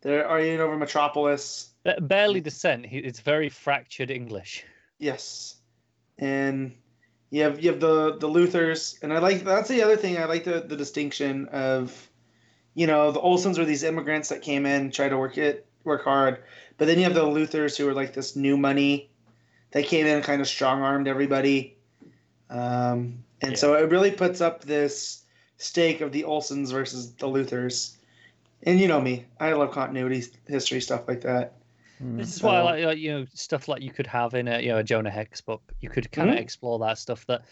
They're arguing over Metropolis. Barely descent. It's very fractured English. Yes, and you have you have the the Luthors, and I like that's the other thing I like the the distinction of, you know, the Olsens were these immigrants that came in try to work it work hard, but then you have the Luthors who were like this new money, they came in and kind of strong armed everybody, um, and Yeah. so it really puts up this stake of the Olsens versus the Luthors, and you know me, I love continuity history stuff like that. Hmm. This is why I like, like you know stuff like you could have in a you know a Jonah Hex book. You could kind of Mhm. explore that stuff that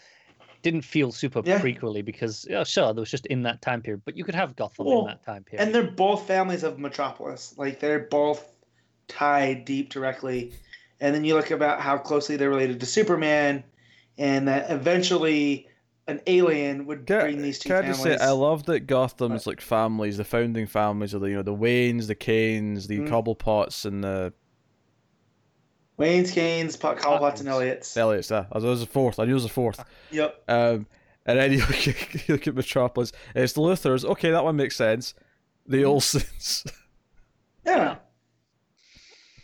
didn't feel super Yeah. prequely because yeah, sure, there was just in that time period, but you could have Gotham Well, in that time period. And they're both families of Metropolis. Like they're both tied deep directly. And then you look about how closely they're related to Superman, and that eventually an alien would Can, bring these two can I just say I love that Gotham's like families, the founding families of the you know the Waynes, the Kanes, the Mhm. Cobblepots, and the Wayne's, Kane's, Pot, Cobblepots, and Elliots. Elliots. Uh, there was a fourth. I knew there was a fourth. Yep. Um, and then you look, at, you look at Metropolis. It's the Luthors. Okay, that one makes sense. The Olsens. Yeah.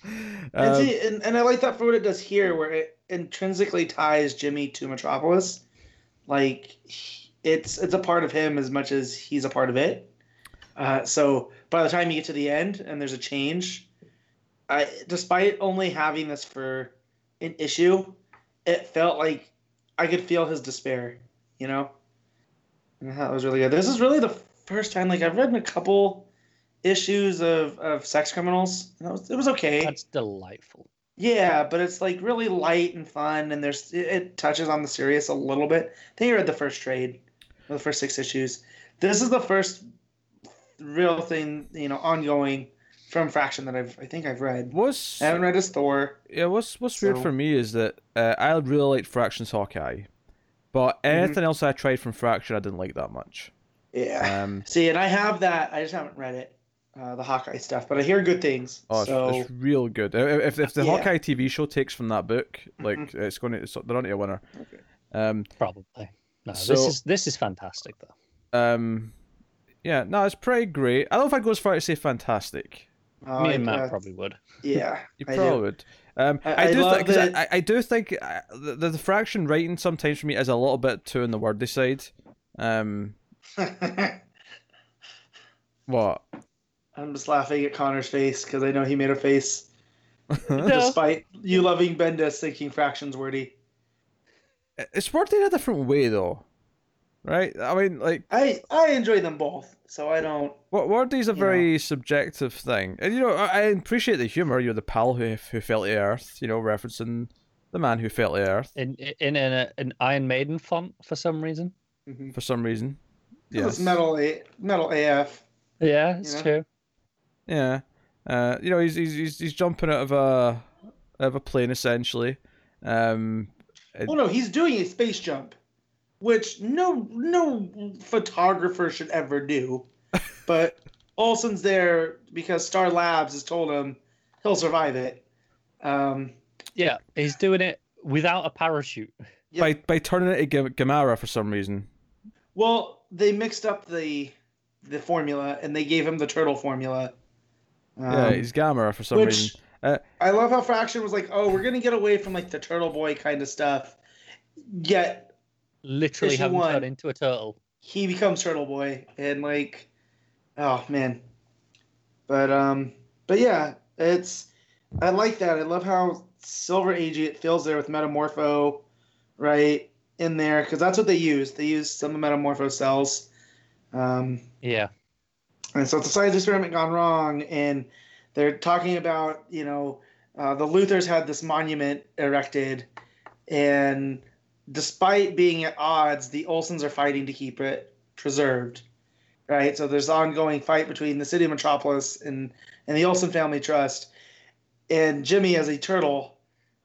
and, Um, see, and, and I like that for what it does here, where it intrinsically ties Jimmy to Metropolis. Like, it's it's a part of him as much as he's a part of it. Uh, so by the time you get to the end and there's a change, I despite only having this for an issue, it felt like I could feel his despair. You know, and it was really good. This is really the first time like I've read a couple issues of, of sex criminals. And was, it was okay. That's delightful. Yeah, but it's like really light and fun, and there's it, it touches on the serious a little bit. I think I read the first trade, or the first six issues. This is the first real thing, you know, ongoing from Fraction that I've I think I've read. What's I haven't read a Thor. yeah? What's what's weird for me is that uh, I really liked Fraction's Hawkeye, but Mm-hmm. anything else I tried from Fraction I didn't like that much. Yeah. Um, See, and I have that. I just haven't read it, uh, the Hawkeye stuff, but I hear good things. oh, it's, so it's real good. If if, if the Yeah. Hawkeye TV show takes from that book, like it's going to, it's, they're onto a winner. Okay. Um, Probably. No, So- this is this is fantastic though. um, yeah, no, it's pretty great. I don't know if I'd go as far as say fantastic. uh, Me and I- Matt uh, probably would. yeah, You I probably do. would. Um, I, I- I do love think 'cause I, I, I do think uh, the, the Fraction writing sometimes for me is a little bit too on the wordy side. Um, what? I'm just laughing at Connor's face because I know he made a face despite you loving Bendis thinking Fraction's wordy. It's wordy in a different way though, right? I mean, like I I enjoy them both, so I don't. what wordy's a You very subjective thing, and you know I, I appreciate the humor. You're the pal who who fell to earth, you know, referencing the man who fell to earth In in an, an Iron Maiden font for some reason. Mhm. for some reason. It's Yes. metal A, metal AF. Yeah, it's Yeah. true. Yeah. Uh, you know, he's he's he's, he's jumping out of a out of a plane essentially. Um, Well, no, he's doing a space jump, which no no photographer should ever do. But Olsen's there because Star Labs has told him he'll survive it. Um, Yeah, he's doing it without a parachute. Yep. by by turning it to Gam- Gamera for some reason. well, they mixed up the the formula and they gave him the turtle formula. Yeah, Um, he's Gamera for some which reason. Uh, I love how Fraction was like, "Oh, we're gonna get away from like the Turtle Boy kind of stuff," yet Literally having one. turned into a turtle. he becomes Turtle Boy, and like, oh man. But um, but yeah, it's I like that. I love how Silver Agey it feels there with Metamorpho, right in there because that's what they use. They use some of Metamorpho cells. Um, Yeah. And so it's a science experiment gone wrong, and they're talking about, you know, uh, the Luthors had this monument erected, and despite being at odds, the Olsens are fighting to keep it preserved. Right? So there's an ongoing fight between the city of Metropolis and, and the Olsen Family Trust. And Jimmy, as a turtle,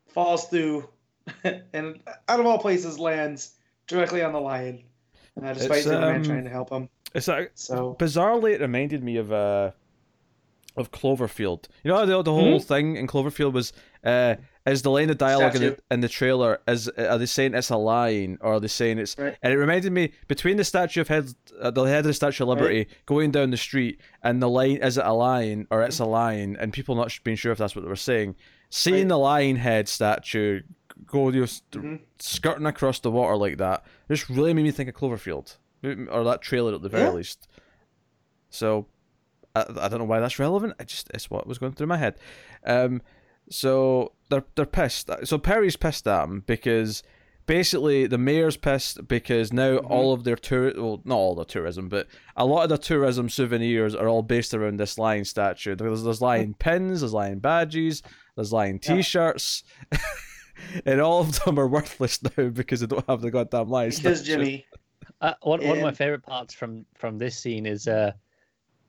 falls through and out of all places lands directly on the lion. Uh, despite It's, Superman um, trying to help him. It's like So bizarrely it reminded me of uh of Cloverfield. You know the the whole thing in Cloverfield was uh is the line of dialogue in the, in the trailer is are they saying it's a line or are they saying it's Right. and it reminded me between the statue of head uh, the head of the Statue of Liberty going down the street and the line is it a lion or it's a lion and people not being sure if that's what they were saying seeing Right. the lion head statue go you know, st- Mhm. skirting across the water like that just really made me think of Cloverfield or that trailer at the very Yeah. least so I, I don't know why that's relevant. I just it's what was going through my head. Um, so they're they're pissed. So Perry's pissed at him because basically the mayor's pissed because now Mhm. all of their tour well not all the tourism but a lot of the tourism souvenirs are all based around this lion statue. There's there's lion pins, there's lion badges, there's lion t-shirts. and all of them are worthless now because they don't have the goddamn lion because statue. Jimmy. Uh, one, one of my favorite parts from from this scene is uh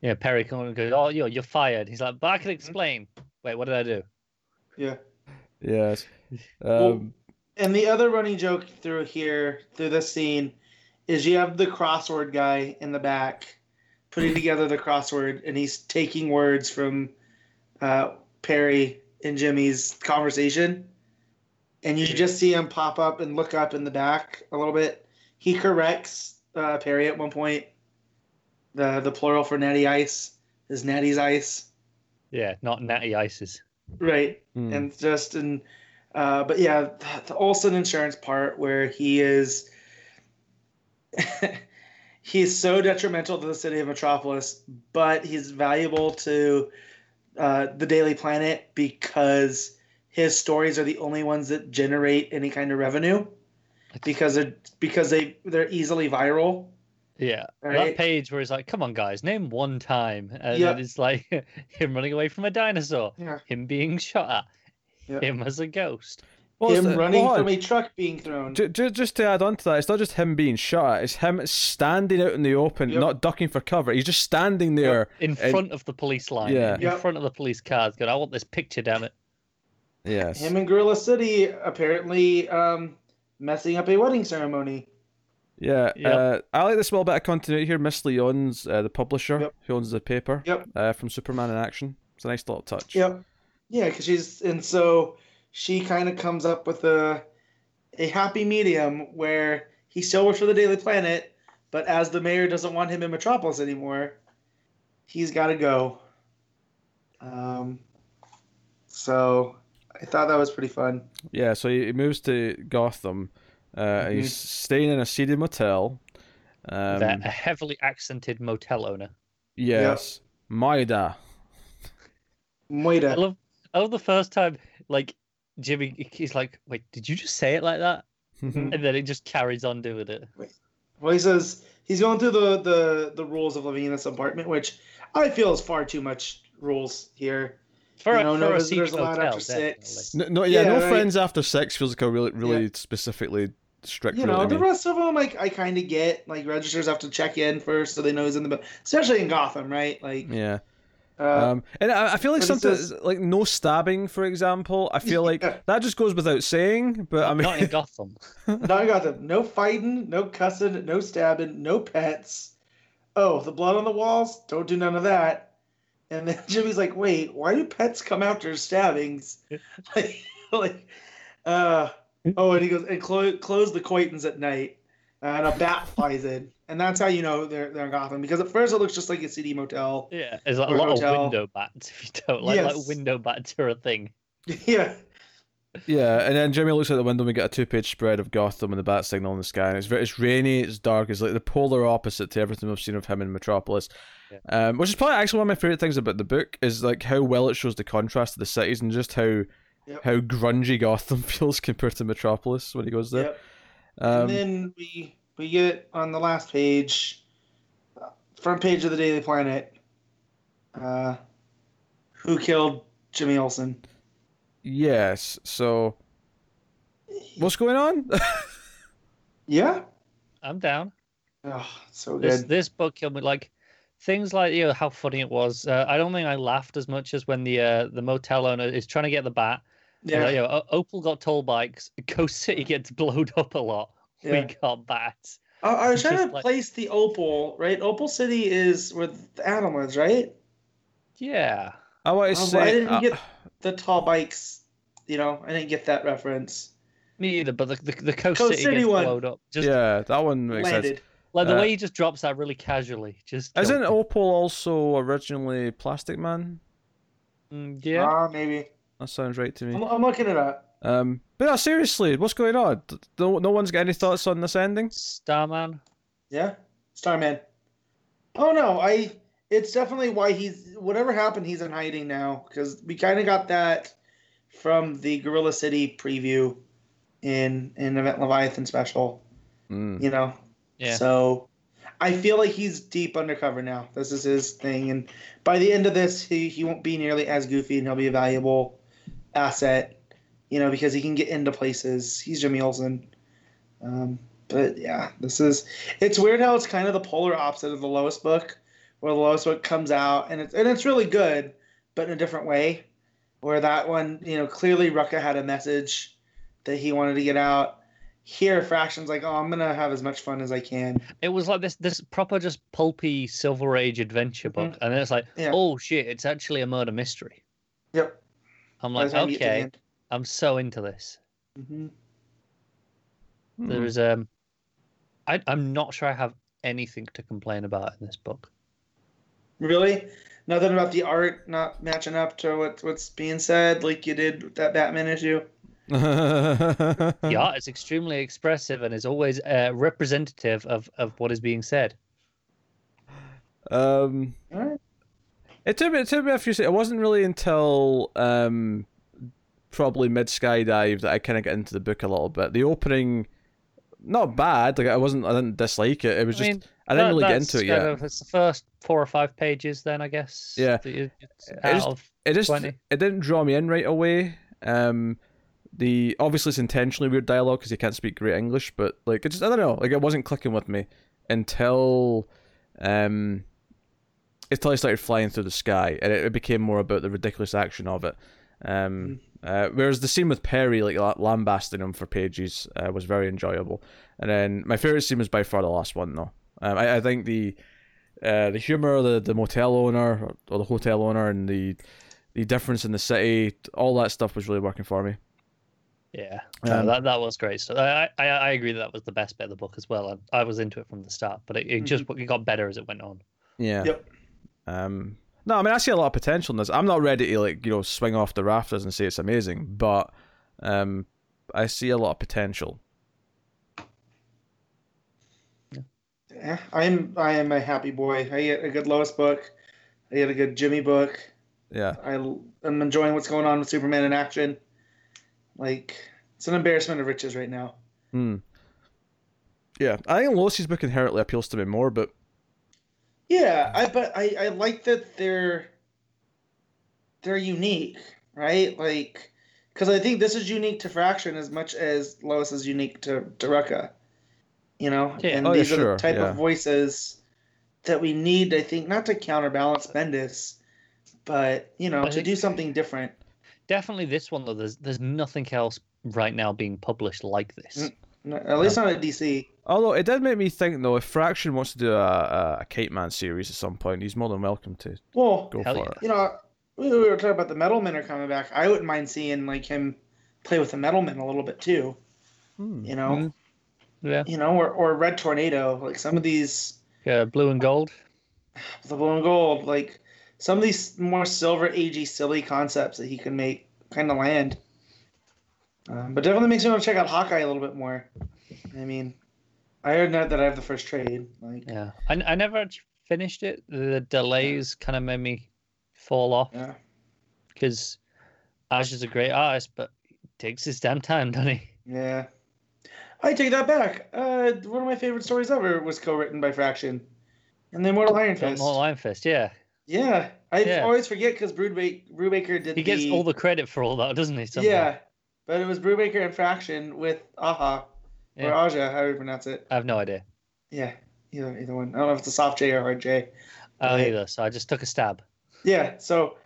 you know Perry comes and goes, Oh you're you're fired. He's like, But I can explain. Wait, what did I do? Yeah. Yes. Well, Um, And the other running joke through here, through this scene, is you have the crossword guy in the back putting together the crossword, and he's taking words from uh, Perry and Jimmy's conversation. And you just see him pop up and look up in the back a little bit. He corrects uh, Perry at one point. The the plural for natty ice is natty's ice. Yeah, not natty ices. Right. hmm. and just in uh but yeah the- the Olsen insurance part where he is he's so detrimental to the city of Metropolis, but he's valuable to uh, the Daily Planet because his stories are the only ones that generate any kind of revenue because they're because they they're easily viral. Yeah, Right. that page where he's like, "Come on, guys, name one time," and Yeah. it's like him running away from a dinosaur, Yeah. him being shot at, Yeah. him as a ghost. Well, Him it's- running hold on. from a truck being thrown. Ju- ju- just to add on to that, it's not just him being shot; at, it's him standing out in the open, Yep. not ducking for cover. He's just standing there. In And- front of the police line, Yeah. in Yep. front of the police cars, going, "I want this picture, damn it!" Yes. Him in Gorilla City apparently um, messing up a wedding ceremony. Yeah, Yep. uh, I like this little bit of continuity here. Miss Leon's uh, the publisher Yep. who owns the paper Yep. uh, from Superman in Action. It's a nice little touch. Yep. Yeah, because she's and so she kind of comes up with a a happy medium where he still works for the Daily Planet, but as the mayor doesn't want him in Metropolis anymore, he's got to go. Um. So I thought that was pretty fun. Yeah, so he, he moves to Gotham. Uh, Mhm. He's staying in a seedy motel. Um, They're a heavily accented motel owner. yes, Maida. Maida. I love, I love the first time, like Jimmy, he's like, "Wait, did you just say it like that?" Mhm. And then it just carries on doing it. Well, he says he's going through the, the, the rules of living in this apartment, which I feel is far too much rules here. For You a, know, for no a visitors seedy allowed motel, after six. No, no yeah, Yeah, no right. friends after sex feels like a really, really specifically strict You know, to the me. rest of them, like I kind of get. Like registers have to check in first, so they know who's in the. bu- Especially in Gotham, right? Like, Yeah. uh, Um, and I, I feel like something he sometimes, says- like no stabbing, for example. I feel like Yeah. that just goes without saying. But I mean, Not in Gotham. now I got them. No fighting, no cussing, no stabbing, no pets. Oh, the blood on the walls? Don't do none of that. And then Jimmy's like, "Wait, why do pets come after stabbings?" like, like, uh, oh, and he goes and clo- close the coitons at night, and a bat flies in, and that's how you know they're they're in Gotham because at first it looks just like a city motel. Yeah, there's like a lot hotel. of window bats. If you don't like, Yes. like window bats are a thing. yeah, yeah. And then Jimmy looks out the window and we get a two-page spread of Gotham and the bat signal in the sky. And it's very, it's rainy, it's dark. It's like the polar opposite to everything we've seen of him in Metropolis. Um, which is probably actually one of my favorite things about the book is like how well it shows the contrast of the cities and just how Yep. how grungy Gotham feels compared to Metropolis when he goes there. yep. Um, and then we we get on the last page, uh, front page of the Daily Planet. Uh, who killed Jimmy Olsen? yes. So what's going on? Yeah. I'm down. Oh, so This good. this book killed me. Like things like you know how funny it was. Uh, I don't think I laughed as much as when the uh, the motel owner is trying to get the bat. Yeah. Yeah. You know, Opal got toll bikes. Coast City gets blown up a lot. yeah. We got bats. I, I was trying to like- place the Opal right. Opal City is where the Adam lives, right? Yeah. I want to Oh, say I didn't uh, get the tall bikes. You know, I didn't get that reference. Me either. But the the, the Coast, Coast City, City gets one. blowed up. Just yeah, that one makes sense. Landed. like the uh, way he just drops that really casually. Just Isn't killed me. Opal also originally Plastic Man? Mm, yeah. Ah, maybe. That sounds right to me. I'm, I'm looking it up. Um, but no, seriously, what's going on? No, no one's got any thoughts on this ending? Starman. Yeah, Starman. Oh no, I. It's definitely why he's whatever happened. He's in hiding now because we kind of got that from the Gorilla City preview in in Event Leviathan special. Mm. You know, Yeah. So I feel like he's deep undercover now. This is his thing, and by the end of this, he he won't be nearly as goofy, and he'll be a valuable asset. You know, because he can get into places. He's Jimmy Olsen. Um, but yeah, this is. It's weird how it's kind of the polar opposite of the Lois book, where the Lois book comes out and it's and it's really good, but in a different way. Where that one, you know, clearly Rucka had a message that he wanted to get out. Here, Fraction's like, oh, I'm gonna have as much fun as I can. It was like this this proper just pulpy Silver Age adventure book, and then it's like, Mm-hmm. Yeah. oh shit, it's actually a murder mystery. Yep. I'm like, time you get to the okay. I'm so into this. Mhm. Hmm. There's um, I I'm not sure I have anything to complain about in this book. Really? Nothing about the art not matching up to what what's being said, like you did with that Batman issue. The art is extremely expressive and is always uh, representative of, of what is being said. um, Alright. it took me it took me a few. se- It wasn't really until um, probably mid skydive that I kind of got into the book a little bit. The opening, not bad. Like I wasn't. I didn't dislike it. It was I just. mean, I didn't that- really get into it kind yet. Of, it's the first four or five pages, then I guess. Yeah. that you- It just- of it just it didn't draw me in right away. Um, the obviously it's intentionally weird dialogue because he can't speak great English, but like it just I don't know, like it wasn't clicking with me until um until he started flying through the sky, and it, it became more about the ridiculous action of it. Um, uh, whereas the scene with Perry, like lambasting him for pages, uh, was very enjoyable. And then my favorite scene was by far the last one, though. Um, I, I think the uh, the humor, the the motel owner or, or the hotel owner, and the the difference in the city, all that stuff was really working for me. Yeah, no, Um, that that was great. So I, I I agree that that was the best bit of the book as well. I, I was into it from the start, but it, it just it got better as it went on. Yeah. Yep. Um, no, I mean I see a lot of potential in this. I'm not ready to like you know swing off the rafters and say it's amazing, but um, I see a lot of potential. Eh, I'm I am a happy boy. I get a good Lois book. I get a good Jimmy book. Yeah. I, I'm enjoying what's going on with Superman in action. Like it's an embarrassment of riches right now. Hmm. Yeah, I think Lois's book inherently appeals to me more, but Yeah, I but I I like that they're they're unique, right? Like because I think this is unique to Fraction as much as Lois is unique to to Rucka. You know, Yeah. and Oh, yeah, these are sure, the type yeah. of voices that we need. I think not to counterbalance Bendis, but you know, I to think- do something different. Definitely this one though. There's there's nothing else right now being published like this. Mm. No, At least not at DC. although it did make me think though, if Fraction wants to do a, a, a Kate Man series at some point, he's more than welcome to Well, go for yeah. it. you know, we we were talking about the Metal Men are coming back. I wouldn't mind seeing like him play with the Metal Men a little bit too. Hmm. You know, Mhm. Yeah, you know, or, or Red Tornado. Like some of these, yeah, blue and gold. the blue and gold. Like some of these more silver agey silly concepts that he can make kind of land. Um, but definitely makes me want to check out Hawkeye a little bit more. I mean, I heard that that I have the first trade. Like, Yeah, I I never finished it. The delays kind of made me fall off yeah. because Ash is a great artist, but it takes his damn time, doesn't he? Yeah. I take that back. Uh, one of my favorite stories ever was co-written by Fraction, and the Immortal Iron Fist. know Iron Fist, yeah. Yeah, I Yeah. always forget because Brubaker, Brubaker did the He gets the, all the credit for all that, doesn't he? somehow? yeah, but it was Brubaker and Fraction with Aha or Yeah. Aja, however you pronounce it. I have no idea. Yeah, either either one. I don't know if it's a soft J or hard J. Oh, Right. either, so I just took a stab. Yeah, so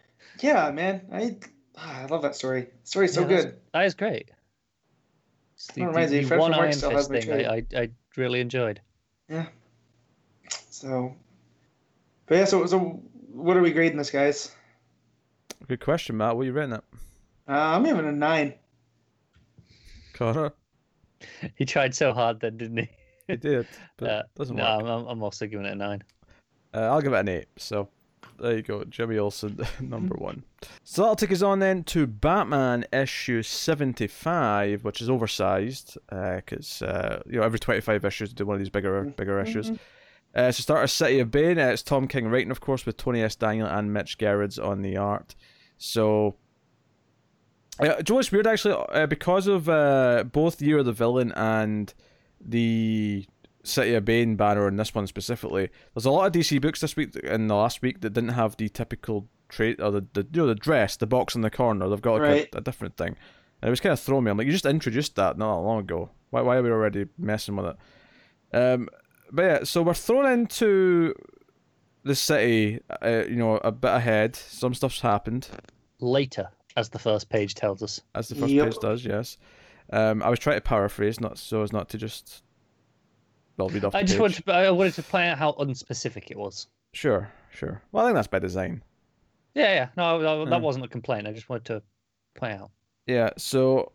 yeah, man, I ah, I love that story. The story's so Yeah, good. That is great. The, reminds the, me, the one Iron Fist thing I, I, I really enjoyed. Yeah. So, but yeah, so so what are we grading this, guys? Good question, Matt. What are you rating it? Uh, I'm giving it a nine. Connor? He tried so hard then, didn't he? He did, but Uh, doesn't no, work. I'm, I'm- I'm also giving it a nine. Uh, I'll give it an eight. So there you go, Jimmy Olsen, number one. So that'll take us on then to Batman issue seventy-five, which is oversized because uh, you know every twenty-five issues they do one of these bigger bigger issues. Uh, so start a City of Bane. Uh, it's Tom King writing, of course, with Tony S. Daniel and Mitch Gerads on the art. So. Uh, you know what's weird actually? Uh, because of uh, both Year of the Villain and the City of Bane banner in this one specifically, there's a lot of DC books this week in the last week that didn't have the typical trait or the, the you know the dress, the box in the corner. They've got like Right. a, a different thing, and it was kind of throwing me. I'm like, you just introduced that not that long ago. Why why are we already messing with it? Um, but yeah, so we're thrown into the city, uh, you know, a bit ahead. Some stuff's happened, Later, as the first page tells us. as the first Yep. page does. Yes. Um, I was trying to paraphrase, not so as not to just. Well, read off. I the just page. wanted to, I wanted to point out how unspecific it was. Sure, sure. Well, I think that's by design. Yeah, yeah. No, no, that Hmm. wasn't a complaint. I just wanted to point out. Yeah, so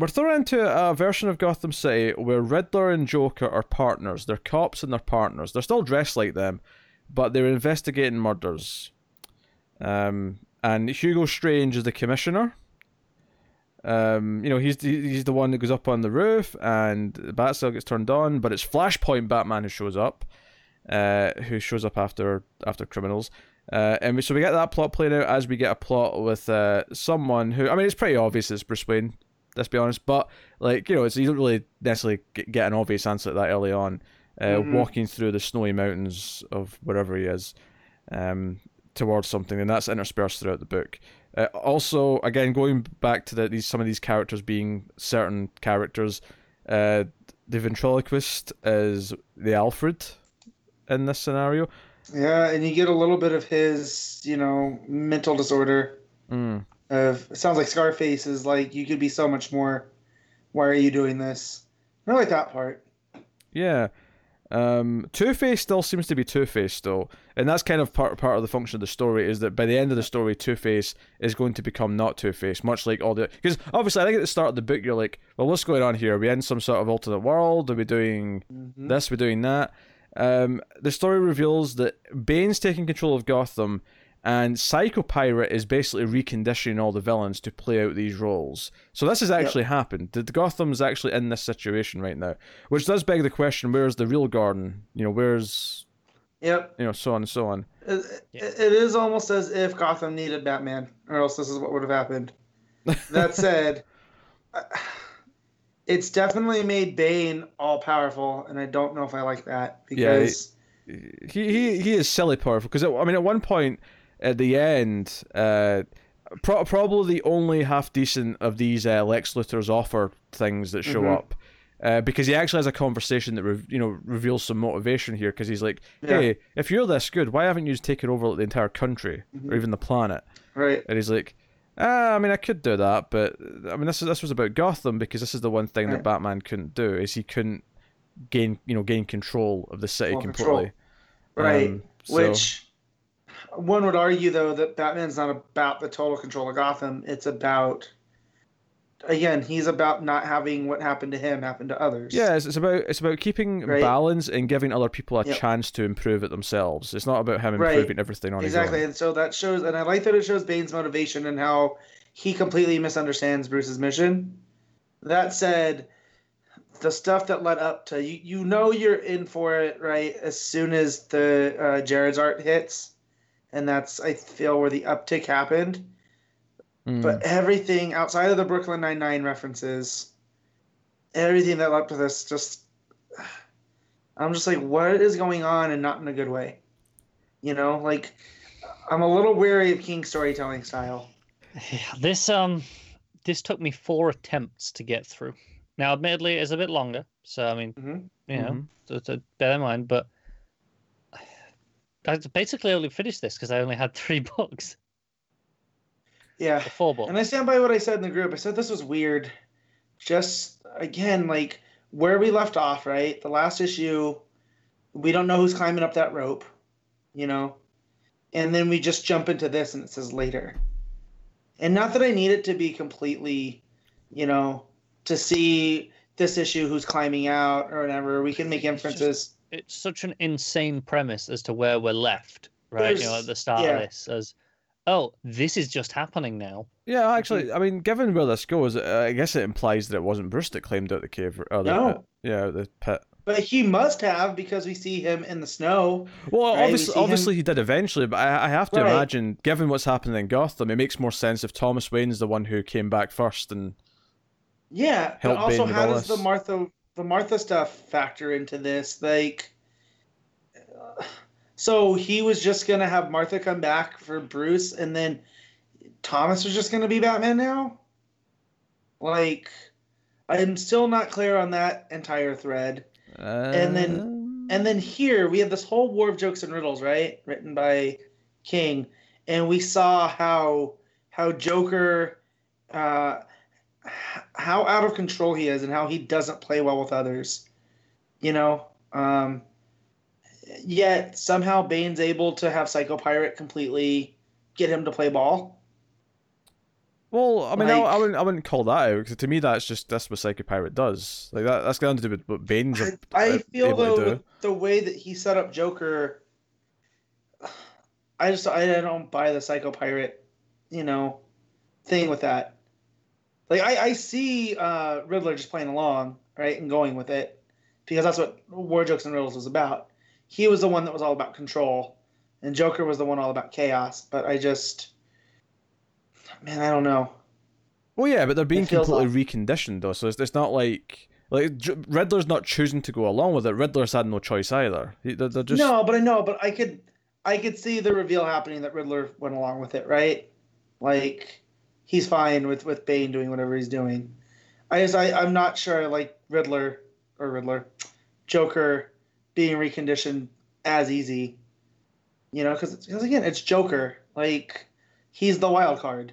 we're thrown into a version of Gotham City where Riddler and Joker are partners. They're cops and they're partners. They're still dressed like them, but they're investigating murders. Um, and Hugo Strange is the commissioner. Um, you know, he's the, he's the one that goes up on the roof, and the bat gets turned on. But it's Flashpoint Batman who shows up, uh, who shows up after after criminals. Uh, and so we get that plot playing out as we get a plot with uh, someone who I mean it's pretty obvious it's Bruce Wayne. Let's be honest, but like you know, it's you don't really necessarily get, an obvious answer that early on. Uh, Mhm. Walking through the snowy mountains of wherever he is, um, towards something, and that's interspersed throughout the book. Uh, also, again, going back to the, these some of these characters being certain characters, uh, the ventriloquist is the Alfred in this scenario. Yeah, and you get a little bit of his, you know, mental disorder. Mm. Of it sounds like Scarface is like you could be so much more. Why are you doing this? I like that part. Yeah. Um, Two Face still seems to be Two Face still, and that's kind of part part of the function of the story is that by the end of the story, Two Face is going to become not Two Face, much like all the because obviously I think at the start of the book you're like, well, what's going on here? Are we in some sort of alternate world? Are we doing Mhm. this? We're doing that. Um, the story reveals that Bane's taking control of Gotham, and Psycho Pirate is basically reconditioning all the villains to play out these roles. So this has actually happened. The the Gotham's actually in this situation right now, which does beg the question: Where's the real Gordon? You know, where's Yep. you know, so on and so on. It, Yeah. it is almost as if Gotham needed Batman, or else this is what would have happened. That said, uh, it's definitely made Bane all powerful, and I don't know if I like that Yeah, because he he he is silly powerful because I mean at one point at the end, uh, pro- probably the only half decent of these uh, Lex Luthor's offer things that show Mhm. up. Uh, because he actually has a conversation that re- you know reveals some motivation here. Because he's like, Yeah. "Hey, if you're this good, why haven't you just taken over the entire country Mhm. or even the planet?" right, And he's like, ah, I mean, I could do that, but I mean, this is this was about Gotham because this is the one thing that Batman couldn't do is he couldn't gain you know gain control of the city control. completely. right. Um, so- Which one would argue though that Batman's not about the total control of Gotham. It's about again, he's about not having what happened to him happen to others. Yeah, it's, it's about it's about keeping Right. balance and giving other people a Yep. chance to improve it themselves. It's not about him Right. improving everything on exactly. his own. Exactly, and so that shows, and I like that it shows Bane's motivation and how he completely misunderstands Bruce's mission. That said, the stuff that led up to you, you know, you're in for it, right? As soon as the uh, Gerads' art hits, and that's I feel where the uptick happened. Mm. But everything outside of the Brooklyn Nine Nine references, everything that led to this, just I'm just like, what is going on, and not in a good way. You know, like I'm a little weary of King's storytelling style. Yeah, this um this took me four attempts to get through. Now, admittedly, it's a bit longer, so I mean, Mhm. you know, Mhm. to, to bear in mind. But I basically only finished this because I only had three books, Yeah, or four books. and I stand by what I said in the group. I said this was weird. Just again, like where we left off, right? The last issue, we don't know who's climbing up that rope, you know, and then we just jump into this and it says later. And not that I need it to be completely, you know, to see this issue who's climbing out or whatever. We can make It's just- inferences. It's such an insane premise as to where we're left, right? You know, at the start yeah. of this, as oh, this is just happening now. Yeah, actually, I mean, given where this goes, uh, I guess it implies that it wasn't Bruce that claimed out the cave. Or the, No. yeah, the pit. But he must have because we see him in the snow. Well, Right, we obviously, him- obviously he did eventually, but I, I have to Right. imagine, given what's happening in Gotham, it makes more sense if Thomas Wayne's the one who came back first. And Yeah, but also Bane how all does the. Martha the Martha stuff factor into this? Like, uh, so he was just gonna have Martha come back for Bruce, and then Thomas was just gonna be Batman now. Like, I'm still not clear on that entire thread. And then- And then here we have this whole war of jokes and riddles, right? Written by King, and we saw how how Joker, uh, how out of control he is, and how he doesn't play well with others. You know, um, yet somehow Bane's able to have Psycho Pirate completely get him to play ball. Well, I mean, I, I wouldn't, I wouldn't call that out because to me, that's just that's what Psycho Pirate does. Like that, that's got to do with what Bane's I, I a- feel though the way that he set up Joker, I just I don't buy the Psycho Pirate, you know, thing with that. Like I, I see uh, Riddler just playing along, right, and going with it, because that's what War Jokes and Riddles was about. He was the one that was all about control, and Joker was the one all about chaos. But I just, man, I don't know. Well, yeah, but they're being completely reconditioned though, so it's, it's not like like Riddler's not choosing to go along with it. Riddler's had no choice either. He- They're, they're just No, but I know, but I could, I could see the reveal happening that Riddler went along with it, right? Like, he's fine with with Bane doing whatever he's doing. I just, I, I'm not sure, I like Riddler or Riddler, Joker being reconditioned as easy, you know, because again, it's Joker. Like, he's the wild card.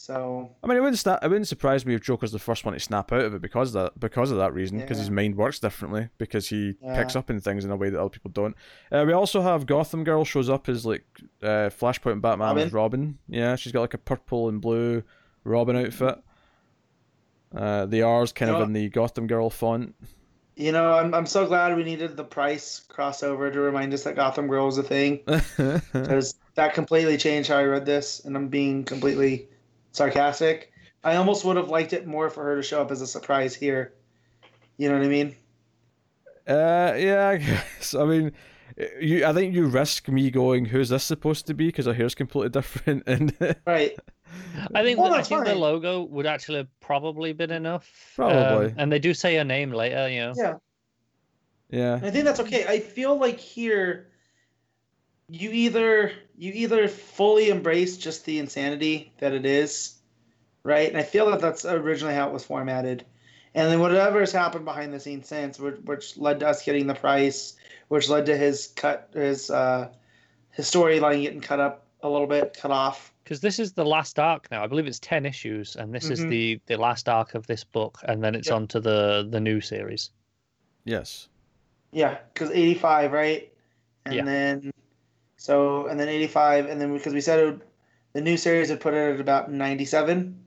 So I mean, it wouldn't sta- it wouldn't surprise me if Joker's the first one to snap out of it because of that because of that reason because Yeah. his mind works differently because he Yeah. picks up in things in a way that other people don't. Uh, we also have Gotham Girl shows up as like uh, Flashpoint Batman with Robin. Yeah, she's got like a purple and blue Robin outfit. Uh, the R's kind of Yeah. in the Gotham Girl font. you know, I'm I'm so glad we needed the price crossover to remind us that Gotham Girl was a thing. because that completely changed how I read this, and I'm being completely sarcastic. I almost would have liked it more for her to show up as a surprise here. You know what I mean? Uh, yeah, I guess. I mean, you. I think you risk me going, "Who's this supposed to be?" Because her hair's completely different, and Right. I think Well, the, I think the logo would actually have probably been enough. Probably. Um, and they do say her name later, you know. Yeah. yeah, I think that's okay. I feel like here you either you either fully embrace just the insanity that it is, right? And I feel that that's originally how it was formatted. And then whatever has happened behind the scenes since, which, which led to us getting the price, which led to his cut, his uh, his storyline getting cut up a little bit, cut off. Because this is the last arc now. I believe it's ten issues, and this is Mhm. the the last arc of this book, and then it's Yep. on to the the new series. yes. Yeah, because 85, right? And Yeah. then, so, and then 85, and then because we said it would, the new series would put it at about 97.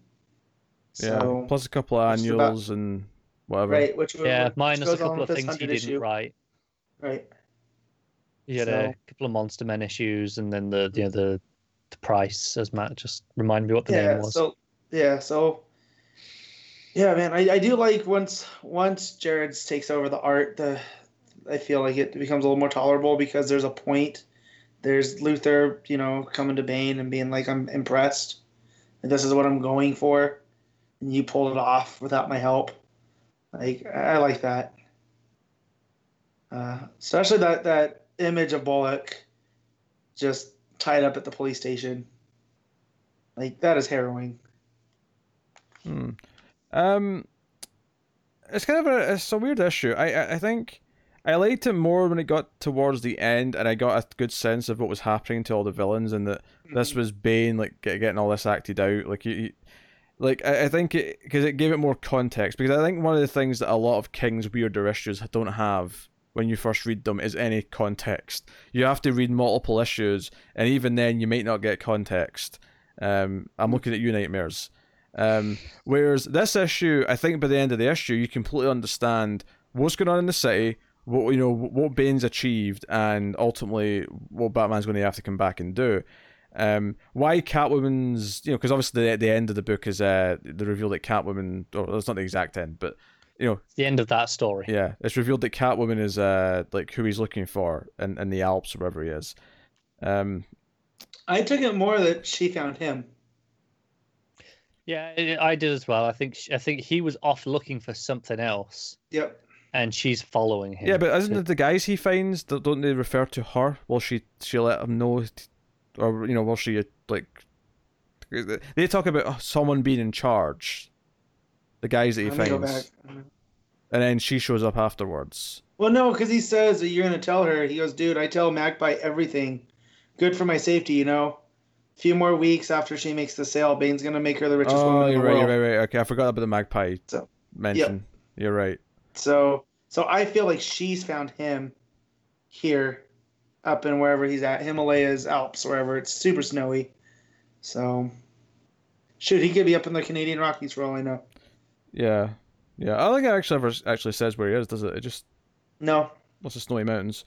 Yeah, So, plus a couple of just about- annuals and whatever. right, which Yeah, which minus a couple of things he didn't issue. write. Right. You had So- a couple of Monster Men issues, and then the you know the hmm. the price, as Matt just reminded me what the yeah, name was. so, yeah, so, yeah, man, I, I do like once once Gerads' takes over the art, the I feel like it becomes a little more tolerable because there's a point. There's Luthor, you know, coming to Bane and being like, I'm impressed. And this is what I'm going for. And you pulled it off without my help. Like, I I like that. Uh, especially that, that image of Bullock just tied up at the police station. Like, that is harrowing. Hmm. Um, it's kind of a it's a weird issue. I, I I think I liked it more when it got towards the end, and I got a good sense of what was happening to all the villains, and that this was Bane like get, getting all this acted out. Like you, you- like I, I think it because it gave it more context. Because I think one of the things that a lot of King's weirder issues don't have when you first read them is any context. You have to read multiple issues, and even then you might not get context. Um, I'm looking at you, Knightmares. Um, whereas this issue, I think by the end of the issue, you completely understand what's going on in the city, what you know, what Bane's achieved, and ultimately what Batman's going to have to come back and do. Um, why Catwoman's, you know, because obviously the, the end of the book is uh, the reveal that Catwoman, or it's not the exact end, but you know, the end of that story. yeah, it's revealed that Catwoman is uh like who he's looking for in, in the Alps or wherever he is. Um, I took it more that she found him. Yeah, I I did as well. I think sh- I think he was off looking for something else, Yep. And she's following him. yeah, but isn't to- it the guys he finds? Don't don't they refer to her? Will she she let him know, or you know, will she like? They talk about someone being in charge. The guys that he Let me finds, and then she shows up afterwards. Well, no, because he says that you're going to tell her. He goes, dude, I tell Magpie everything. Good for my safety, you know? A few more weeks after she makes the sale, Bane's going to make her the richest Oh, woman in you're the right, world. you're right, right. Okay, I forgot about the magpie So, mention. You're right. So, so I feel like she's found him here, up in wherever he's at, Himalayas, Alps, wherever. It's super snowy. So, shoot, he could be up in the Canadian Rockies for all I know. Yeah, yeah. I don't think it actually ever actually says where he is, does it? It just No, lots of snowy mountains.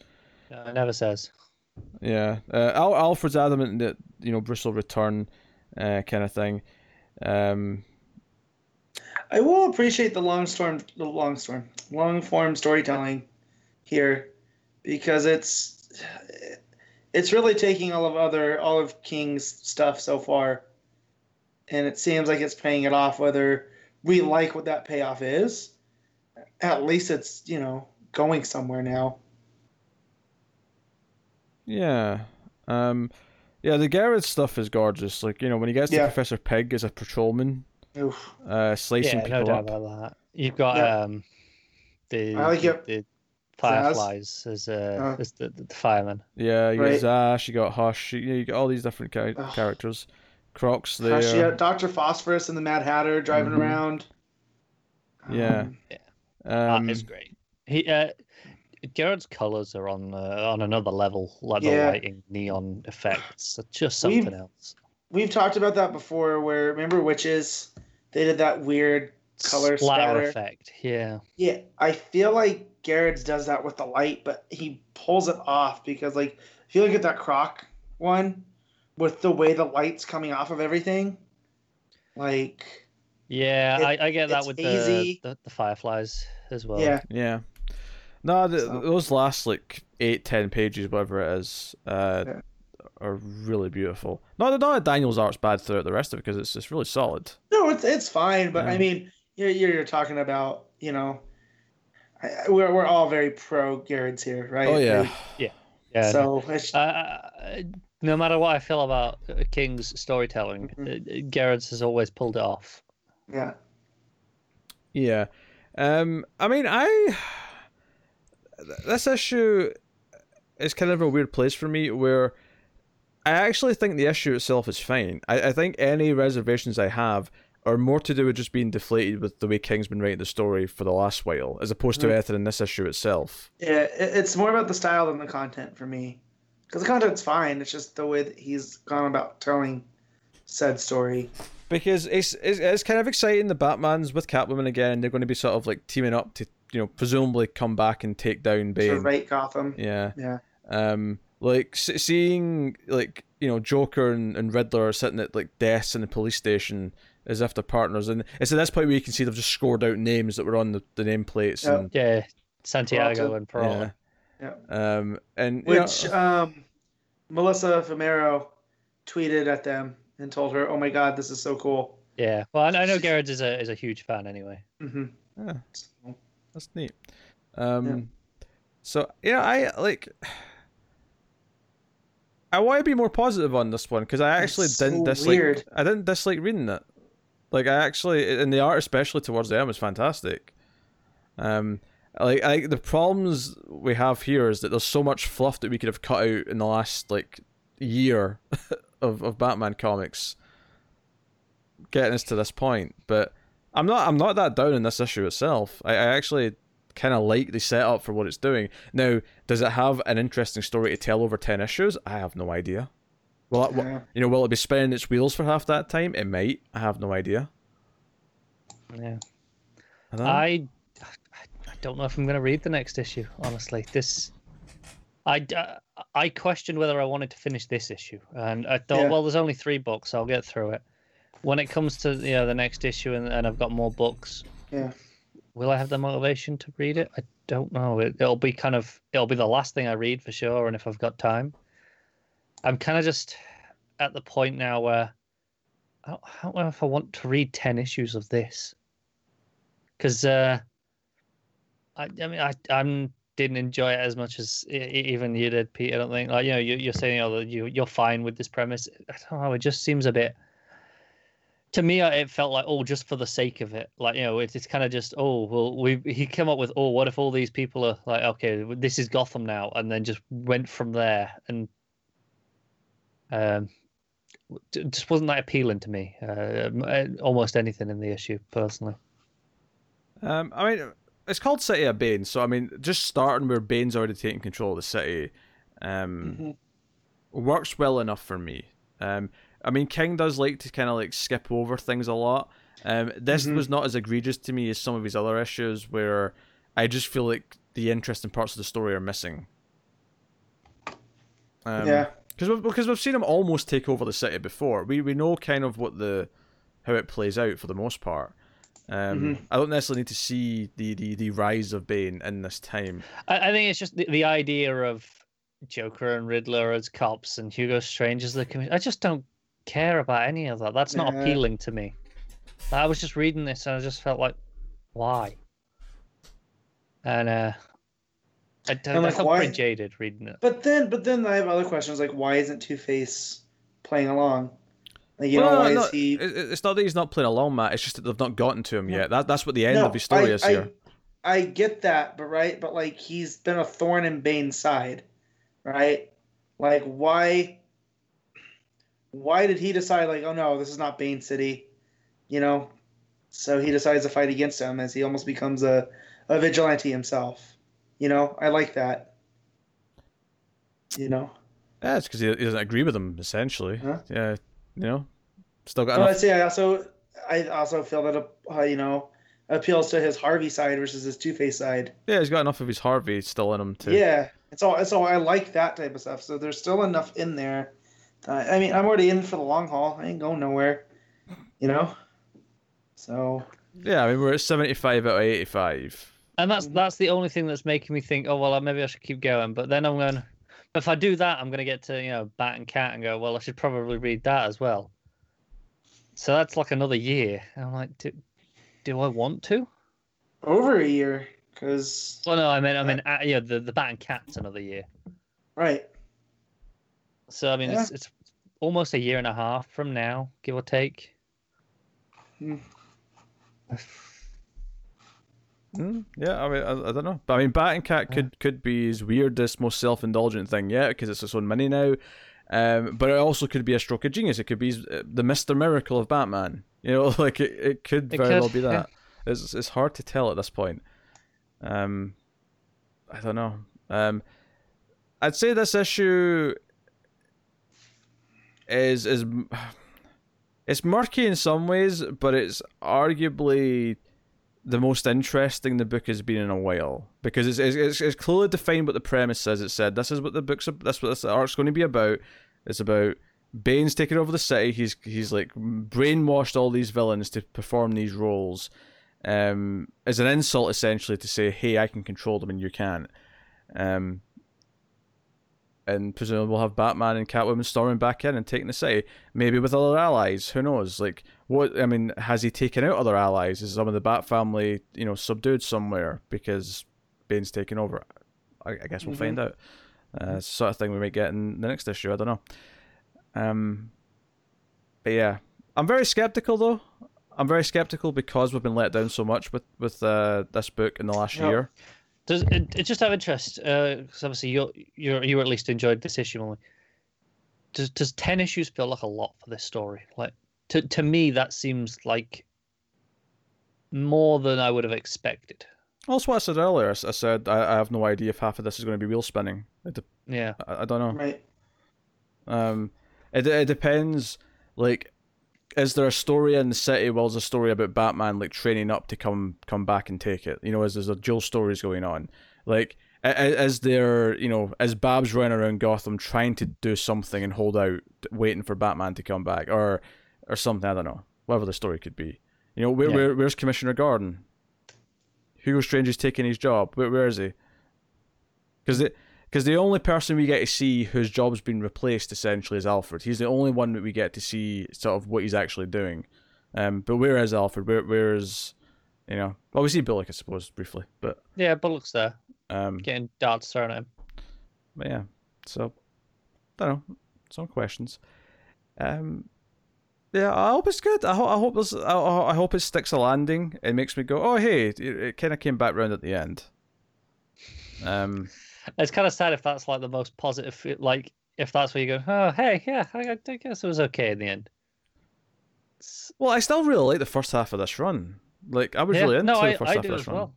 No, it never says. Yeah, uh, Al- Alfred's adamant that you know Bruce will return, uh, kind of thing. Um, I will appreciate the long storm, the long storm, long form storytelling here, because it's it's really taking all of other all of King's stuff so far, and it seems like it's paying it off. Whether we like what that payoff is, at least it's you know going somewhere now. Yeah. Um, yeah, the Gerads stuff is gorgeous. Like you know, when he gets to Professor Pyg as a patrolman, Oof. uh, slicing Yeah, no doubt up. about that. You've got Yeah. um, the, I like the, it. the fireflies as uh, Uh. as the, the fireman. Yeah, you Right. got Zsasz, you got Hush, you, you got all these different ca- Ugh. characters. Crocs there. Gosh, yeah, Doctor Phosphorus and the Mad Hatter driving Mhm. around. Yeah. Um, Um, that is great. He uh, Gerads' colors are on uh, on another level, like the Yeah. lighting, neon effects, are just We've- something else. We've talked about that before. Where remember witches? They did that weird color Splatter spatter. effect. Yeah, Yeah, I feel like Gerads does that with the light, but he pulls it off because, like, if you look at that Croc one, with the way the light's coming off of everything, like, yeah, It- I, I get that with hazy. the, the the fireflies as well. yeah, yeah. No, the, So- those last like eight, ten pages, whatever it is, uh, Yeah. Are really beautiful. Not that not that Daniel's art's bad throughout the rest of it because it's it's really solid. no, it's it's fine, but I mean, you're you're talking about, you know, I, I- we're we're all very pro Gerads here, right? Oh yeah, Like, yeah. so it's, Uh, no matter what I feel about uh, King's storytelling, Mhm. uh, Gerads has always pulled it off. yeah, yeah. Um, I mean, I this issue is kind of a weird place for me where I actually think the issue itself is fine. I, I think any reservations I have are more to do with just being deflated with the way King's been writing the story for the last while, as opposed to anything in this issue itself. yeah. It, it's more about the style than the content for me, because the content's fine. It's just the way that he's gone about telling said story. Because it's, it's it's kind of exciting. The Batman's with Catwoman again. They're going to be sort of like teaming up to you know presumably come back and take down To Bane. write Gotham. Yeah. Yeah. Um, like s- seeing like you know Joker and, and Riddler are sitting at like desks in the police station as if they're partners, and it's at this point where you can see they've just scored out names that were on the, the nameplates. Yep. And, Yeah, Santiago Peralta. and Peralta. Yeah. um, and you know, Which um, Melissa Fumero tweeted at them and told her, "Oh my God, this is so cool." Yeah. Well, I, I know Gerads is a is a huge fan anyway. Mm-hmm. Yeah. That's neat. Um, so yeah, I like. I want to be more positive on this one because I actually It's didn't so dislike. weird. I didn't dislike reading it. Like I actually, and the art especially towards the end was fantastic. Um, like I the problems we have here is that there's so much fluff that we could have cut out in the last like year of of Batman comics, getting us to this point. But I'm not I'm not that down in this issue itself. I, I actually kind of like the setup for what it's doing. Now, does it have an interesting story to tell over ten issues? I have no idea. Well, it- Yeah. you know, will it be spinning its wheels for half that time? It might. I have no idea. Yeah. I don't know. I I don't know if I'm going to read the next issue. Honestly, this I uh, I questioned whether I wanted to finish this issue, and I thought, Yeah. well, there's only three books. I'll get through it. When it comes to you know the next issue, and, and I've got more books, Yeah. Will I have the motivation to read it? I don't know. It, it'll be kind of it'll be the last thing I read for sure, and if I've got time, I'm kind of just at the point now where I don't, I don't know if I want to read ten issues of this, because uh, I I mean I I'm didn't enjoy it as much as even you did, Pete. I don't think like you know you, you're saying oh, you you're fine with this premise. I don't know. It just seems a bit to me uh, it felt like oh just for the sake of it like you know it's, it's kind of just oh well we he came up with oh what if all these people are like okay this is gotham now and then just went from there and um just wasn't that appealing to me uh, uh, almost anything in the issue personally Um, I mean, it's called City of Bane, so I mean, just starting where Bane's already taking control of the city, um, Mhm. works well enough for me. Um, I mean, King does like to kind of like skip over things a lot. Um, this Mhm. was not as egregious to me as some of his other issues, where I just feel like the interesting parts of the story are missing. Um, yeah. because we've, because we've seen him almost take over the city before. We we know kind of what the how it plays out for the most part. Um, Mhm. I don't necessarily need to see the, the, the rise of Bane in this time. I, I think it's just the, the idea of Joker and Riddler as cops and Hugo Strange as the commissioner. I just don't care about any of that. That's not Nah. appealing to me. I was just reading this and I just felt like, why? And uh, I, I, And, I like, felt why- pretty jaded reading it. But then, but then I have other questions like, why isn't Two Face playing along? Like, you Well, know, why no, is he? it- it- It's not that he's not playing along, Matt. It's just that they've not gotten to him No. yet. That, that's what the end No, of his story I, is I, here. I get that, but right, but like he's been a thorn in Bane's side, right? Like why? Why did he decide like, oh no, this is not Bane City, you know? So he decides to fight against him as he almost becomes a, a vigilante himself. You know, I like that. You know, Yeah, it's because he, doesn't agree with him, essentially. Huh? Yeah, you know, still got Well, I enough. say I also I also feel that uh, you know appeals to his Harvey side versus his Two Face side. Yeah, he's got enough of his Harvey still in him too. Yeah, it's all. It's all. I like that type of stuff. So there's still enough in there. Uh, I mean, I'm already in for the long haul. I ain't going nowhere. You know. So Yeah, I mean, we're at 75 out of 85. And that's that's the only thing that's making me think, oh well, maybe I should keep going. But then I'm going, if I do that, I'm going to get to you know Bat and Cat and go, well, I should probably read that as well. So that's like another year. And I'm like, do, do I want to? over a year, because Well, no, I mean, I mean, uh, yeah, the the Bat and Cat's another year. right. So I mean, it's it's almost a year and a half from now, give or take. Mm, yeah, I mean, I, I don't know, but I mean, Bat and Cat could could be his weirdest, most self indulgent thing yet because it's its own mini now. Um, but it also could be a stroke of genius. It could be uh, the Mister Miracle of Batman. You know, like it, it could It very could, well be yeah. that. It's it's hard to tell at this point. Um, I don't know. Um, I'd say this issue is is it's murky in some ways, but it's arguably the most interesting the book has been in a while because it's it's, it's, clearly defined what the premise says. It said this is what the book's that's what this arc's going to be about. It's about Bane's taking over the city. He's he's like brainwashed all these villains to perform these roles. Um, as an insult essentially to say, hey, I can control them and you can't. Um, and presumably we'll have Batman and Catwoman storming back in and taking the city, maybe with other allies. Who knows? Like, what? I mean, has he taken out other allies? Is some of the Bat family, you know, subdued somewhere because Bane's taken over? I, I guess we'll Mhm. find out. Uh, sort of thing we might get in the next issue. I don't know. Um, but yeah, I'm very skeptical though. I'm very skeptical because we've been let down so much with with uh, this book in the last Yep. year. Does it, it just have interest? Because obviously you you you at least enjoyed this issue only. Does does ten issues feel like a lot for this story? Like to to me, that seems like more than I would have expected. Also, what I said earlier, I said I, I have no idea if half of this is going to be wheel spinning. It de- Yeah, I, I don't know. Right. Um, it it depends. Like, is there a story in the city? Well, there's a story about Batman like training up to come come back and take it. You know, as there's a dual stories going on? Like, is there you know, is Babs running around Gotham trying to do something and hold out, waiting for Batman to come back, or or something? I don't know. Whatever the story could be. You know, where, Yeah. where where's Commissioner Gordon? Hugo Strange is taking his job. Where, where is he? Because the because the only person we get to see whose job's been replaced essentially is Alfred. He's the only one that we get to see sort of what he's actually doing. Um, but where is Alfred? Where where is you know? Well, we see Bullock, I suppose, briefly, but yeah. Bullock's there, um, getting darts thrown at him. but yeah. So, I don't know. Some questions. Um, yeah, I hope it's good. I, ho- I hope I I hope it sticks a landing. It makes me go, oh hey, it, it kind of came back round at the end. Um, It's kind of sad if that's like the most positive. Like if that's where you go, oh hey, yeah, I, I guess it was okay in the end. It's- well, I still really like the first half of this run. Like, I was yeah, really into no, the first I half do of this as run. well.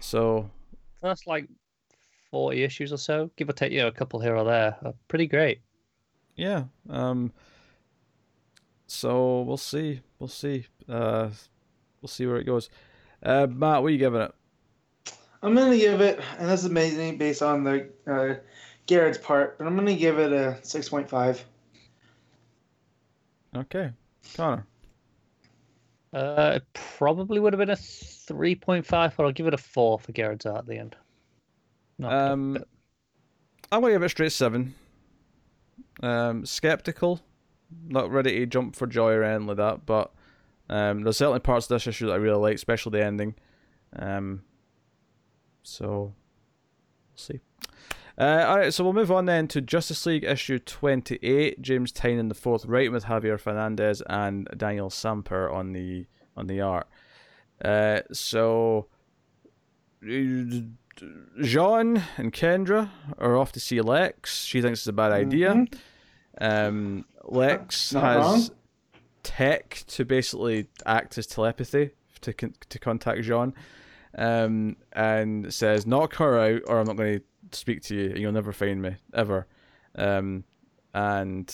So that's like forty issues or so, give or take, you know, a couple here or there, are pretty great. yeah, um, so we'll see, we'll see, uh, we'll see where it goes. Uh, Matt, what are you giving it? I'm gonna give it, and this is amazing based on the uh, Gerads' part, but I'm gonna give it a six point five. Okay, Connor. Uh, it probably would have been a three point five, but I'll give it a four for Gerads' art at the end. Not a Um, bit- I'm gonna give it a straight seven. Um, skeptical, not ready to jump for joy or anything like that, but um, there's certainly parts of this issue that I really like, especially the ending. Um, so we'll see. Uh, all right, so we'll move on then to Justice League issue 28. James Tynion the fourth, writing with Javier Fernandez and Daniel Sampere on the on the art. Uh, so J'onn and Kendra are off to see Lex. She thinks it's a bad idea. Um, Lex Not has wrong. tech to basically act as telepathy to con- to contact J'onn, um, and says, "Knock her out, or I'm not going to speak to you. and You'll never find me ever." Um, and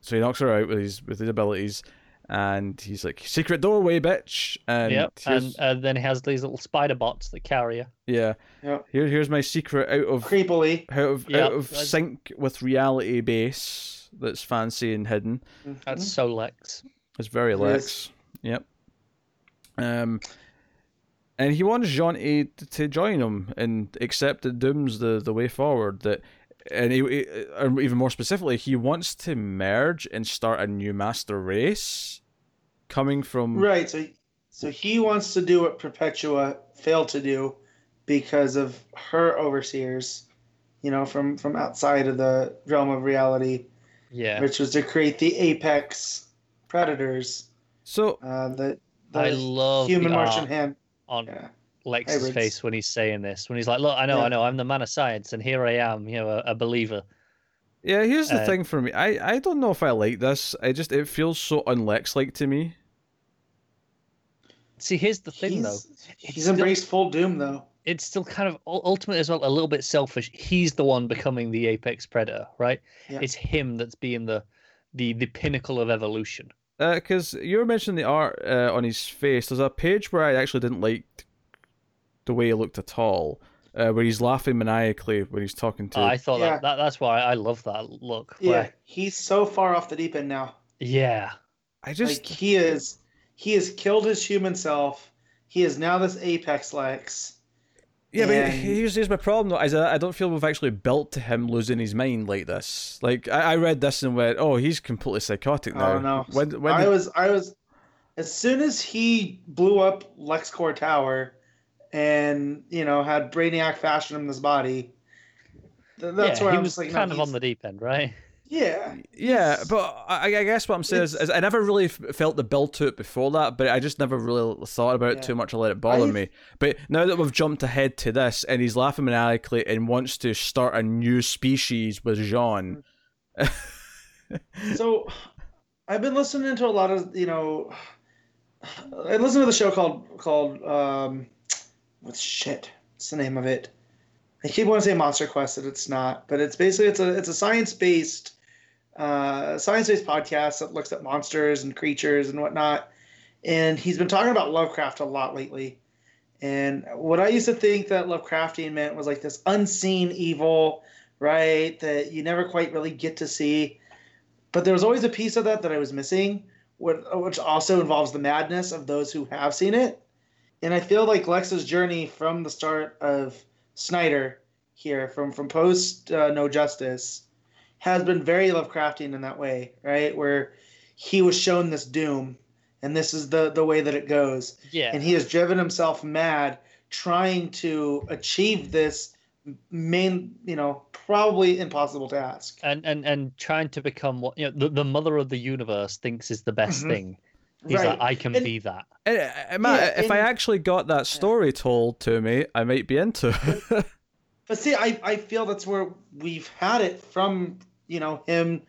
so he knocks her out with his with his abilities, and he's like, "Secret doorway, bitch!" And yep, and uh, then he has these little spider bots that carry her. yeah, Yep. here here's my secret out of Creepily. out of Yep, out of sync with reality base that's fancy and hidden. That's so Lex. It's very It Lex. is. Yep. Um, and he wants J'onn to, to join him and accept that Doom's the, the way forward. That, and he, he- or even more specifically, he wants to merge and start a new master race, coming from Right. So, so he wants to do what Perpetua failed to do because of her overseers, you know, from from outside of the realm of reality, Yeah, which was to create the apex predators. So Uh, the, the I love human the Martian art hand. On Yeah. Lex's Hybrids. face when he's saying this. When he's like, "Look, I know, Yeah. I know, I'm the man of science, and here I am, you know, a, a believer." yeah, here's the Uh, thing for me. I, I don't know if I like this. I just it feels so unlex like to me. See, here's the thing, though. He's, he's still- embraced full doom though. It's still kind of ul- ultimately as well a little bit selfish. He's the one becoming the apex predator, right? Yeah. It's him that's being the the the pinnacle of evolution. Because you were mentioning the art uh, on his face. There's a page where I actually didn't like the way he looked at all, uh, where he's laughing maniacally when he's talking to. I thought Yeah. that, that that's why I love that look. Yeah, where- he's so far off the deep end now. yeah, I just like he is, he has killed his human self. He is now this apex Lex. Yeah, but and- here's, here's my problem though. Is I I don't feel we've actually built to him losing his mind like this. Like I, I read this and went, oh, he's completely psychotic now. Oh no! When when I did- was, I was, as soon as he blew up LexCorp Tower, and you know had Brainiac fashion him this body. th- That's yeah, where he I was was like, no, kind of on the deep end, right? Yeah. Yeah, but I, I guess what I'm saying is, is I never really felt the build to it before that, but I just never really thought about it too much. I let it bother I've- me. But now that we've jumped ahead to this, and he's laughing maniacally and wants to start a new species with J'onn. So, I've been listening to a lot of you know. I listened to the show called called um, what's shit? What's the name of it? I keep wanting to say Monster Quest, and it's not. But it's basically it's a it's a science based uh, science based podcast that looks at monsters and creatures and whatnot. And he's been talking about Lovecraft a lot lately. And what I used to think that Lovecraftian meant was like this unseen evil, right? That you never quite really get to see. But there was always a piece of that that I was missing, which also involves the madness of those who have seen it. And I feel like Lex's journey from the start of Snyder here, from from post uh, No Justice, has been very Lovecraftian in that way, right? Where he was shown this doom, and this is the the way that it goes, Yeah, and he has driven himself mad trying to achieve this main, you know, probably impossible task. and and and trying to become what you know the, the mother of the universe thinks is the best Mhm. thing. He's Right. like, I can And- be that. And, uh, Matt, Yeah, if I actually got that story told to me, I might be into it. But see, I, I feel that's where we've had it from, you know, him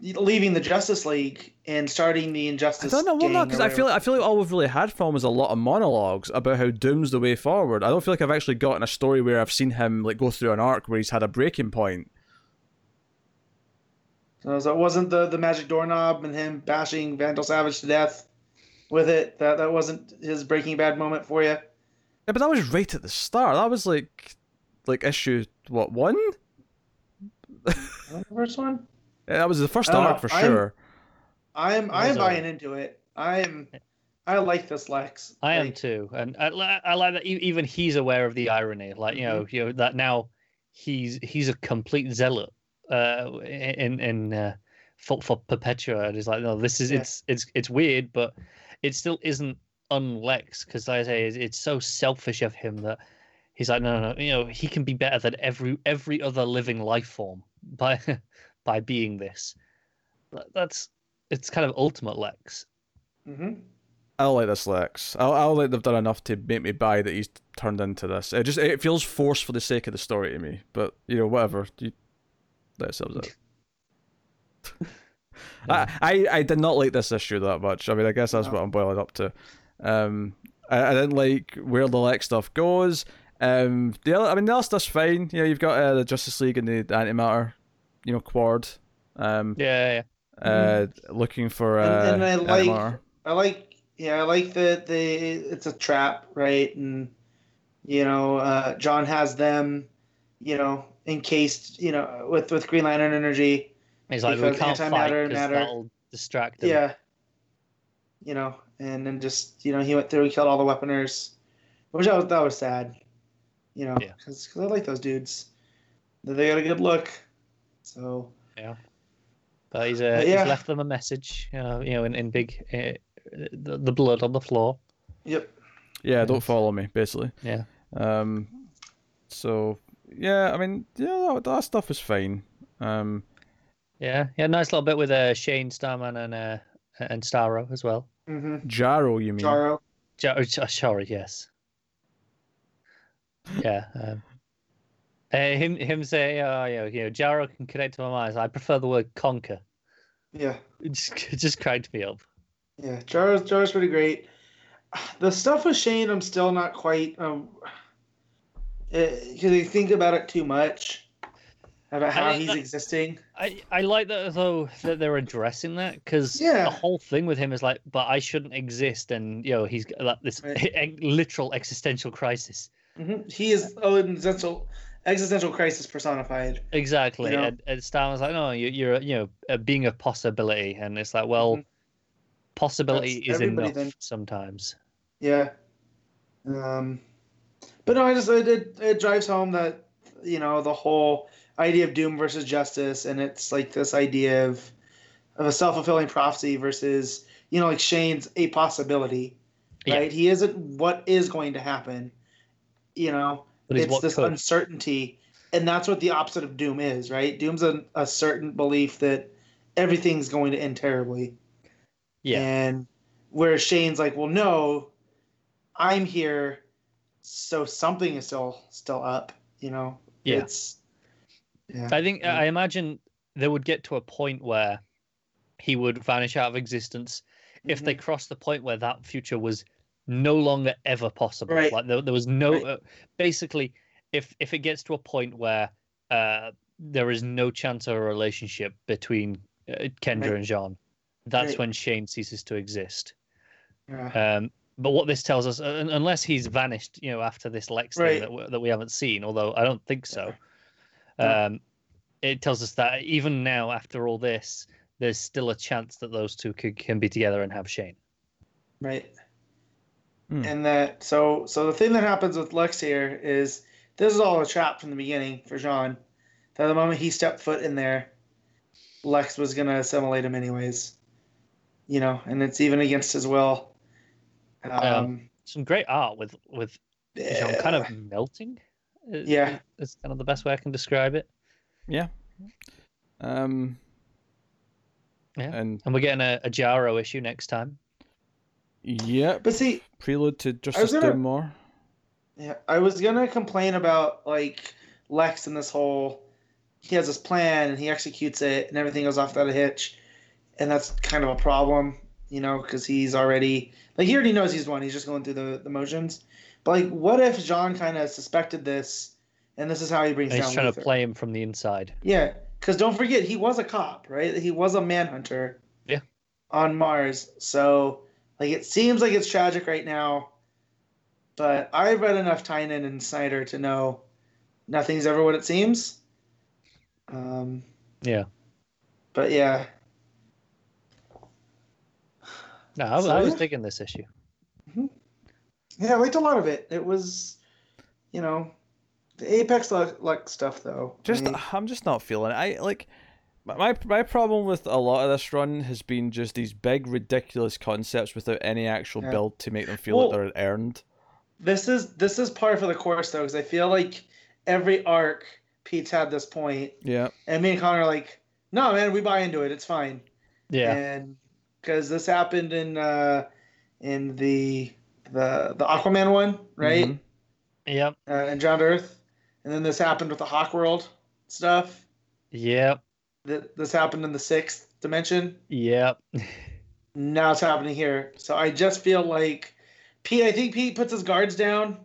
leaving the Justice League and starting the Injustice. I don't know, well, no, because I feel whatever. I feel like all we've really had from him is a lot of monologues about how Doom's the way forward. I don't feel like I've actually gotten a story where I've seen him like go through an arc where he's had a breaking point. So it wasn't the, the magic doorknob and him bashing Vandal Savage to death with it. That that wasn't his Breaking Bad moment for you. Yeah, but that was right at the start. That was like, like issue what one? The first one. Yeah, that was the first I arc for I'm- sure. I'm I'm uh, buying into it. I'm I like this Lex. I am too, and I, I like that e- even he's aware of the irony. Like you know, you know that now he's he's a complete zealot uh, in in uh, for, for Perpetua, and he's like, no, this is Yeah. it's it's it's weird, but it still isn't unlex because like I say it's, it's so selfish of him that he's like, no, no, no, you know, he can be better than every every other living life form by by being this. That- That's it's kind of ultimate Lex. mhm. I like this Lex. I I don't like they've done enough to make me buy that he's turned into this. It just it feels forced for the sake of the story to me. But you know, whatever. You let yourselves out. I, I I did not like this issue that much. I mean, I guess that's No. what I'm boiling up to. Um, I, I didn't like where the Lex stuff goes. Um, the other, I mean, the other stuff's fine. You know, you've got uh, the Justice League and the Antimatter, you know, Qward. Um, Yeah, yeah. uh, looking for uh, And- and I like- Antimatter. I like yeah, I like that they it's a trap, right? And you know, uh, J'onn has them, you know, encased, you know, with with Green Lantern energy. He's like, we can't fight antimatter because matter- that'll distract him. Yeah. You know, and then just you know he went through, he killed all the weaponers, which that was that was sad. You know, Yeah. because I like those dudes. They got a good look. So yeah, But he's, uh, But yeah. he's left them a message, you know, you know in, in big, uh, the, the blood on the floor. yep. Yeah, don't follow me, basically. Yeah. Um, so yeah, I mean, yeah, that, that stuff is fine. Um, Yeah, yeah, nice little bit with uh, Shane Starman and uh, and Starro as well. Mm-hmm. Jarro, you mean? Jarro. Ja- oh, sorry, yes. Yeah. Um, uh, him him say, oh, you know, you know, Jarro can connect to my mind. I prefer the word conquer. Yeah. It just, it just cracked me up. Yeah, Jar's Jar's pretty great. The stuff with Shane, I'm still not quite um because you think about it too much about how I- he's I- existing. I, I like that though that they're addressing that because Yeah. the whole thing with him is like, but I shouldn't exist, and you know he's got like this Right. literal existential crisis. Hmm He is oh, existential existential crisis personified. Exactly, You know? and, and Stan was like, no, you, you're you know a being a possibility, and it's like, well, Mhm. possibility That's is enough then. sometimes. Yeah. Um, but no, I just it, it it drives home that you know the whole idea of doom versus justice, and it's like this idea of of a self fulfilling prophecy versus you know like Shane's a possibility, Yeah. right? He isn't what is going to happen, you know. It's this could. uncertainty, and that's what the opposite of doom is, right? Doom's a, a certain belief that everything's going to end terribly. Yeah. And where Shane's like, well, no, I'm here, so something is still still up. You know. Yeah. It's. Yeah. I think I imagine they would get to a point where he would vanish out of existence if they Mhm. crossed the point where that future was no longer ever possible. Right. Like there, there was no Right. uh, basically if if it gets to a point where uh, there is no chance of a relationship between uh, Kendra Right. and J'onn, that's when Shane ceases to exist. Yeah. Um, but what this tells us, un- unless he's vanished, you know, after this Lex thing that, we, that we haven't seen, although I don't think so, Yeah. um, it tells us that even now, after all this, there's still a chance that those two could, can be together and have Shane. Right. Hmm. And that so so the thing that happens with Lex here is this is all a trap from the beginning for J'onn. That the moment he stepped foot in there, Lex was gonna assimilate him anyways. You know, and it's even against his will. Um, Some great art with with J'onn kind of melting. i- Yeah. is kind of the best way I can describe it. Yeah. Um, Yeah. and And we're getting a, a Jarro issue next time. Yep, But see, prelude to Justice gonna- Doom more. Yeah, I was gonna complain about like Lex and this whole he has this plan and he executes it and everything goes off without a hitch, and that's kind of a problem, you know, because he's already like he already knows he's won. He's just going through the, the motions. But like, what if J'onn kind of suspected this, and this is how he brings And he's down trying Luthor? to play him from the inside. Yeah, because don't forget he was a cop, right? He was a manhunter. Yeah. On Mars, so like it seems like it's tragic right now, but I've read enough Tynion and Snyder to know nothing's ever what it seems. Um, Yeah. but yeah, No, I, So, I was yeah. digging this issue. Yeah, I liked a lot of it. It was, you know, the Apex like like stuff though. I Just mean, I'm just not feeling it. I like my my problem with a lot of this run has been just these big ridiculous concepts without any actual Yeah. build to make them feel Well- like they're earned. this is this is par for the course though, because I feel like every arc Pete's had this point, Yeah. and me and Connor are like, no man, we buy into it. It's fine. Yeah. and because this happened in uh in the the the Aquaman one, right? Mhm. Yep. Uh, in Drowned Earth, and then this happened with the Hawk World stuff. Yep. That this happened in the sixth dimension. Yep. Now it's happening here. So I just feel like Pete. I think Pete puts his guards down,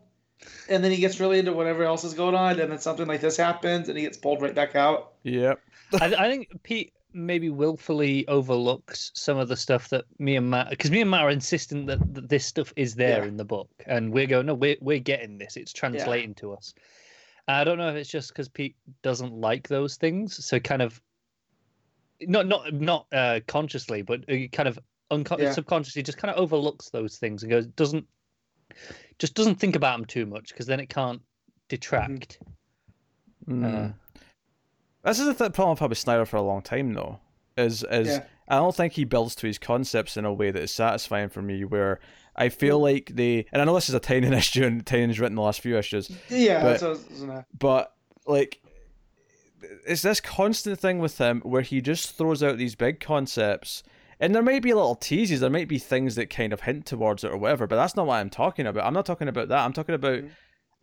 and then he gets really into whatever else is going on, and then something like this happens, and he gets pulled right back out. Yep. I, I think Pete maybe willfully overlooks some of the stuff that me and Matt, because me and Matt are insistent that, that this stuff is there Yeah. in the book, and we're going, no, we're we're getting this. It's translating to us. I don't know if it's just because Pete doesn't like those things, so kind of not not not uh, consciously, but uh, kind of unco- Yeah. subconsciously just kind of overlooks those things and goes doesn't just doesn't think about them too much because then it can't detract. Mm. Uh, This is the th- problem I've had with Snyder for a long time, though. Is is Yeah. I don't think he builds to his concepts in a way that is satisfying for me. Where I feel like they, and I know this is a tiny issue, and Tynion's written the last few issues, Yeah, But- that's what I was gonna. but like it's this constant thing with him where he just throws out these big concepts and there might be little teases there might be things that kind of hint towards it or whatever but that's not what i'm talking about. I'm not talking about that. I'm talking about Mhm.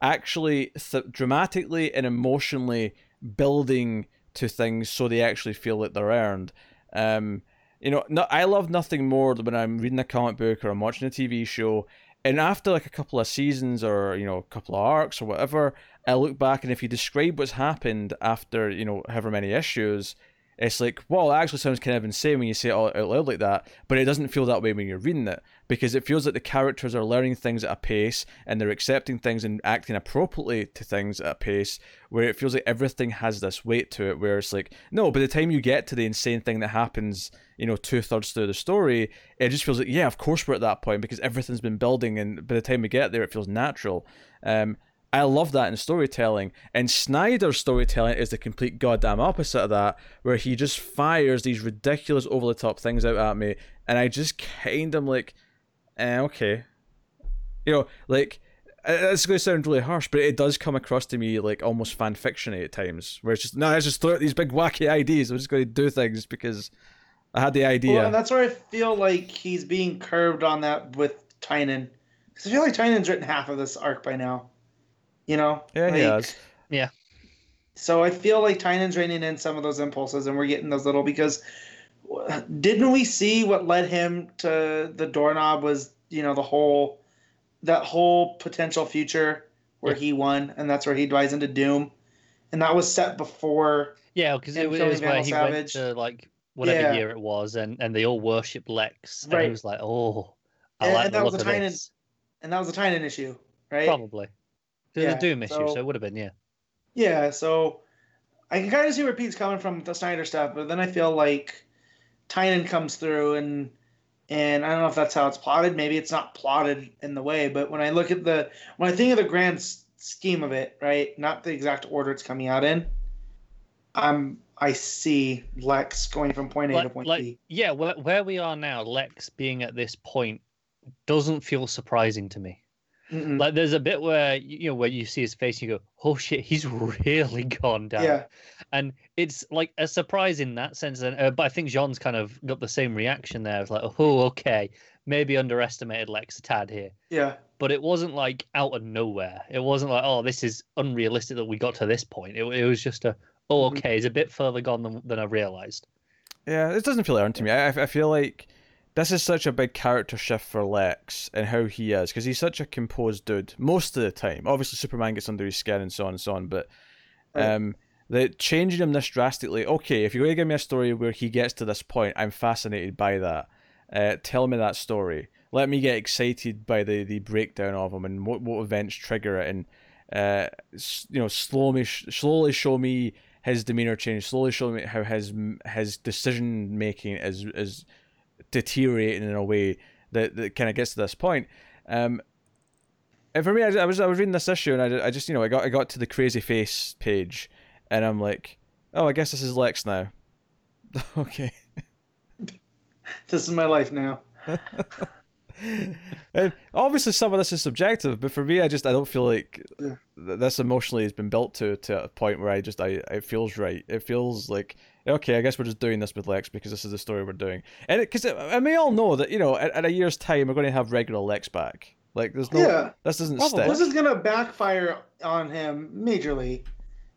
actually th- dramatically and emotionally building to things so they actually feel that they're earned. Um you know no, i love nothing more than when i'm reading a comic book or i'm watching a tv show and after like a couple of seasons or you know a couple of arcs or whatever I look back and if you describe what's happened after, you know, however many issues, it's like, well, it actually sounds kind of insane when you say it out loud like that, but it doesn't feel that way when you're reading it because it feels like the characters are learning things at a pace and they're accepting things and acting appropriately to things at a pace where it feels like everything has this weight to it. Where it's like, no, by the time you get to the insane thing that happens, you know, two thirds through the story, it just feels like, yeah, of course we're at that point because everything's been building, and by the time we get there, it feels natural. Um, I love that in storytelling. And Snyder's storytelling is the complete goddamn opposite of that, where he just fires these ridiculous over the top things out at me, and I just kind of like, eh, okay. You know, like, it's going to sound really harsh, but it does come across to me like almost fan fiction at times, where it's just, no, let's just throw out these big wacky ideas. We're just going to do things because I had the idea. Well, and that's where I feel like he's being curbed on that with Tynion. Because I feel like Tynion's written half of this arc by now. You know? Yeah, he Like, has. So I feel like Tynion's reining in some of those impulses, and we're getting those little because uh, didn't we see what led him to the doorknob was you know the whole that whole potential future where Yeah. he won, and that's where he dies into doom, and that was set before. Yeah, because it And was, it was where he Savage. went to like whatever Yeah. year it was, and, and they all worship Lex, and Right. he was like, "Oh, I And- like and the that was look a of Tynion- this." And that was a Tynion issue, right? Probably. Yeah, a Doom issue, so- so it would have been, yeah. Yeah, so I can kind of see where Pete's coming from the Snyder stuff, but then I feel like Tynion comes through and and I don't know if that's how it's plotted. Maybe it's not plotted in the way, but when I look at the when I think of the grand scheme of it, right, not the exact order it's coming out in, I'm I see Lex going from point A to point like B. yeah, where, where we are now, Lex being at this point doesn't feel surprising to me. Mm-mm. Like, there's a bit where you you know where you see his face, and you go, "Oh shit, he's really gone down." Yeah, and it's like a surprise in that sense. And uh, but I think J'onn's kind of got the same reaction there. It's like, oh, okay, maybe underestimated Lex a tad here, yeah, but it wasn't like out of nowhere. It wasn't like, oh, this is unrealistic that we got to this point. It, it was just a, oh, Mhm. okay, it's a bit further gone than, than I realized. Yeah, it doesn't feel earned to me. I, I feel like this is such a big character shift for Lex and how he is because he's such a composed dude most of the time. Obviously, Superman gets under his skin and so on and so on, but Right. um, the changing him this drastically. Okay, if you're going to give me a story where he gets to this point, I'm fascinated by that. Uh, tell me that story. Let me get excited by the, the breakdown of him and what, what events trigger it, and uh, you know, slow me, slowly show me his demeanor change. Slowly show me how his his decision making is is deteriorating in a way that, that kind of gets to this point. Um, and for me, I, I was I was reading this issue and I, I just you know I got I got to the crazy face page, and I'm like, oh, I guess this is Lex now. okay. This is my life now. and obviously some of this is subjective, but for me, I just I don't feel like Yeah. th- this emotionally has been built to to a point where I just I it feels right. It feels like okay, I guess we're just doing this with Lex because this is the story we're doing, and because uh, and we all know that you know at, at a year's time we're going to have regular Lex back. Like there's no Yeah. this doesn't Probably. stick. This is gonna backfire on him majorly,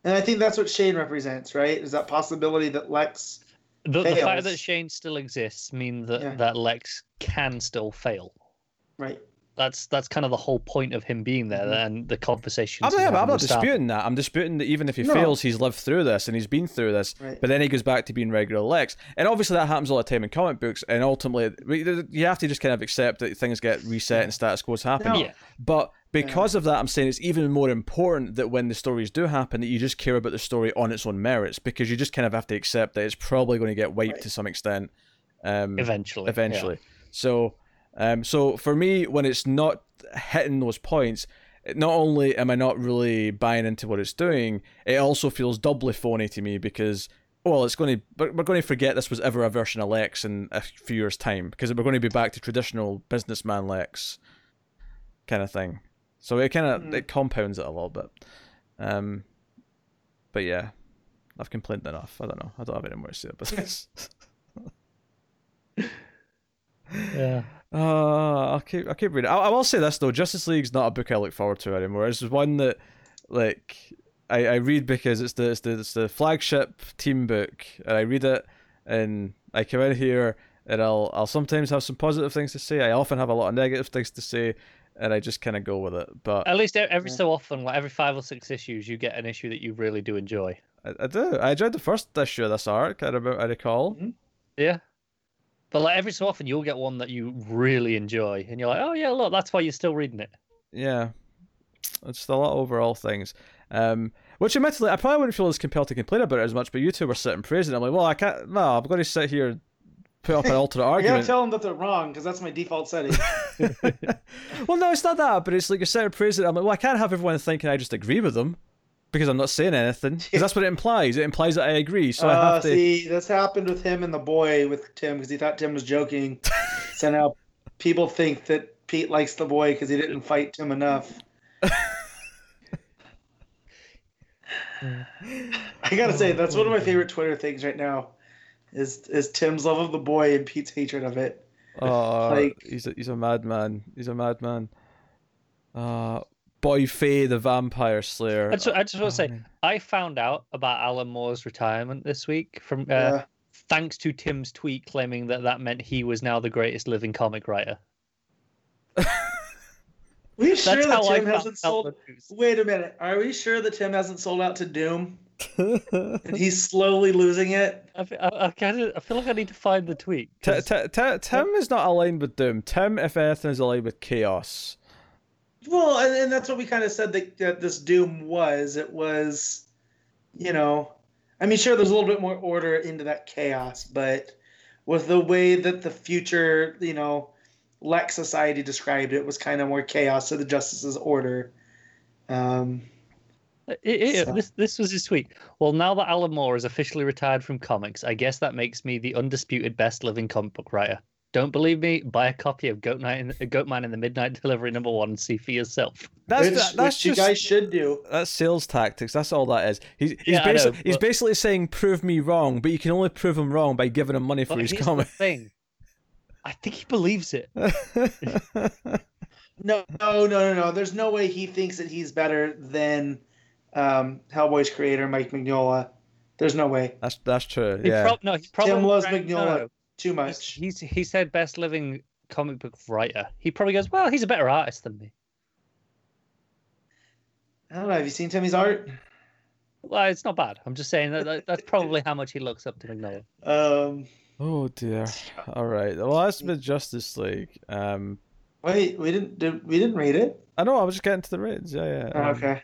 and I think that's what Shane represents, right? Is that possibility that Lex? The, the fact that Shane still exists mean that, Yeah. that Lex can still fail. Right. That's that's kind of the whole point of him being there Mhm. and the conversation. I'm he's not, having I'm not disputing that. I'm disputing that even if he No. fails, he's lived through this and he's been through this. Right. But then he goes back to being regular Lex, and obviously that happens all the time in comic books. And ultimately, you have to just kind of accept that things get reset and status quos happen. No. Yeah. But because of that, I'm saying it's even more important that when the stories do happen, that you just care about the story on its own merits, because you just kind of have to accept that it's probably going to get wiped Right. to some extent. Um, Eventually. eventually. So, um, so for me, when it's not hitting those points, not only am I not really buying into what it's doing, it also feels doubly phony to me because, well, it's going to we're going to forget this was ever a version of Lex in a few years' time because we're going to be back to traditional businessman Lex kind of thing. So it kind of Mm. it compounds it a little bit. Um, but yeah, I've complained enough. I don't know. I don't have any more to say about this. Yeah. Uh, I'll keep I'll keep reading. I, I will say this though, Justice League's not a book I look forward to anymore. It's one that like I, I read because it's the, it's the it's the flagship team book, and I read it, and I come in here, and I'll I'll sometimes have some positive things to say. I often have a lot of negative things to say, and I just kind of go with it. But At least every Yeah. so often, like every five or six issues, you get an issue that you really do enjoy. I, I do. I enjoyed the first issue of this arc. I remember, I recall. Yeah. But like every so often, you'll get one that you really enjoy, and you're like, oh yeah, look, that's why you're still reading it. Yeah, it's just a lot of overall things. Um, which admittedly, I probably wouldn't feel as compelled to complain about it as much, but you two were sitting praising it. I'm like, well, I can't. No, I'm going to sit here, put up an alternate I gotta tell them that they're wrong because that's my default setting. well, no, it's not that, but it's like you're sitting praising it. I'm like, well, I can't have everyone thinking I just agree with them because I'm not saying anything. Because that's what it implies. It implies that I agree. So I uh, have to. see, this happened with him and the boy with Tim because he thought Tim was joking. so now people think that Pete likes the boy because he didn't fight Tim enough. I gotta say, that's one of my favorite Twitter things right now. Is is Tim's love of the boy and Pete's hatred of it? Oh, Like- he's a, he's a madman. He's a madman. Uh, Boy Faye, the vampire slayer. I just, I just want Oh, to say, man. I found out about Alan Moore's retirement this week from uh, Yeah. thanks to Tim's tweet claiming that that meant he was now the greatest living comic writer. Are we sure That's that Tim hasn't sold? Wait a minute. Are we sure that Tim hasn't sold out to Doom and he's slowly losing it? I, I, I, kinda, I feel like I need to find the tweet. T- t- t- Tim is not aligned with Doom. Tim, if anything, is aligned with Chaos. Well, and, and that's what we kind of said that, that this Doom was. It was, you know, I mean, sure, there's a little bit more order into that chaos, but with the way that the future, you know, Lex Society described it, was kind of more chaos to the Justice's order. Um, It- it- So- this, this was his tweet. Well, now that Alan Moore is officially retired from comics, I guess that makes me the undisputed best living comic book writer. Don't believe me? Buy a copy of Goat, Night in, Goat Man in the Midnight Delivery number one and see for yourself. That's which, that's which you guys should do. that's sales tactics. That's all that is. He's he's, Yeah, I know, basi- he's basically saying prove me wrong, but you can only prove him wrong by giving him money for But his here's comic. thing. I think he believes it. No, no, no, no, no. There's no way he thinks that he's better than um, Hellboy's creator, Mike Mignola. There's no way. that's that's true. He Yeah. prob- no, he probably loves right, no, Mignola. No. Too much. he's he said best living comic book writer. He probably goes, well, he's a better artist than me. I don't know. Have you seen Timmy's art? Well, it's not bad. I'm just saying that, that that's probably how much he looks up to Mignola. Um, Oh dear. All right. Well, that's been Justice League. Um, wait, we didn't. Did, we didn't read it. I know. I was just getting to the ratings. Yeah, yeah. Oh, Um, okay.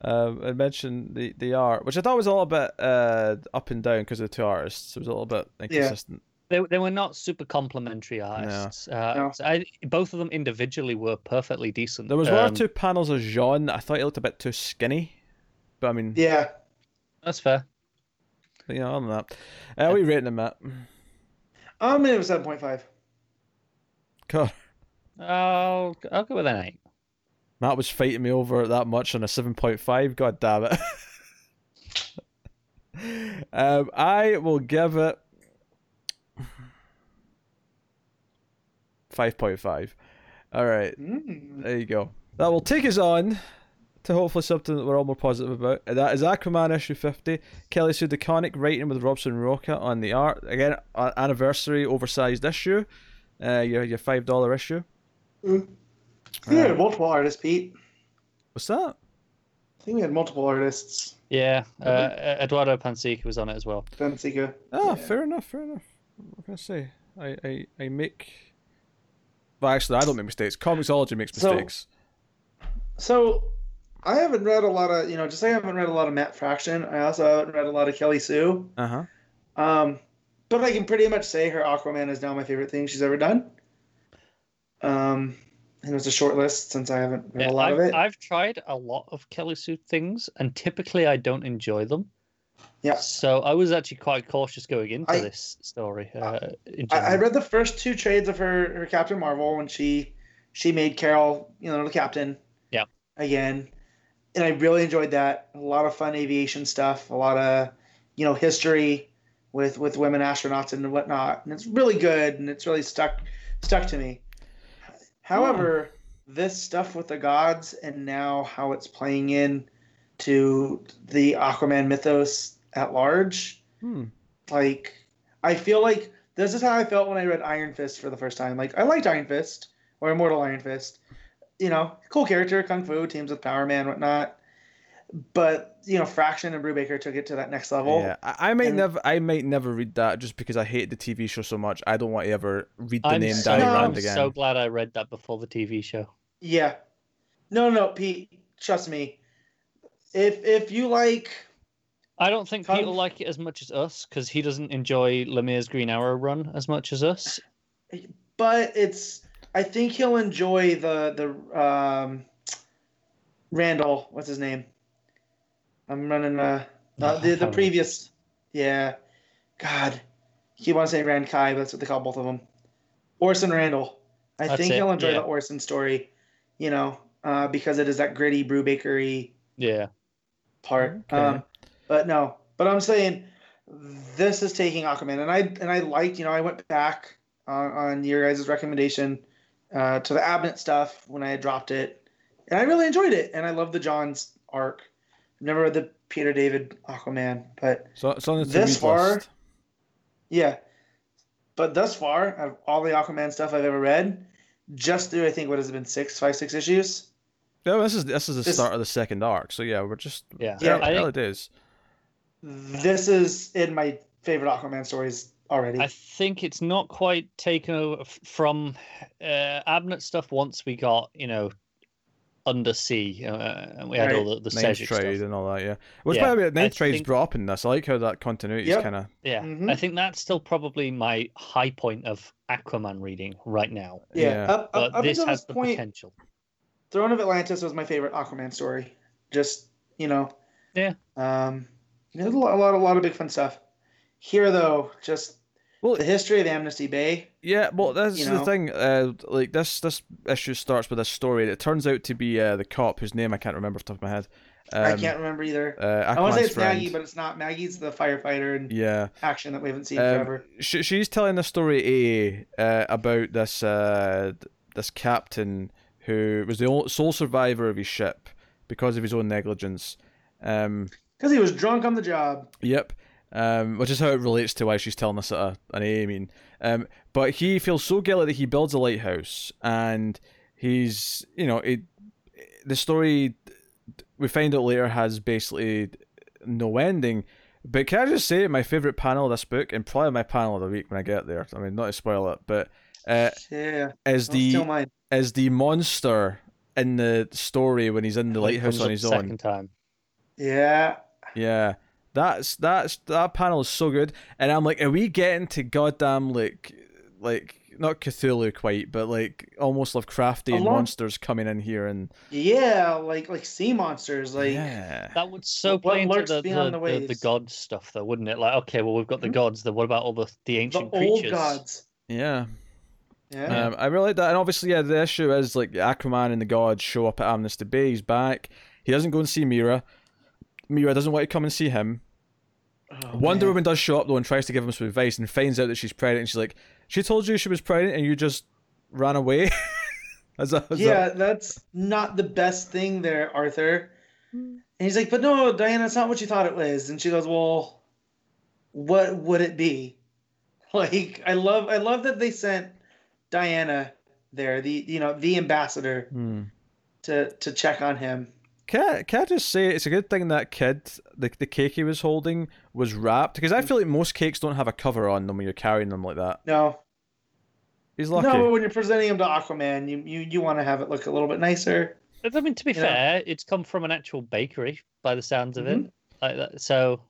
Um, I mentioned the, the art, which I thought was a little bit uh, up and down because of the two artists. It was a little bit inconsistent. They, they were not super complimentary artists. Uh, No. so I, both of them individually were perfectly decent. There was one or Um, two panels of J'onn that I thought he looked a bit too skinny. But I mean, Yeah. That's fair. you know, other than that. Uh, we rating him, Matt? I'm gonna give it seven point five. God, I'll I'll go with an eight. Matt was fighting me over that much on a 7.5. God damn it. um, I will give it 5.5. All right. Mm. There you go. That will take us on to hopefully something that we're all more positive about. And that is Aquaman issue 50. Kelly Sue DeConnick writing with Robson Rocha on the art. Again, a- anniversary oversized issue. Uh, your, your $5 issue. Mm. I think multiple artists, Pete. What's that? I think we had multiple artists. Yeah, uh, Eduardo Pansica was on it as well. Bensica. Oh, Yeah. fair enough, fair enough. What can I say? I, I, I make. Well, actually, I don't make mistakes. ComiXology makes mistakes. So, I haven't read a lot of, you know, just like I haven't read a lot of Matt Fraction. I also haven't read a lot of Kelly Sue. Uh huh. Um, but I can pretty much say her Aquaman is now my favorite thing she's ever done. Um, and it was a short list since I haven't read Yeah, a lot I've, of it. I've tried a lot of Kelly Sue things, and typically I don't enjoy them. Yeah. So I was actually quite cautious going into I- this story. Uh, I, I read the first two trades of her, her Captain Marvel when she she made Carol, you know, the captain. Yeah. Again, and I really enjoyed that. A lot of fun aviation stuff. A lot of you know history with with women astronauts and whatnot. And it's really good, and it's really stuck stuck to me. However, this stuff with the gods and now how it's playing in to the Aquaman mythos at large Hmm. like I feel like this is how I felt when I read Iron Fist for the first time. Like I liked Iron Fist or Immortal Iron Fist. You know, cool character, kung fu, teams with Power Man, whatnot. But you know, Fraction and Brubaker took it to that next level. Yeah, I, I might and- never, I might never read that just because I hate the TV show so much. I don't want to ever read the I'm name so, Danny No. Rand I'm again. so glad I read that before the TV show. Yeah. No, no, Pete. Trust me. If if you like, I don't think Kung- Pete like it as much as us because he doesn't enjoy Lemire's Green Arrow run as much as us. but it's. I think he'll enjoy the the um, Randall. What's his name? I'm running uh, Oh, uh the the previous. Yeah, God, he wants to say Rand Kai, but that's what they call both of them. Orson Randall. I That's think it, he'll enjoy yeah. the Orson story, you know, uh, because it is that gritty Brubakery. Yeah. part. Okay. Um, but no, but I'm saying this is taking Aquaman, and I and I liked, you know, I went back on, on your guys' recommendation uh, to the Abnett stuff when I had dropped it, and I really enjoyed it, and I love the Johns' arc. I've never read the Peter David Aquaman, but So it's on the This to-read far- list. yeah. But thus far, of all the Aquaman stuff I've ever read, just through I think what has it been six, five, six issues. No, this is this is the This- start of the second arc. So yeah, we're just Yeah. Yeah, I early think, days. This is in my favorite Aquaman stories already. I think it's not quite taken over from uh, Abnett stuff once we got, you know, undersea uh, and we had Right. all the, the Ninth Tide stuff. and all that. Yeah, which Yeah, by the way, Ninth Tide's think- brought up in this. I like how that continuity is Yep. kind of. Yeah, Mhm. I think that's still probably my high point of Aquaman reading right now. yeah, yeah. Up, But up, up this has this the point, potential. Throne of Atlantis was my favorite Aquaman story. Just you know. Yeah. Um, there's a lot, a lot, a lot of big fun stuff. Here though, just Well, the history of Amnesty Bay. Yeah, well, that's You the thing. Uh, like this, this issue starts with a story. and It turns out to be uh, the cop whose name I can't remember off the top of my head. Um, I can't remember either. Uh, I want to say it's friend. Maggie, but it's not. Maggie's the firefighter and yeah, action that we haven't seen Um, forever. she, she's telling the story a uh, about this uh, this captain who was the ol- sole survivor of his ship because of his own negligence. Um, Because he was drunk on the job. Yep. Um, which is how it relates to why she's telling us at a, an AA meeting. Um, but he feels so guilty that he builds a lighthouse, and he's, you know, it. The story we find out later has basically no ending. But can I just say my favorite panel of this book, and probably my panel of the week when I get there. I mean, not to spoil it, but uh, Yeah. is the mine. is the monster in the story when he's in the lighthouse on up his second own. time. Yeah. Yeah. That's that's that panel is so good, and I'm like, are we getting to goddamn like like not Cthulhu quite, but like almost Lovecraftian Along- monsters coming in here and Yeah, like like sea monsters, like yeah. That would so What play into the, beyond the, the the, the god stuff, though, wouldn't it? Like, okay, well, we've got the Mhm. gods. Then what about all the the ancient the ancient old creatures? gods. Yeah. Yeah. Um, I really like that, and obviously, yeah, the issue is like Aquaman and the gods show up at Amnesty Bay. He's back. He doesn't go and see Mera. Mera doesn't want to come and see him. Oh, Wonder man. Woman does show up though and tries to give him some advice and finds out that she's pregnant. And she's like, "She told you she was pregnant, and you just ran away." As a, as a- Yeah, that's not the best thing there, Arthur. And he's like, but no, Diana, it's not what you thought it was. And she goes, well, what would it be? Like, I love, I love that they sent Diana there, the you know the ambassador, Hmm. to to check on him. Can I, can I just say it's a good thing that kid, the, the cake he was holding, was wrapped because I feel like most cakes don't have a cover on them when you're carrying them like that. No, He's lucky. no, but when you're presenting him to Aquaman, you you, you want to have it look a little bit nicer. I mean, to be You know? fair, it's come from an actual bakery by the sounds of Mm-hmm. it. Like that, so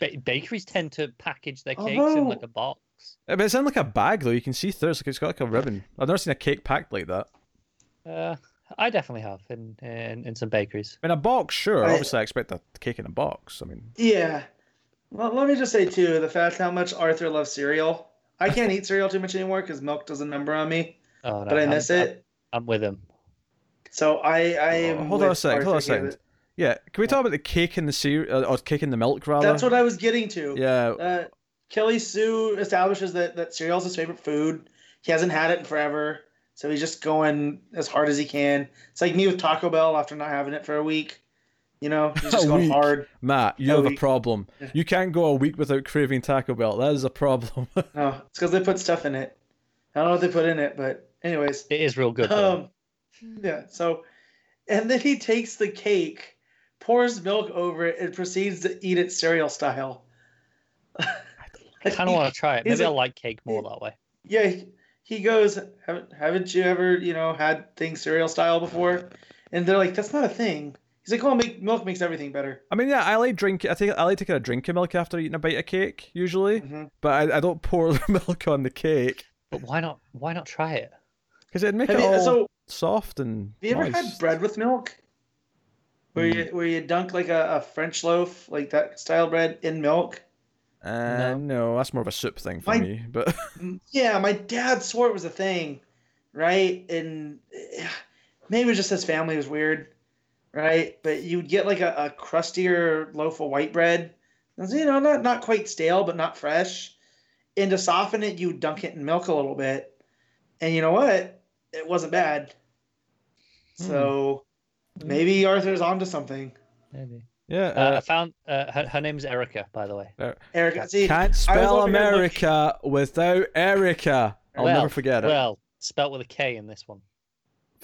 ba- bakeries tend to package their cakes in like a box. Uh, But it's in like a bag though. You can see through. It's like it's got like a ribbon. I've never seen a cake packed like that. Uh, I definitely have in in, in some bakeries. In a box, sure. I- Obviously, I expect a cake in a box. I mean, Yeah. Well, let me just say too, the fact how much Arthur loves cereal. I can't eat cereal too much anymore because milk doesn't number on me, Oh no, but I I'm- miss I'm- it. I'm, with him. So I I am Oh, hold on a with sec. Hold on a Arthur here second. yeah. Can we talk about the cake in the cereal or cake in the milk rather? That's what I was getting to. Yeah. Uh, Kelly Sue establishes that that cereal's his favorite food. He hasn't had it in forever, so he's just going as hard as he can. It's like me with Taco Bell after not having it for a week. You know, he's just going week. hard. Matt, you Oh, have a problem. You can't go a week without craving Taco Bell. That is a problem. No, it's because they put stuff in it. I don't know what they put in it, but anyways. It is real good. Um, yeah. So, and then he takes the cake, pours milk over it, and proceeds to eat it cereal style. I kind of want to try it. Maybe I like cake more that way. Yeah, he- he goes, haven't, haven't you ever, you know, had things cereal style before? And they're like, that's not a thing. He's like, well, make, milk makes everything better. I mean, yeah, I like drink. I think I like taking a drink of milk after eating a bite of cake usually, hmm but I, I don't pour the milk on the cake But why not? Why not try it? because it'd make Have it you, all so, soft and. have you ever had bread with milk? Where you where you dunk like a, a French loaf, like that style bread, in milk? Uh, No. no. that's more of a soup thing for My- me. But Yeah, my dad swore it was a thing, right? And eh, maybe it was just his family was weird, right? But you'd get like a, a crustier loaf of white bread, It's, you know, not not quite stale, but not fresh. And to soften it, you dunk it in milk a little bit, and you know what? It wasn't bad. So maybe Arthur's onto something. Maybe. Yeah, Uh, I uh, found uh, her, her name's Erica, by the way. Erica, see, can't spell over here America without Erica. I'll well, never forget it. Well, spelt with a K in this one.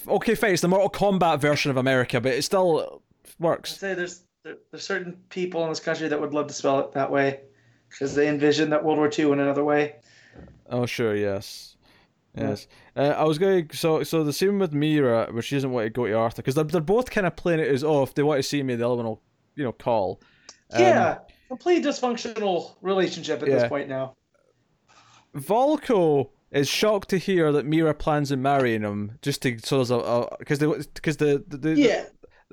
okay, fine. It's the Mortal Kombat version of America, but it still works. I'd works. say there's there, there's certain people in this country that would love to spell it that way because they envision that World War II in another way. Oh, sure, yes. Yeah. Yes. Uh, I was going so so the same with Mera, where she doesn't want to go to Arthur because they're, they're both kind of playing it as oh if they want to see me, the other one will you know call. Um, yeah, complete dysfunctional relationship at Yeah. this point now. Vulko is shocked to hear that Mera plans on marrying him just to sort of because they because the, the, the Yeah,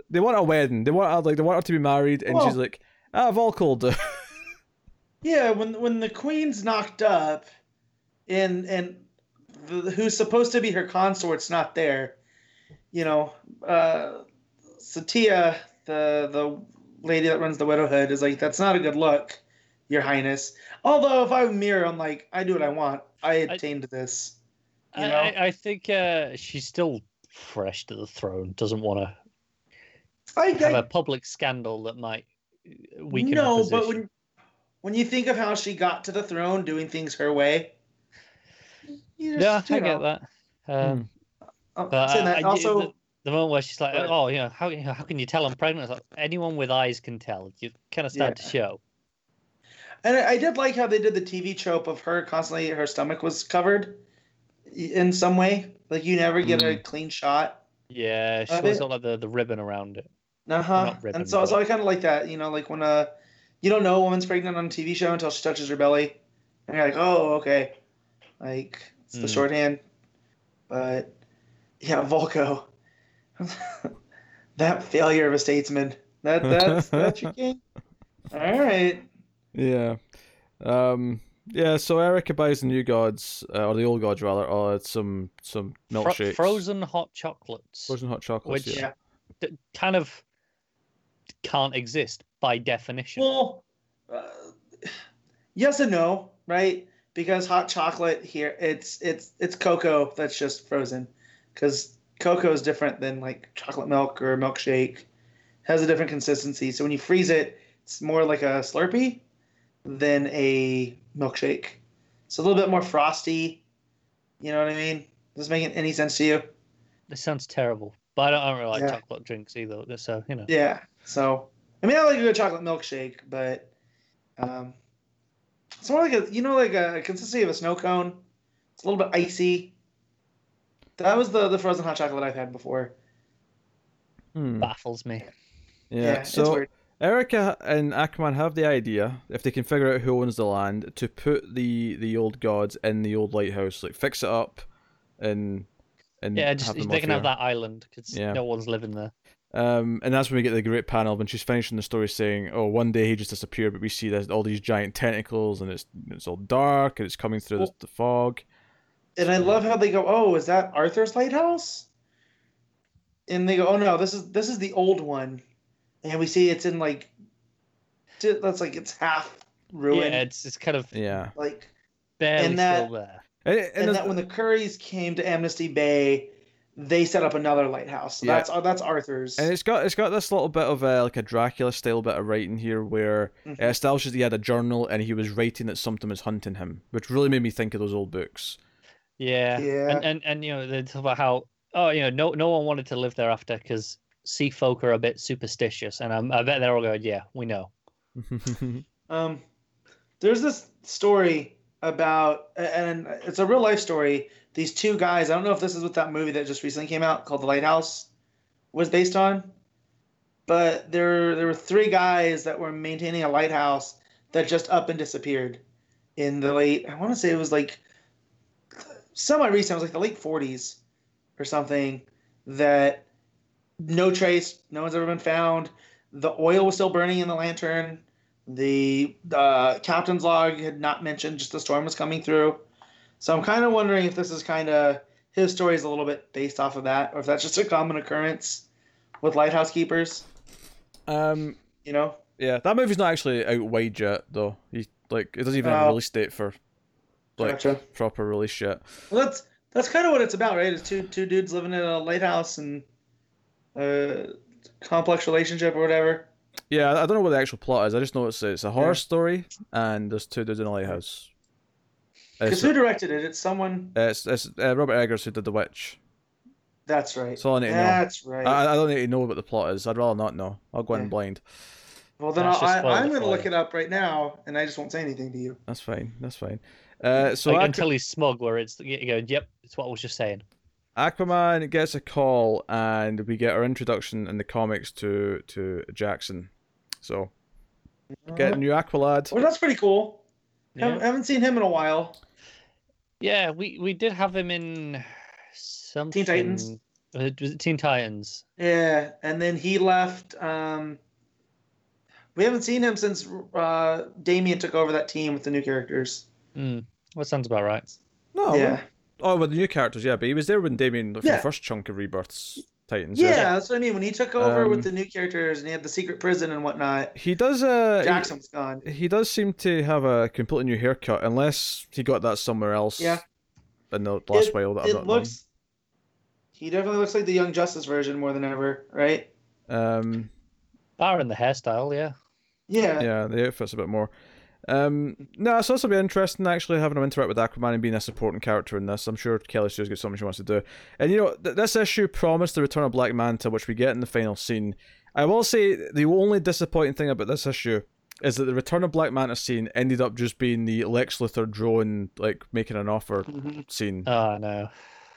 they want a wedding they want her, like they want her to be married and she's like ah Vulko yeah. When when the queen's knocked up, and and the, who's supposed to be her consort's not there, you know, uh, Satya, the the lady that runs the widowhood, is like that's not a good look, Your Highness. Although if I'm Mera, I'm like I do what I want. I attained this. You I, know? I, I think uh, she's still fresh to the throne. Doesn't want to I, have I a public scandal that might weaken her no, position. but when when you think of how she got to the throne, doing things her way. You yeah, just, I you get that. Um, I'm But I- that I- also, the, the moment where she's like, "Oh, you know, how you know, how can you tell I'm pregnant?" Like, anyone with eyes can tell. You kind of start to show. and I, I did like how they did the TV trope of her constantly her stomach was covered in some way. Like you never get a clean shot. Yeah, she always got like the, the ribbon around it. Uh huh. And so, so but- I kind of like that. You know, like when uh, you don't know a woman's pregnant on a TV show until she touches her belly, and you're like, oh, okay, like it's the Hmm. shorthand. But yeah, Vulko, that failure of a statesman. That that's that's your king. All right. Yeah. Um. Yeah. So Erica buys the new gods, uh, or the old gods rather, or some some Fro- milkshakes, frozen hot chocolates, frozen hot chocolates. Which- yeah. Yeah. d- kind of can't exist by definition. Well, uh, yes and no, right? Because hot chocolate here, it's it's it's cocoa that's just frozen. Because cocoa is different than like chocolate milk or milkshake. has a different consistency. So when you freeze it, it's more like a Slurpee than a milkshake. It's a little bit more frosty. You know what I mean? Does this make any sense to you? This sounds terrible, but I don't, I don't really like Yeah. chocolate drinks either. So you know, Yeah. So I mean, I like a good chocolate milkshake, but um, it's more like a you know like a consistency of a snow cone. It's a little bit icy. That was the the frozen hot chocolate I've had before. Hmm. baffles me. Yeah. it's so weird. Erica and Ackman have the idea, if they can figure out who owns the land, to put the the old gods in the old lighthouse, like fix it up, and and Yeah, just them they off can have that island because Yeah. no one's living there. Um, and that's when we get the great panel when she's finishing the story, saying, "Oh, one day he just disappeared, but we see there's all these giant tentacles, and it's it's all dark, and it's coming through the, the fog." And I love how they go, "Oh, is that Arthur's lighthouse?" And they go, "Oh no, this is this is the old one," and we see it's in like, that's like it's half ruined, Yeah, it's it's kind of Yeah, like barely and that- still there. and, and and there's- that when the Currys came to Amnesty Bay, they set up another lighthouse. So Yeah. that's that's Arthur's. And it's got it's got this little bit of a, like a Dracula style bit of writing here, where Mhm. it establishes he had a journal and he was writing that something was hunting him, which really made me think of those old books. Yeah, Yeah. and and and you know they talk about how oh you know no no one wanted to live there after because sea folk are a bit superstitious, and I'm, I bet they're all going yeah we know. Um, there's this story about, and it's a real life story. These two guys. I don't know if this is what that movie that just recently came out called The Lighthouse was based on, but there there were three guys that were maintaining a lighthouse that just up and disappeared in the late. I want to say it was like semi recent. It was like the late 40s or something. That no trace, no one's ever been found. The oil was still burning in the lantern. The uh, captain's log had not mentioned just the storm was coming through. So I'm kind of wondering if this is kind of his story is a little bit based off of that, or if that's just a common occurrence with lighthouse keepers. um, You know? yeah, that movie's not actually out wide yet, though. He like it doesn't even have a release date for like Gotcha. proper release yet. Well, that's that's kind of what it's about, right? It's two two dudes living in a lighthouse and a complex relationship or whatever. Yeah, I I don't know what the actual plot is. I just know it's it's a horror Yeah. story and there's two dudes in a lighthouse. Because who directed it? It's someone. it's, it's uh, Robert Eggers who did The Witch. That's right. That's all I need to know. Right. I, I don't need to know what the plot is. I'd rather not know. I'll go in blind. well, then I'll, I, I'm going to look it up right now, and I just won't say anything to you. That's fine. That's fine. Uh, so like, Aqu- until he's smug, where it's you go yep, it's what I was just saying. Aquaman gets a call, and we get our introduction in the comics to to Jackson. So get a new Aqualad. Well, that's pretty cool. Yeah. Haven't, haven't seen him in a while. Yeah, we we did have him in something. Titans? Uh, Was it Teen Titans? Yeah, and then he left. Um, we haven't seen him since uh, Damian took over that team with the new characters. Hmm. That sounds about right. No, yeah, Oh, with the new characters, yeah, but he was there when Damian like, for Yeah. the first chunk of Rebirths Titans. yeah, that's what I mean. When he took over Um, with the new characters and he had the secret prison and whatnot, He does. Uh, Jackson was gone. He, does seem to have a completely new haircut, unless he got that somewhere else. Yeah. In the last it, while that I've it not looks. He definitely looks like the Young Justice version more than ever, right? Um. Bar in the hairstyle, yeah. Yeah. yeah, the outfit's a bit more. Um, no, it's also be interesting actually having him interact with Aquaman and being a supporting character in this. I'm sure Kelly Sue's got something she wants to do. And you know, th- this issue promised the return of Black Manta, which we get in the final scene. I will say the only disappointing thing about this issue is that the return of Black Manta scene ended up just being the Lex Luthor drone, like making an offer Mhm. scene. Oh no.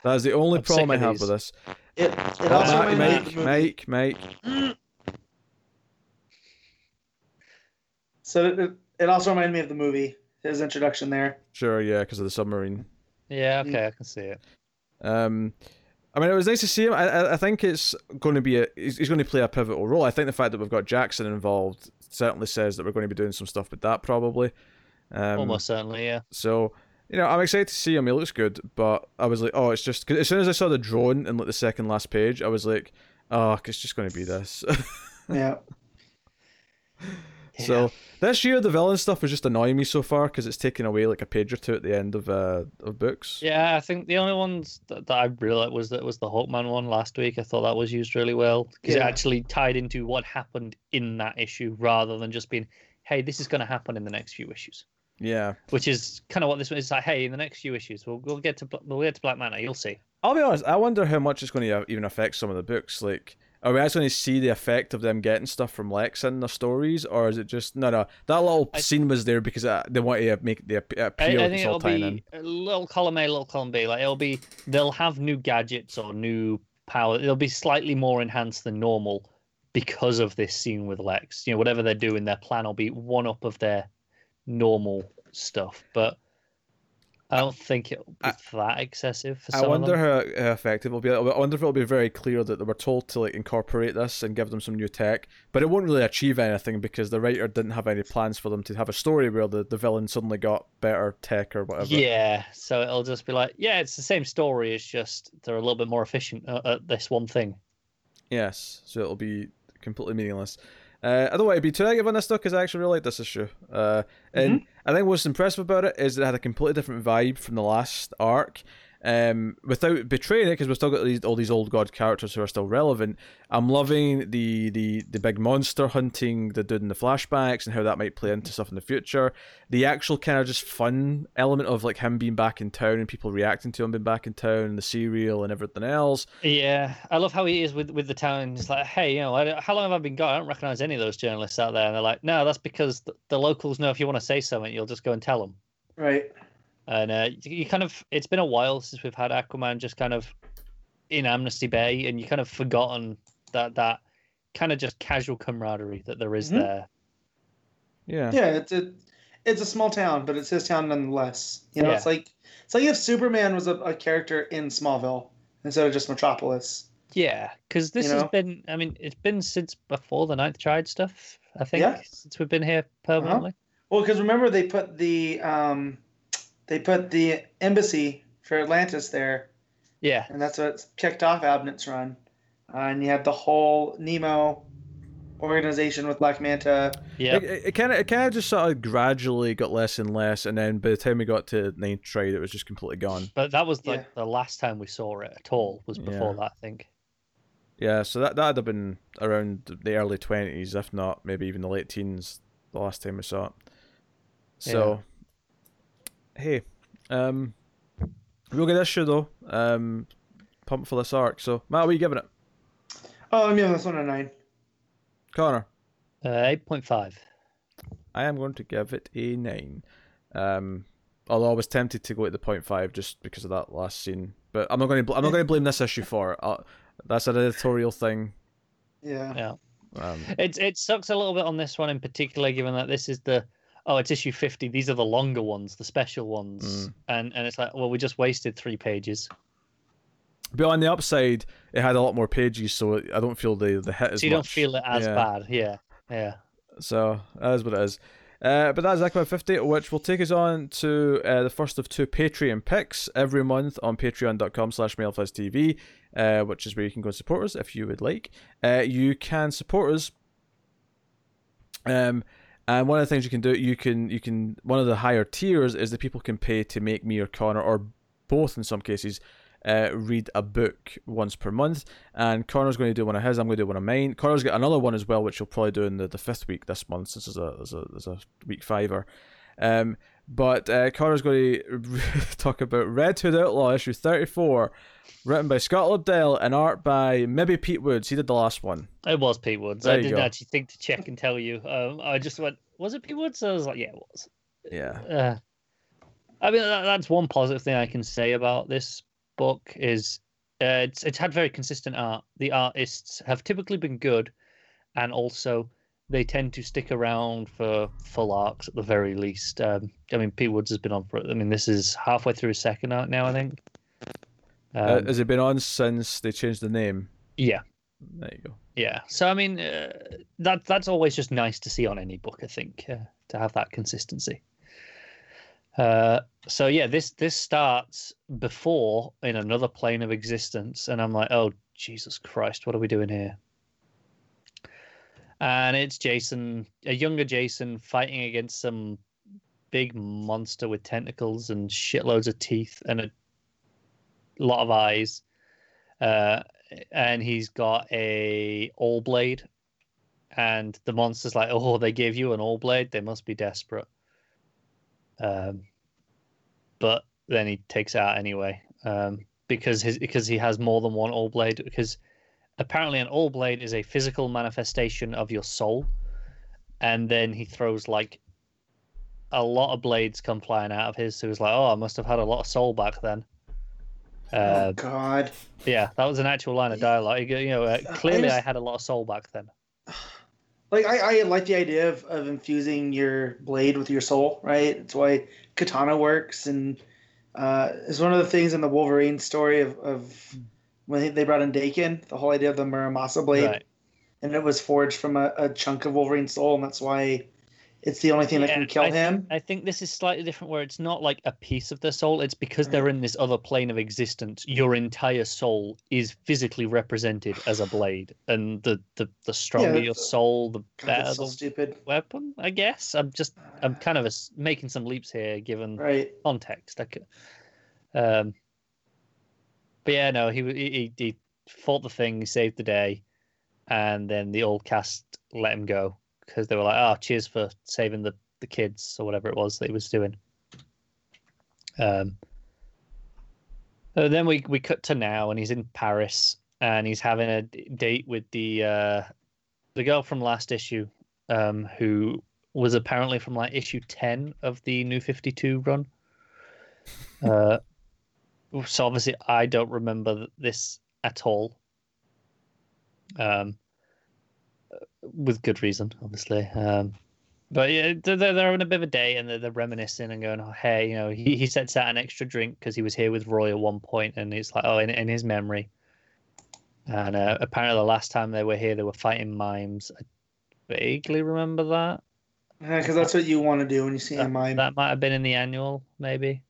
That is the only I'm problem I have these. with this. It, it also Mike, reminded me of Mike, the Mike, Mike. So it, it also reminded me of the movie, his introduction there. Sure, yeah, because of the submarine. Yeah, Mm. okay, I can see it. Um, I mean, it was nice to see him. I, I, I think it's going to be a he's, he's going to play a pivotal role. I think the fact that we've got Jackson involved certainly says that we're going to be doing some stuff with that probably. Um, Almost certainly, yeah. So you know, I'm excited to see him. He looks good, but I was like, oh, it's just cause as soon as I saw the drone in like the second last page, I was like, oh, it's just going to be this. Yeah. So this year, the villain stuff is just annoying me so far because it's taken away like a page or two at the end of uh of books. Yeah, I think the only ones that, that I really liked was that was the Hawkman one last week. I thought that was used really well because it actually tied into what happened in that issue rather than just being, hey, this is going to happen in the next few issues. Yeah. Which is kind of what this one is like. Hey, in the next few issues, we'll we'll get to we'll get to Black Manta. You'll see. I'll be honest. I wonder how much it's going to even affect some of the books. Like, are we actually going to see the effect of them getting stuff from Lex in their stories, or is it just no, no? That little I- scene was there because uh, they want to make the ap- I, appeal. I think it'll in. be a little column A, little column B. Like it'll be they'll have new gadgets or new power. It'll be slightly more enhanced than normal because of this scene with Lex. You know, whatever they're doing, their plan will be one up of their normal stuff. But I don't think it'll be I- that excessive for I some wonder how, how effective it'll be. I wonder if it'll be very clear that they were told to like incorporate this and give them some new tech, but it won't really achieve anything because the writer didn't have any plans for them to have a story where the, the villain suddenly got better tech or whatever. Yeah, so it'll just be like, yeah, it's the same story. It's just they're a little bit more efficient at, at this one thing. Yes, so it'll be completely meaningless. Uh, I don't want to be too negative on this though, because I actually really like this issue. Uh, and I think what's impressive about it is it had a completely different vibe from the last arc. Um, without betraying it, because we've still got these, all these old god characters who are still relevant. I'm loving the the the big monster hunting, the dude in the flashbacks, and how that might play into stuff in the future. The actual kind of just fun element of like him being back in town and people reacting to him being back in town, and the cereal and everything else. Yeah, I love how he is with with the town. He's like, hey, you know, I, how long have I been gone? I don't recognize any of those journalists out there. And they're like, no, that's because the, the locals know if you want to say something, you'll just go and tell them. Right. And uh, you you kind of, it's been a while since we've had Aquaman just kind of in Amnesty Bay, and you kind of forgotten that that kind of just casual camaraderie that there is Mhm. there. Yeah. Yeah, it's a it's a small town, but it's his town nonetheless. You know, Yeah. it's like it's like if Superman was a, a character in Smallville instead of just Metropolis. Yeah, because this You has been, I mean, it's been since before the Ninth Tide stuff. I think Yeah. since we've been here permanently. Well, because remember they put the um, they put the embassy for Atlantis there, Yeah, and that's what kicked off Abnett's run. Uh, and you had the whole Nemo organization with Black Manta. yeah. It kind of it kind of just sort of gradually got less and less, and then by the time we got to Ninth Tide, it was just completely gone. But that was like Yeah. the last time we saw it at all was before Yeah. that, I think. Yeah, so that that'd have been around the early twenties, if not maybe even the late teens, the last time we saw it. So, hey, um, real good issue though. Um, pumped for this arc. So, Matt, what are you giving it? Oh, I'm giving this one a nine. Connor, Uh, Eight point five. I am going to give it a nine. Um, although I was tempted to go at the point five just because of that last scene, but I'm not going to. I'm not going to blame this issue for it. Uh, that's an editorial thing. Yeah. Yeah. Um, It it sucks a little bit on this one in particular, given that this is the oh, it's issue fifty. These are the longer ones, the special ones, Mm. and and it's like, well, we just wasted three pages, but on the upside, it had a lot more pages, so I don't feel the the hit as so you don't feel it as Yeah. bad. Yeah, yeah. So that is what it is. Uh, but that's Aquaman 50, which will take us on to uh, the first of two Patreon picks every month on patreon.com slash mailfuzztv, uh, which is where you can go and support us if you would like. Uh, you can support us. Um, and one of the things you can do, you can, you can, one of the higher tiers is that people can pay to make me or Connor, or both in some cases, uh, read a book once per month. And Connor's going to do one of his. I'm going to do one of mine. Connor's got another one as well, which he'll probably do in the, the fifth week this month, since there's a there's a, a week fiver. Um, but uh, Connor's going to talk about Red Hood Outlaw issue 34, written by Scott Lobdell and art by maybe Pete Woods. He did the last one. It was Pete Woods. There I didn't go. actually think to check and tell you. Um, I just went, was it Pete Woods? I was like, yeah, it was. Yeah. Uh, I mean, that, that's one positive thing I can say about this book is uh, it's it's had very consistent art. The artists have typically been good, and also they tend to stick around for full arcs at the very least. Um, I mean, Pete Woods has been on for. I mean, this is halfway through his second arc now, I think. Um, uh, has it been on since they changed the name? yeah, There you go. yeah. So I mean, uh, that that's always just nice to see on any book. I think uh, to have that consistency. Uh, so yeah, this this starts before in another plane of existence, and I'm like, oh Jesus Christ, what are we doing here? And it's Jason, a younger Jason, fighting against some big monster with tentacles and shitloads of teeth and a lot of eyes. Uh, and he's got a all blade, and the monster's like, "Oh, they gave you an all blade. They must be desperate." Um, but then he takes out anyway, um, because his because he has more than one all blade. Because apparently, an all blade is a physical manifestation of your soul, and then he throws like a lot of blades come flying out of his. So he's like, "Oh, I must have had a lot of soul back then." Uh, oh God. yeah, that was an actual line of dialogue. You know, uh, clearly I, just- had a lot of soul back then. Like I, I like the idea of, of infusing your blade with your soul, right? It's why katana works, and uh, it's one of the things in the Wolverine story of, of when they brought in Daken, the whole idea of the Muramasa blade, Right. and it was forged from a, a chunk of Wolverine's soul, and that's why it's the only thing that can kill I him. I think this is slightly different where it's not like a piece of their soul. It's because they're in this other plane of existence. Your entire soul is physically represented as a blade. And the, the, the stronger your soul, the better so the stupid, weapon, I guess. I'm just, I'm kind of a, making some leaps here given right? context. I could, um, but yeah, no, he, he he fought the thing, saved the day, and then the All-Caste let him go because they were like, "Oh, cheers for saving the the kids or whatever it was that he was doing." Um. then we we cut to now, and he's in Paris, and he's having a date with the uh, the girl from last issue, um, who was apparently from like issue ten of the New Fifty Two run. Uh, so obviously I don't remember this at all. Um, with good reason, obviously. Um, but yeah, they're, they're having a bit of a day and they're, they're reminiscing and going, oh, hey, you know, he, he sets out an extra drink because he was here with Roy at one point and it's like, oh, in, in his memory. And uh, apparently the last time they were here, they were fighting mimes. I vaguely remember that. Yeah, Because that's what you want to do when you see a mime. That might have been in the annual, maybe.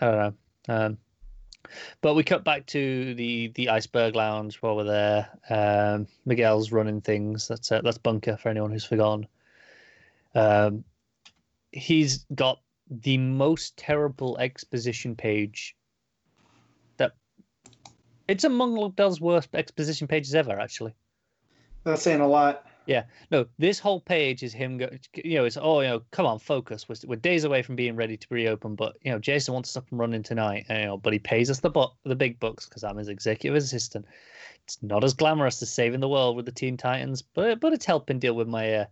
I don't know. Um, but we cut back to the the iceberg lounge while we're there. Um, Miguel's running things. That's uh, that's bunker for anyone who's forgotten. Um, he's got the most terrible exposition page. That it's among Lobdell's worst exposition pages ever, actually. That's saying a lot. Yeah, no, this whole page is him. Go, you know, it's oh, you know, come on, focus. We're, we're days away from being ready to reopen, but you know, Jason wants us up and running tonight. You know, but he pays us the bu- the big bucks because I'm his executive assistant. It's not as glamorous as saving the world with the Teen Titans, but but it's helping deal with my uh,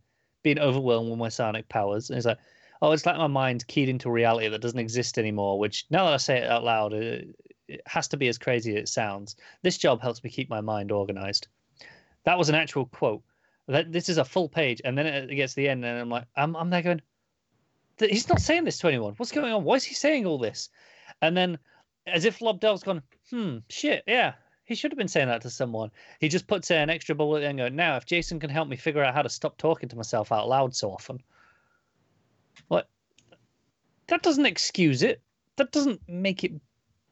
being overwhelmed with my sonic powers. And it's like, oh, it's like my mind's keyed into reality that doesn't exist anymore. Which now that I say it out loud, it, it has to be as crazy as it sounds. This job helps me keep my mind organized. That was an actual quote that this is a full page, and then it gets to the end, and I'm like, I'm, I'm there going, he's not saying this to anyone. What's going on? Why is he saying all this? And then, as if Lobdell's gone, hmm, shit, yeah, he should have been saying that to someone. He just puts an extra bullet and go, now, if Jason can help me figure out how to stop talking to myself out loud so often, what? That doesn't excuse it. That doesn't make it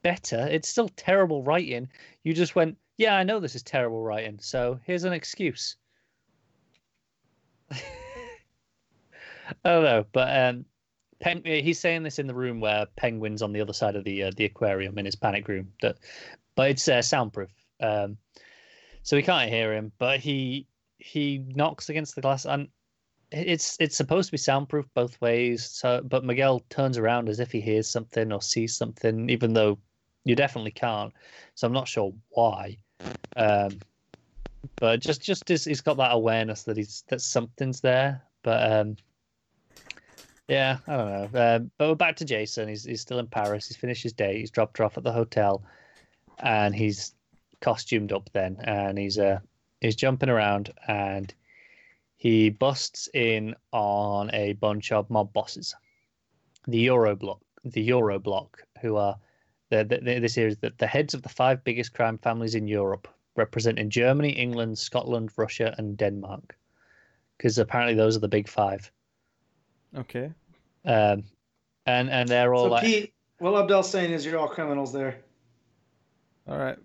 better. It's still terrible writing. You just went, yeah, I know this is terrible writing, so here's an excuse. I don't know, but um, Pen- he's saying this in the room where Penguin's on the other side of the uh, the aquarium in his panic room. That, but it's uh, soundproof, um, so we can't hear him. But he he knocks against the glass, and it's it's supposed to be soundproof both ways. So, but Miguel turns around as if he hears something or sees something, even though you definitely can't. So I'm not sure why. Um, but just just he's, he's got that awareness that he's that something's there. But um, yeah, I don't know. Um, but we're back to Jason. He's he's still in Paris. He's finished his day. He's dropped her off at the hotel, and he's costumed up then, and he's uh he's jumping around, and he busts in on a bunch of mob bosses, the Euro bloc, the Euro bloc, who are the, the, this is the, the heads of the five biggest crime families in Europe, representing Germany, England, Scotland, Russia, and Denmark, because apparently those are the big five. Okay. Um, and and they're all So like, Pete, what Lobdell's saying is you're all criminals there. All right.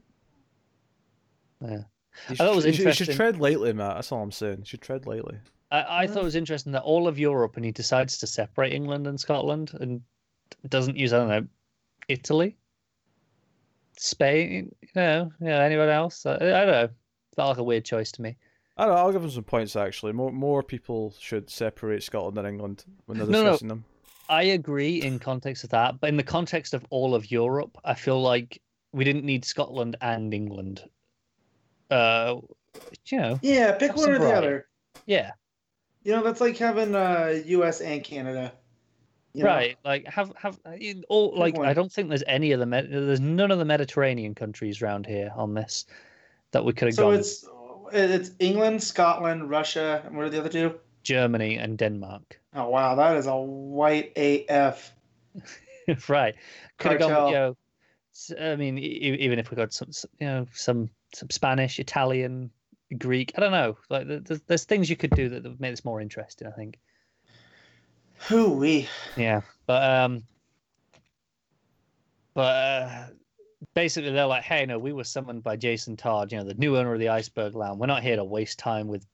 Yeah. You thought it was should, you should- you should tread lightly, Matt. That's all I'm saying. You should tread lightly. I, I thought it was interesting that all of Europe, and he decides to separate England and Scotland, and doesn't use I don't know, Italy, Spain, you know, yeah, anyone else? I, I don't know. Felt like a weird choice to me. I don't know, I'll give them some points actually. More more people should separate Scotland and England when they're No, no. discussing them. I agree in context of that, but in the context of all of Europe, I feel like we didn't need Scotland and England. Uh, you know, Yeah, pick one some or the other. yeah, You know, that's like having uh, U.S. and Canada. You know? right. Like have have uh, you- all Good like I don't think there's any of the Med- there's none of the Mediterranean countries around here on this that we could have So gone. it's uh, it's England, Scotland, Russia, and what are the other two? Germany and Denmark. Oh wow, that is a white AF. right. Could have gone. You know, I mean, even if we got some, you know, some some Spanish, Italian, Greek. I don't know. Like, there's, there's things you could do that would make this more interesting. I think. Who we? Yeah, but um, but uh, basically they're like, hey, no, we were summoned by Jason Todd, you know, the new owner of the Iceberg Lounge. We're not here to waste time with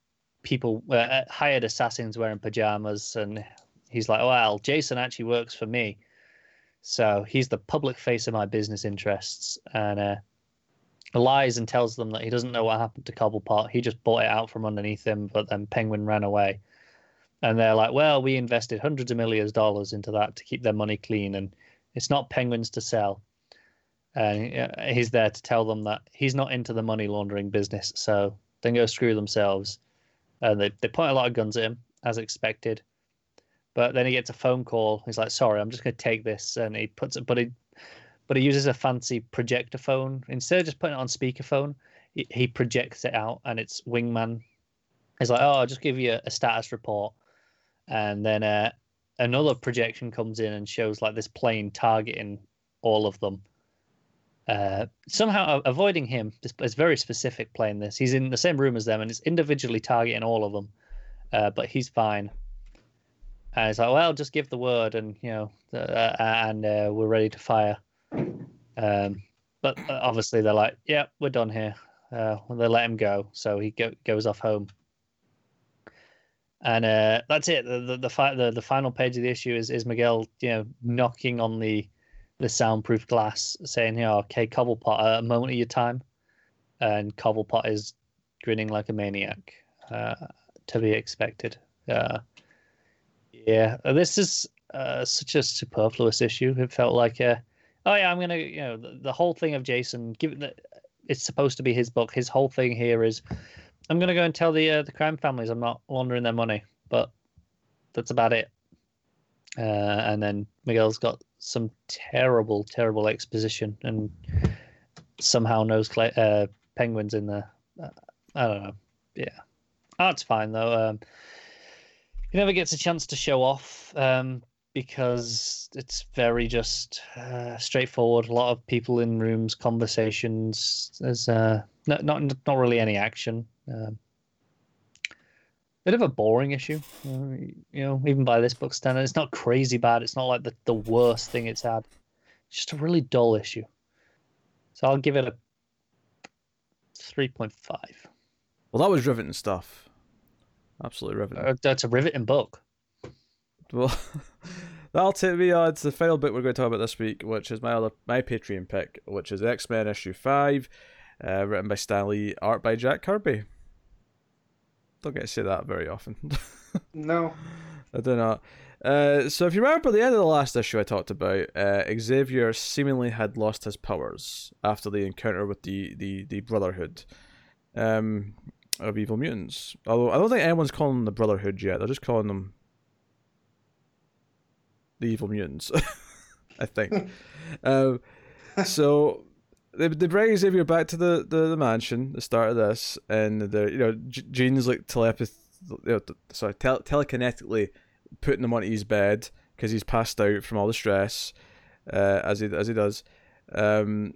people, uh, uh, hired assassins wearing pajamas. And he's like, well, Jason actually works for me, so he's the public face of my business interests, and uh, lies and tells them that he doesn't know what happened to Cobblepot. He just bought it out from underneath him, but then Penguin ran away. And they're like, well, we invested hundreds of millions of dollars into that to keep their money clean, and it's not penguins to sell. And uh, he's there to tell them that he's not into the money laundering business, so then go screw themselves. And they, they point a lot of guns at him, as expected. But then he gets a phone call. He's like, sorry, I'm just going to take this. And he puts it, but he, but he uses a fancy projector phone. Instead of just putting it on speakerphone, he, projects it out, and it's Wingman. He's like, oh, I'll just give you a status report and then uh, another projection comes in and shows like this plane targeting all of them. Uh, somehow avoiding him. It's very specific playing this. He's in the same room as them and it's individually targeting all of them, uh, but he's fine. And it's like, well, just give the word, and you know, uh, and uh, we're ready to fire. Um, but uh, obviously they're like, yeah, we're done here. Uh, they let him go, so he go- goes off home and uh, that's it. The the the, fi- the the final page of the issue is is Miguel, you know, knocking on the the soundproof glass, saying, "You know, okay, Cobblepot, a moment of your time," and Cobblepot is grinning like a maniac, uh, to be expected. Uh, yeah, uh, this is uh, such a superfluous issue. It felt like, uh, oh yeah, I'm gonna, you know, the, the whole thing of Jason, given that it's supposed to be his book, his whole thing here is I'm gonna go and tell the uh, the crime families I'm not laundering their money, but that's about it. Uh, and then Miguel's got some terrible, terrible exposition, and somehow knows uh, penguins in there. Uh, I don't know. Yeah, art's fine though. Um, he never gets a chance to show off um, because it's very just uh, straightforward. A lot of people in rooms, conversations. There's uh, not not not really any action. Um, bit of a boring issue, uh, you know, even by this book standard. It's not crazy bad. It's not like the, the worst thing it's had. It's just a really dull issue. So I'll give it a 3.5. Well, that was riveting stuff. Absolutely riveting. Uh, that's a riveting book. Well, that'll take me on to the final bit we're going to talk about this week, which is my other my Patreon pick, which is X Men issue five, uh, written by Stan Lee, art by Jack Kirby. Don't get to say that very often. No. I do not. Uh, so if you remember at the end of the last issue I talked about, uh, Xavier seemingly had lost his powers after the encounter with the the, the Brotherhood um, of evil mutants. Although I don't think anyone's calling them the Brotherhood yet. They're just calling them the evil mutants. I think. um, so they, they bring Xavier back to the, the, the mansion, the start of this, and the you know Jean's like telepath you know, sorry, tel- telekinetically putting him onto his bed because he's passed out from all the stress, uh, as he as he does, um,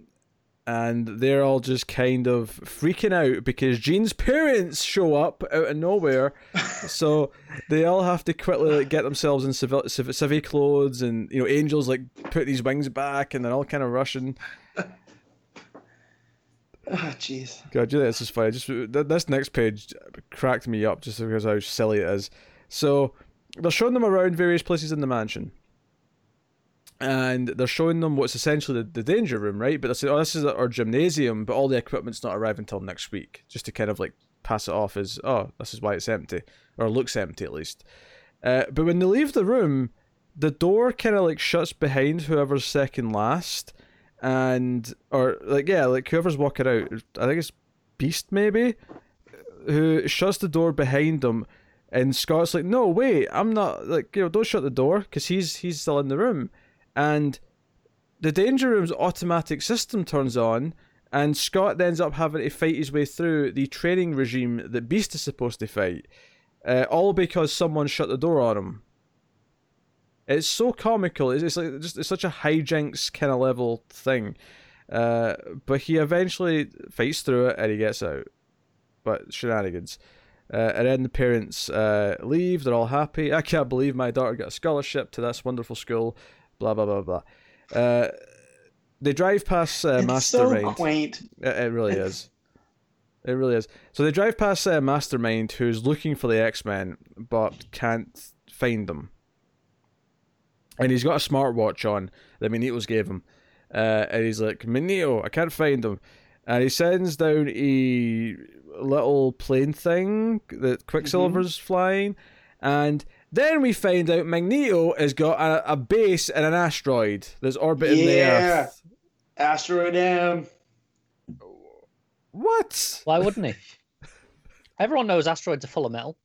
and they're all just kind of freaking out because Jean's parents show up out of nowhere, so they all have to quickly like, get themselves in civil, civ- civvy clothes, and you know, Angel's like putting his wings back, and they're all kind of rushing. Oh, jeez. God, you know, this is funny. Just th- this next page cracked me up just because how silly it is. So they're showing them around various places in the mansion, and they're showing them what's essentially the, the danger room, right? But they say, "Oh, this is our gymnasium, but all the equipment's not arriving until next week," just to kind of like pass it off as, "Oh, this is why it's empty," or looks empty at least. Uh, but when they leave the room, the door kind of like shuts behind whoever's second last, and or like yeah, like whoever's walking out. I think it's Beast maybe, who shuts the door behind them, and Scott's like, "No, wait, I'm not like you know, don't shut the door," because he's he's still in the room, and the danger room's automatic system turns on. And Scott ends up having to fight his way through the training regime that Beast is supposed to fight, uh, all because someone shut the door on him. It's so comical. It's, it's like just it's such a hijinks kind of level thing. Uh, but he eventually fights through it and he gets out. But shenanigans. Uh, and then the parents uh, leave. They're all happy. I can't believe my daughter got a scholarship to this wonderful school. Blah blah blah blah. Uh, they drive past uh, it's Mastermind. so quaint. It, it really is. It really is. So they drive past uh, Mastermind, who's looking for the X Men but can't find them. And he's got a smartwatch on that Magneto's gave him, uh, and he's like, "Magneto, I can't find him." And he sends down a little plane thing that Quicksilver's flying, and then we find out Magneto has got a, a base in an asteroid that's orbiting the Yeah. Earth. Asteroid M. What? Why wouldn't he? Everyone knows asteroids are full of metal.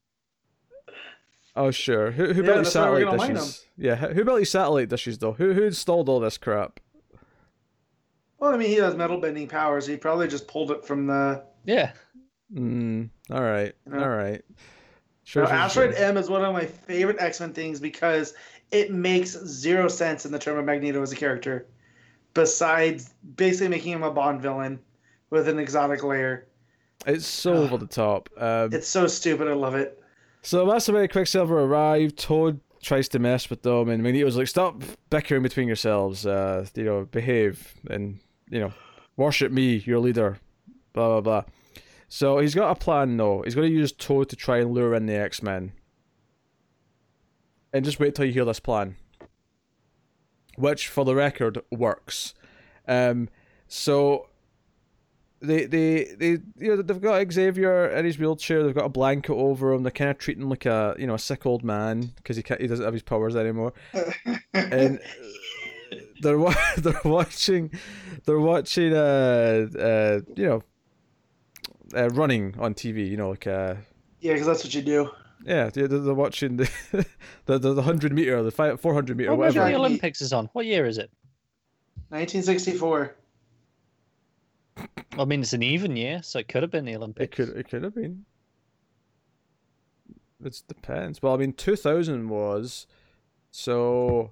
Oh sure. Who who Yeah, built these that's why we're satellite dishes? Yeah, who who built these satellite dishes though? Who who installed all this crap? Well, I mean, he has metal bending powers. He probably just pulled it from the. Yeah. Mm, all right, You know? all right. Sure, Now, sure, Asteroid sure. M is one of my favorite X Men things because it makes zero sense in the term of Magneto as a character, besides basically making him a Bond villain with an exotic layer. It's so over the top. Um, It's so stupid. I love it. So that's the way Quicksilver arrived. Toad tries to mess with them, and Magneto's like, "Stop bickering between yourselves. Uh, you know, behave and you know, worship me, your leader." Blah blah blah. So he's got a plan though. He's going to use Toad to try and lure in the X Men. And just wait till you hear this plan. Which, for the record, works. Um, so they they they you know they've got Xavier in his wheelchair. They've got a blanket over him. They're kind of treating him like a you know a sick old man because he can't, he doesn't have his powers anymore. and they're they're watching they're watching uh uh you know uh, running on TV. You know like uh Yeah, because that's what you do. yeah they're, they're watching the the the, the hundred meter the five four hundred meter What whatever. the Olympics is on? What year is it? 1964. I mean, it's an even year, so it could have been the Olympics. It Olympics. could it could have been. It depends. Well, I mean, two thousand was, so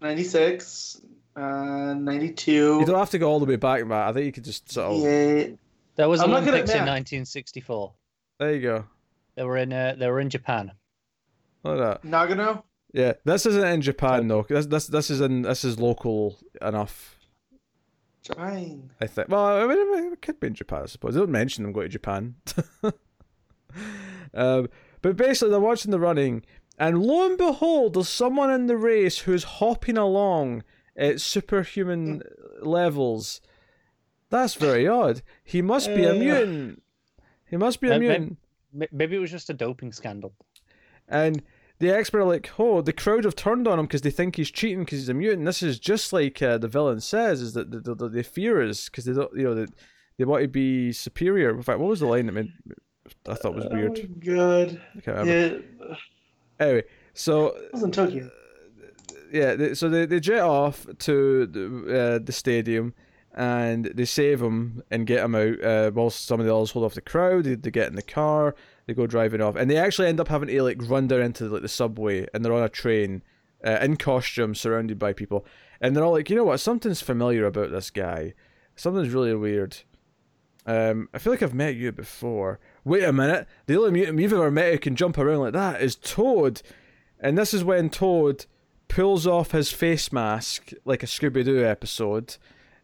96, uh, 92. you don't have to go all the way back, Matt. I think you could just sort of. Yeah. There was I'm not good at Olympics in 1964. There you go. They were in uh, they were in Japan. Look at that. Nagano? Yeah, this isn't in Japan though. This this this is in this is local enough. Japan. I think. Well, I mean, it could be in Japan, I suppose. They don't mention them going to Japan. um, but basically, they're watching the running, and lo and behold, there's someone in the race who's hopping along at superhuman levels. That's very odd. He must be a Uh. mutant. He must be a Maybe- mutant. M- Maybe it was just a doping scandal. And the expert are like, oh, the crowd have turned on him because they think he's cheating because he's a mutant. This is just like uh, the villain says, is that the, the, the, fear is because they don't, you know, they, they want to be superior. In fact, what was the line that made I thought was weird? Oh, good. Yeah, Anyway, so was in Tokyo. yeah, they, so they, they jet off to the, uh, the stadium, and they save him and get him out. Uh, while some of the others hold off the crowd, they, they get in the car, they go driving off, and they actually end up having to like run down into like the subway, and they're on a train, uh, in costume, surrounded by people, and they're all like, you know what, something's familiar about this guy, something's really weird. Um, I feel like I've met you before. Wait a minute, the only mutant you've ever met who can jump around like that is Toad, and this is when Toad pulls off his face mask like a Scooby Doo episode,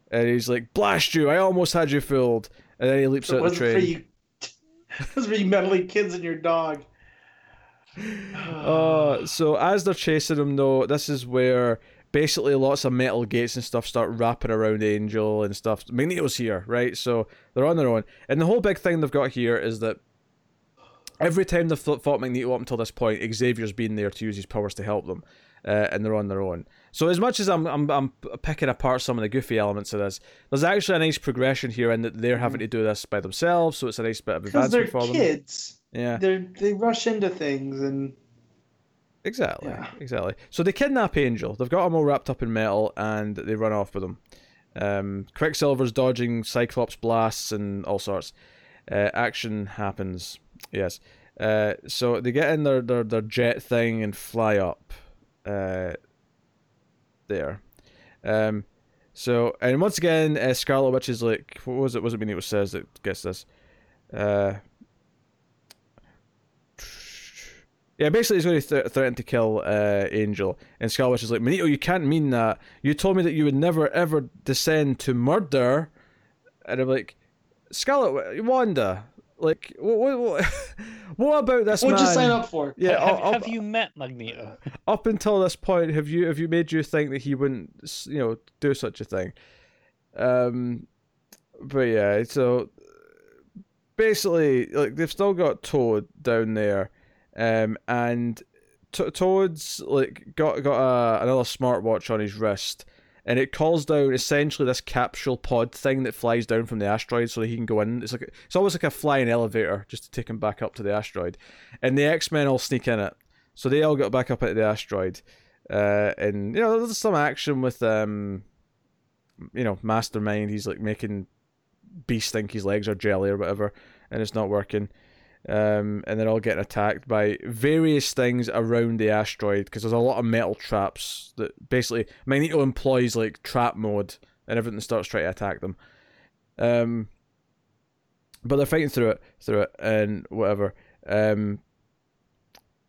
and he's like, "Blast you! I almost had you fooled." And then he leaps It out the train. was you meddling kids and your dog. Uh, so as they're chasing him, though, this is where basically lots of metal gates and stuff start wrapping around Angel and stuff. Magneto's here, right? So they're on their own, and the whole big thing they've got here is that every time they've fought Magneto up until this point, Xavier's been there to use his powers to help them, uh, and they're on their own. So as much as I'm, I'm I'm picking apart some of the goofy elements of this, there's actually a nice progression here in that they're having to do this by themselves, so it's a nice bit of advancement for them. kids. Yeah. They're they rush into things and Exactly. Yeah. Exactly. So they kidnap Angel. They've got him all wrapped up in metal, and they run off with him. Um, Quicksilver's dodging Cyclops blasts and all sorts. Uh, action happens. Yes. Uh, so they get in their, their, their jet thing and fly up. Uh, there. Um, so and once again, uh, Scarlet Witch is like, what was it? Was it Benito says that gets this? Uh, Yeah, basically he's going to th- threaten to kill uh, Angel, and Scarlet Witch is like, Magneto, you can't mean that. You told me that you would never ever descend to murder, and I'm like, Scarlet, Wanda, like, what, what, what, what about this what'd man? you sign up for? Yeah, have, up, have you met Magneto? up until this point, have you have you made you think that he wouldn't, you know, do such a thing? Um, but yeah, so basically, like they've still got Toad down there, um, and T- Toad's like got got a, another smartwatch on his wrist, and it calls down essentially this capsule pod thing that flies down from the asteroid so that he can go in. It's like it's almost like a flying elevator just to take him back up to the asteroid, and the X Men all sneak in it, so they all got back up into the asteroid, uh, and you know there's some action with um, you know Mastermind. He's like making Beast think his legs are jelly or whatever, and it's not working. Um, and they're all getting attacked by various things around the asteroid because there's a lot of metal traps that basically Magneto employs like trap mode and everything starts trying to attack them. Um, but they're fighting through it, through it, and whatever. Um,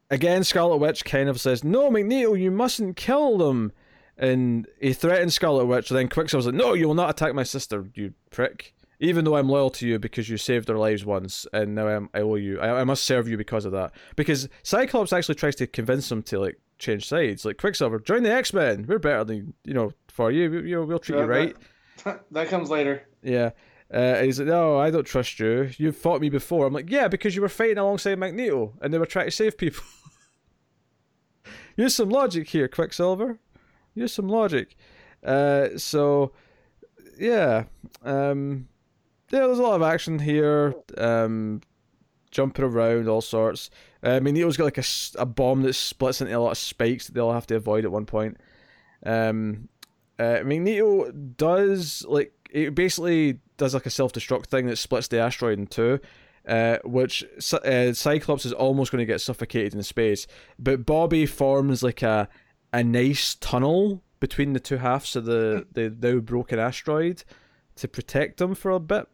again, Scarlet Witch kind of says, "No, Magneto, you mustn't kill them," and he threatens Scarlet Witch. Then Quicksilver's like, "No, you will not attack my sister, you prick." Even though I'm loyal to you because you saved their lives once, and now I'm, I owe you. I, I must serve you because of that. Because Cyclops actually tries to convince him to like change sides. Like Quicksilver, join the X Men. We're better than you know for you. You know, we'll treat you right. That, that comes later. Yeah. Uh, he's like, no, I don't trust you. You've fought me before. I'm like, yeah, because you were fighting alongside Magneto, and they were trying to save people. Use some logic here, Quicksilver. Use some logic. Uh, so, yeah. Um, yeah, there's a lot of action here. Um, jumping around, all sorts. Uh, Magneto's got like a, a bomb that splits into a lot of spikes that they'll have to avoid at one point. Um, uh, Magneto does like it basically does like a self destruct thing that splits the asteroid in two, uh, which uh, Cyclops is almost going to get suffocated in space. But Bobby forms like a a nice tunnel between the two halves of the the now broken asteroid to protect them for a bit.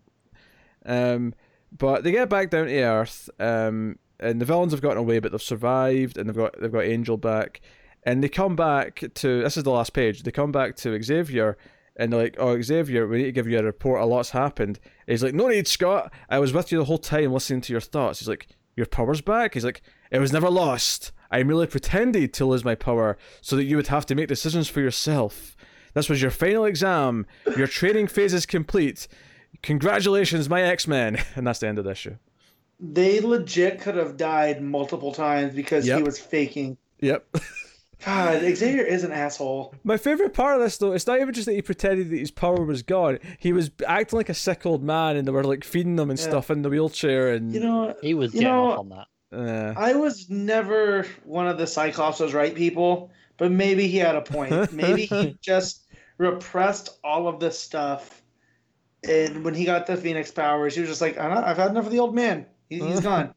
Um, but they get back down to Earth. Um, and the villains have gotten away, but they've survived, and they've got they've got Angel back, and they come back to this is the last page. They come back to Xavier, and they're like, "Oh, Xavier, we need to give you a report. A lot's happened." He's like, "No need, Scott. I was with you the whole time, listening to your thoughts." He's like, "Your power's back." He's like, "It was never lost. I merely pretended to lose my power so that you would have to make decisions for yourself. This was your final exam. Your training phase is complete. Congratulations, my X Men." And that's the end of the issue. They legit could have died multiple times because Yep. he was faking. Yep. God, Xavier is an asshole. My favorite part of this, though, it's not even just that he pretended that his power was gone. He was acting like a sick old man, and they were like feeding him and Yeah. stuff in the wheelchair. And You know, He was You getting know- off on that. uh, I was never one of the Cyclops was right people, but maybe he had a point. Maybe he just repressed all of this stuff and when he got the Phoenix powers, he was just like, I'm not, I've had enough of the old man. He, he's gone.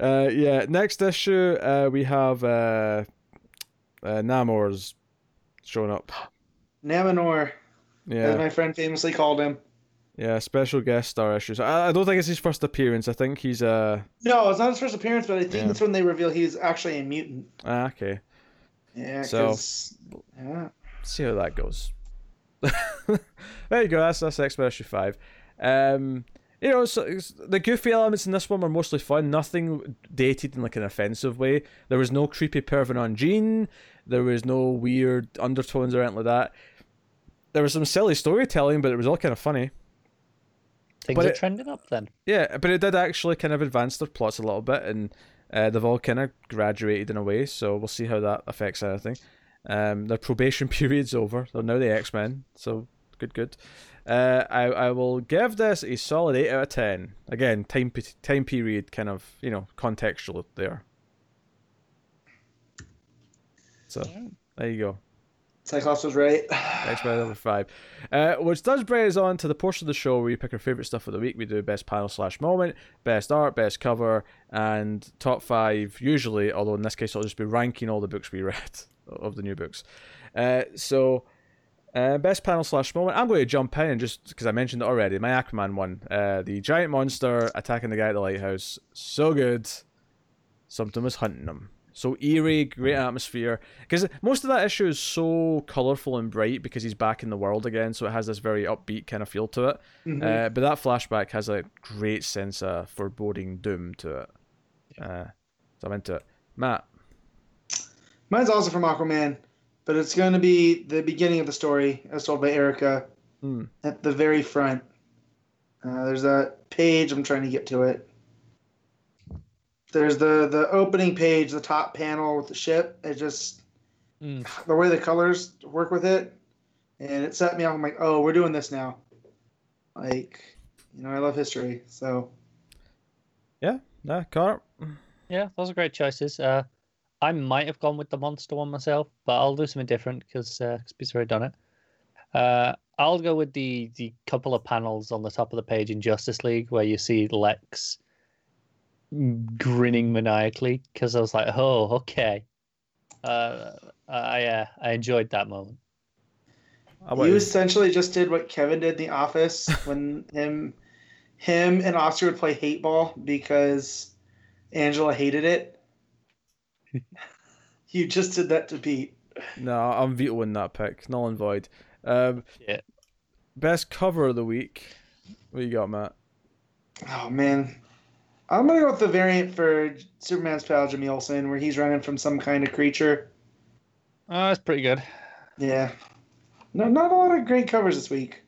Uh, yeah. Next issue, uh, we have uh, uh, Namor's showing up. Namanor, as Yeah, my friend famously called him. yeah. Special guest star issues. I, I don't think it's his first appearance. I think he's uh. No, it's not his first appearance, but I think Yeah. that's when they reveal he's actually a mutant. Ah, okay. Yeah, So- yeah. see how that goes. there you go. That's that's X Men issue five. Um, you know, so it's- the goofy elements in this one were mostly fun. Nothing dated in like an offensive way. There was no creepy pervert on Jean. There was no weird undertones or anything like that. There was some silly storytelling, but it was all kind of funny. Things But are it- trending up then. Yeah, but it did actually kind of advance their plots a little bit, and uh, they've all kind of graduated in a way. So we'll see how that affects anything. Um, their probation period's over. They're now the X Men, so good, good. Uh, I I will give this a solid eight out of ten. Again, time time period, kind of you know contextual there. So there you go. Cyclops was right. X Men number five. Uh, which does bring us on to the portion of the show where we pick our favourite stuff of the week. We do best panel slash moment, best art, best cover, and top five, usually, although in this case I'll just be ranking all the books we read of the new books. Uh, so, uh, best panel slash moment. I'm going to jump in and just because I mentioned it already, my Aquaman one. Uh, the giant monster attacking the guy at the lighthouse. So good. Something was hunting him. So eerie, great atmosphere. Because most of that issue is so colorful and bright because he's back in the world again, so it has this very upbeat kind of feel to it. Mhm. Uh, but that flashback has a great sense of foreboding doom to it. Uh, so I'm into it. Matt. Mine's also from Aquaman, but it's going to be the beginning of the story as told by Erica Hmm. at the very front. Uh, there's a page. I'm trying to get to it. There's the the opening page, the top panel with the ship. It just Mm. the way the colors work with it, and it set me off. I'm like, oh, we're doing this now. Like, you know, I love history, so Nah, Connor. Yeah, those are great choices. Uh, I might have gone with the monster one myself, but I'll do something different because uh, Pete's already done it. Uh, I'll go with the the couple of panels on the top of the page in Justice League where you see Lex grinning maniacally because I was like, oh, okay. Uh, I uh, I enjoyed that moment. You you? essentially just did what Kevin did in The Office when him, him and Oscar would play hate ball because Angela hated it. you just did that to Pete. No, I'm vetoing that pick. Null and void. Um, Yeah. Best cover of the week. What you got, Matt? Oh man, I'm gonna go with the variant for Superman's pal Jimmy Olsen, where he's running from some kind of creature. Oh, that's pretty good. Yeah, no, not a lot of great covers this week.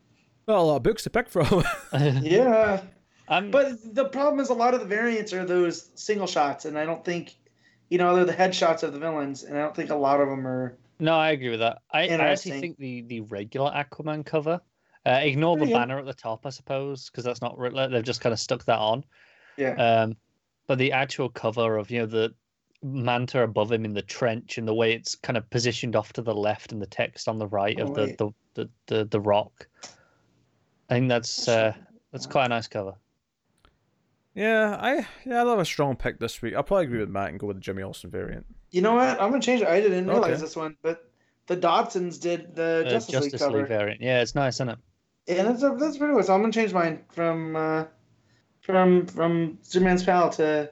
Well, a lot of books to pick from. Yeah, I'm, but the problem is a lot of the variants are those single shots, and I don't think, you know, they're the headshots of the villains, and I don't think a lot of them are. No, I agree with that. I, I actually think the, the regular Aquaman cover, uh, ignore the There you go. banner at the top, I suppose, because that's not they've just kind of stuck that on. Yeah. Um, but the actual cover of you know the manta above him in the trench and the way it's kind of positioned off to the left and the text on the right Oh, of the, the, the, the the rock. I think that's uh, that's quite a nice cover. yeah, I yeah, I love a strong pick this week. I'll probably agree with Matt and go with the Jimmy Olsen variant. You know what? I'm gonna change it. I didn't realize Okay. this one, but the Dodsons did the Uh, Justice, League cover, variant. Yeah, it's nice, isn't it? and that's that's pretty good. So I'm gonna change mine from uh, from from Superman's pal to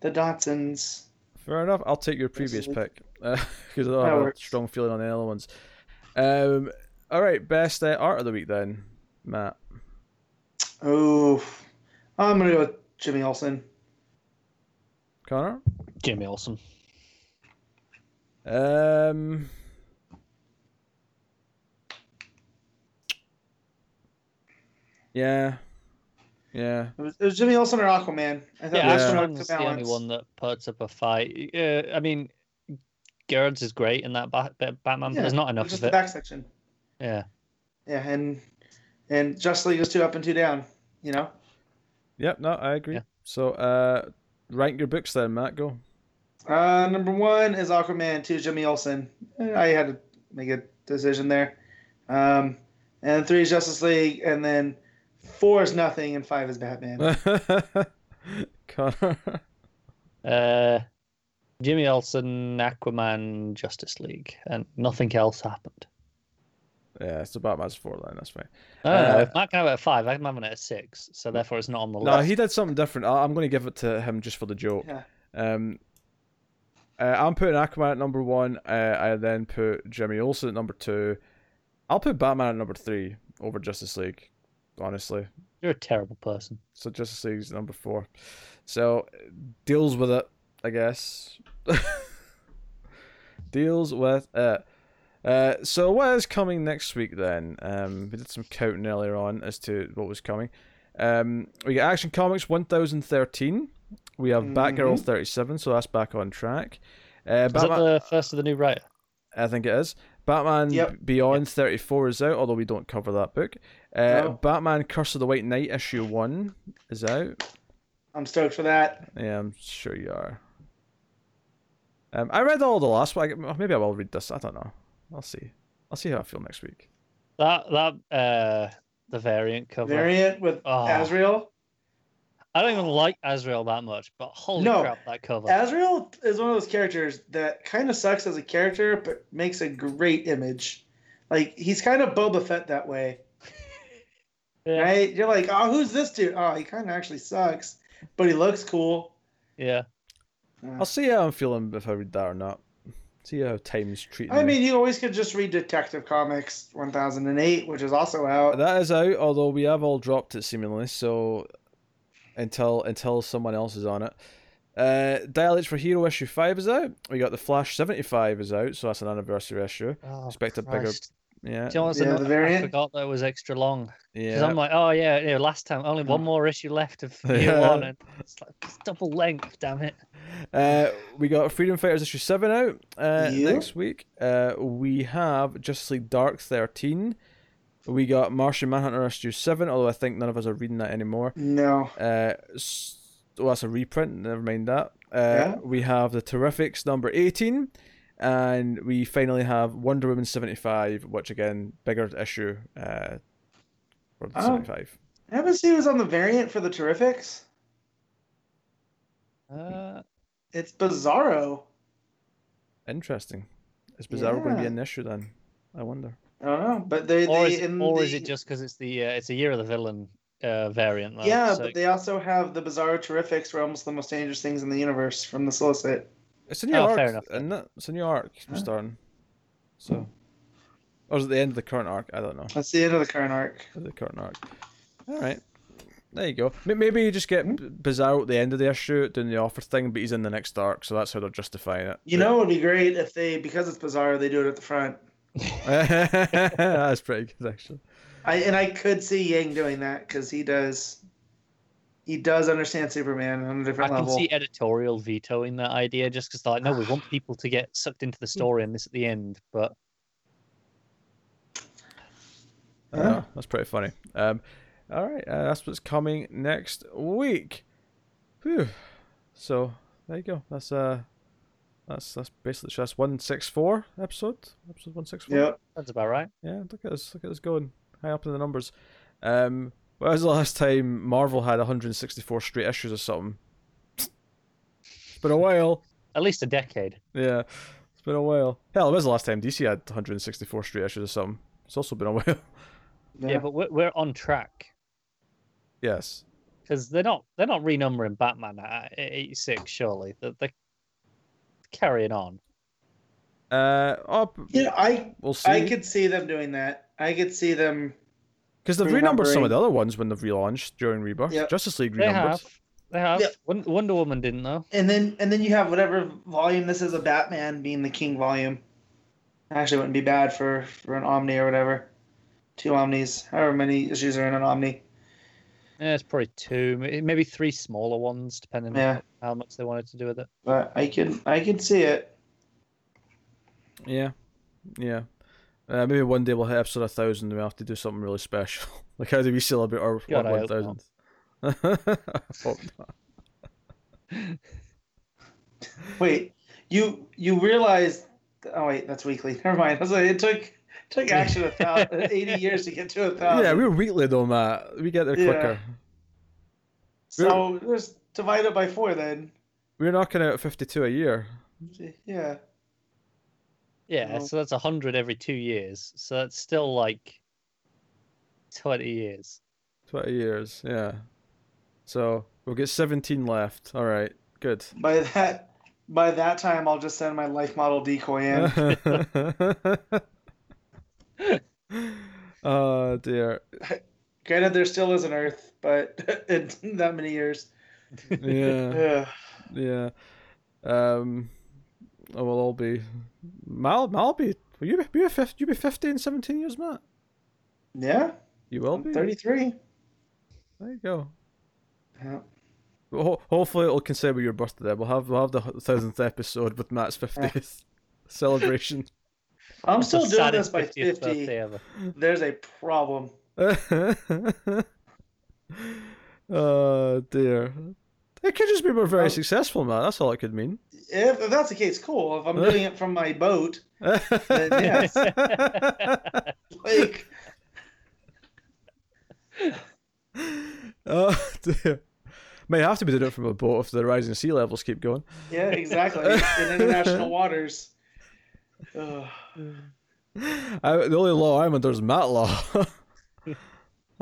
the Dodsons. Fair enough. I'll take your previous Absolutely. pick because I don't That have a strong feeling on the other ones. Um, all right, best uh, art of the week then, Matt. Oh, I'm gonna go with Jimmy Olsen. Connor. Jimmy Olsen. Um. Yeah. Yeah. It was, it was Jimmy Olsen or Aquaman. I thought Yeah, this one Aquaman's the only one that puts up a fight. Uh, I mean, Gerads is great in that Bat- Bat- Batman, but Yeah, there's not enough just of the it. back section. Yeah. Yeah, and and Justice League was two up and two down. You know. Yep. No, I agree. Yeah. So, uh, rank your books then, Matt. Go. Uh, number one is Aquaman. Two, Jimmy Olsen. I had to make a decision there. Um, and three is Justice League, and then four is nothing, and five is Batman. Connor. Uh, Jimmy Olsen, Aquaman, Justice League, and nothing else happened. Yeah, it's about Batman's four line. That's fine. I don't know. Uh, If Matt can have it at five, I'm having it at six, so therefore it's not on the No, list. he did something different. I- I'm going to give it to him just for the joke. Yeah. Um, uh, I'm putting Aquaman at number one. Uh, I then put Jimmy Olsen at number two. I'll put Batman at number three over Justice League. Honestly, You're a terrible person. so Justice League's number four. So deals with it, I guess. deals with it. Uh, so what is coming next week then? Um, we did some counting earlier on as to what was coming. Um, we got Action Comics 1013. We have Batgirl 37, so that's back on track. Uh, Is that the first of the new writer? I think it is. Batman Yep. Beyond 34 is out, although we don't cover that book. Uh, No. Batman Curse of the White Knight issue 1 is out. I'm stoked for that. Yeah, I'm sure you are. Um, I read all the last one. Maybe I will read this. I don't know. I'll see. I'll see how I feel next week. That that uh the variant cover. Variant with Oh. Azrael. I don't even like Azrael that much, but holy No. crap, that cover. Azrael is one of those characters that kind of sucks as a character, but makes a great image. Like he's kind of Boba Fett that way, yeah. right? You're like, oh, who's this dude? Oh, he kind of actually sucks, but he looks cool. yeah. Uh, I'll see how I'm feeling if I read that or not. See how time's treating I me. mean, you always could just read Detective Comics 1008, which is also out. That is out, although we have all dropped it seemingly. So until until someone else is on it. Uh, Dial H for Hero issue five is out. We got the Flash seventy five is out, so that's an anniversary issue. Oh, Expect a bigger- Yeah, Do you know what's Yeah, the variant. I forgot that it was extra long. Because yeah. I'm like, oh yeah, yeah, last time only one more issue left of year Yeah. one, and it's like it's double length. Damn it! Uh, we got Freedom Fighters issue seven out uh, Yep. next week. Uh, we have Justice League Dark thirteen. We got Martian Manhunter issue seven, although I think none of us are reading that anymore. No. Uh, s- well, that's a reprint. Never mind that. Uh, Yeah. We have the Terrifics number eighteen, and we finally have Wonder Woman seventy five, which again bigger issue. Uh, for the Oh. seventy five. I haven't seen who's on the variant for the Terrifics. Uh, It's Bizarro. Interesting. Is Bizarro going to be Yeah. an issue then? I wonder. I don't know, but they, or they is, in or the, is it just because it's the uh, it's a year of the villain uh, variant? Though, yeah? so- But they also have the Bizarro Terrifics, were almost the most dangerous things in the universe from the solicit. It's a new Oh, arc, fair enough, isn't it? It's a new arc we're Huh? starting. So, or is it the end of the current arc? I don't know. That's the end of the current arc. The current arc. All right. There you go. Maybe you just get Hmm? Bizarro at the end of the issue doing the offer thing, but he's in the next arc, so that's how they're justifying it. You know, it would be great if they, because it's Bizarro, they do it at the front. that's pretty good actually. I and I could see Yang doing that because he does. He does understand Superman on a I different can level. see editorial vetoing that idea just because they're like, no, we want people to get sucked into the story and this at the end. But Yeah, that's pretty funny. Um, all right, uh, that's what's coming next week. Whew. So there you go. That's uh, that's that's basically that's one six four episode. Episode one six four. Yeah, that's about right. Yeah, look at us, look at us going high up in the numbers. Um, when was the last time Marvel had 164 straight issues or something? It's been a while. At least a decade. Yeah, it's been a while. Hell, it was the last time DC had 164 straight issues or something. It's also been a while. Yeah, but we're, we're on track yes. because they're not they're not renumbering Batman at eighty six. Surely they're, they're carrying on. Uh, oh, you know, I we'll see. I could see them doing that. I could see them. Because they've renumbered some of the other ones when they've relaunched during Rebirth. Yep. Justice League They renumbered. have. They have. Yep. Wonder Woman didn't though. And then and then you have whatever volume this is of Batman being the King volume. Actually, wouldn't be bad for for an Omni or whatever. Two Omnis, however many issues are in an Omni. Yeah, it's probably two, maybe three smaller ones, depending Yeah. on how much they wanted to do with it. But I can I can see it. Yeah, yeah. Uh, maybe one day we'll hit episode 1000 and we'll have to do something really special. like, how do we celebrate our God, I 1000th? I hope not. Wait, you you realize? Oh wait, that's weekly. Never mind. I was like, it took Took actually a thousand, uh, 80 years to get to a thousand. Yeah, we're weekly though, Matt. We get there Yeah. quicker. So just divide it by four then. We're knocking out 52 a year. Yeah. Yeah, Well- so that's 100 every two years. So that's still like 20 years. 20 years, yeah. So we'll get 17 left. All right, good. By that by that time I'll just send my life model decoy in. oh dear. Granted there still is an Earth, but in that many years. Yeah, Yeah. Um, oh, we'll all be. Mal, Mal be. Will you be, be 50, you be 50 in 17 years, Matt? Yeah. You will I'm be. 33. There you go. Yeah. Ho- hopefully it'll coincide with your birthday. We'll have we'll have the thousandth episode with Matt's fiftieth celebration. I'm That's still doing this by 50. There's a problem. oh dear. It could just be we're very Um, successful, Matt. That's all it could mean. If, if that's the case, cool. If I'm doing it from my boat, yes. like oh dear. May have to be doing it from a boat if the rising sea levels keep going. yeah, exactly. In international waters. Ugh. I, the only law I'm under is Matt law. I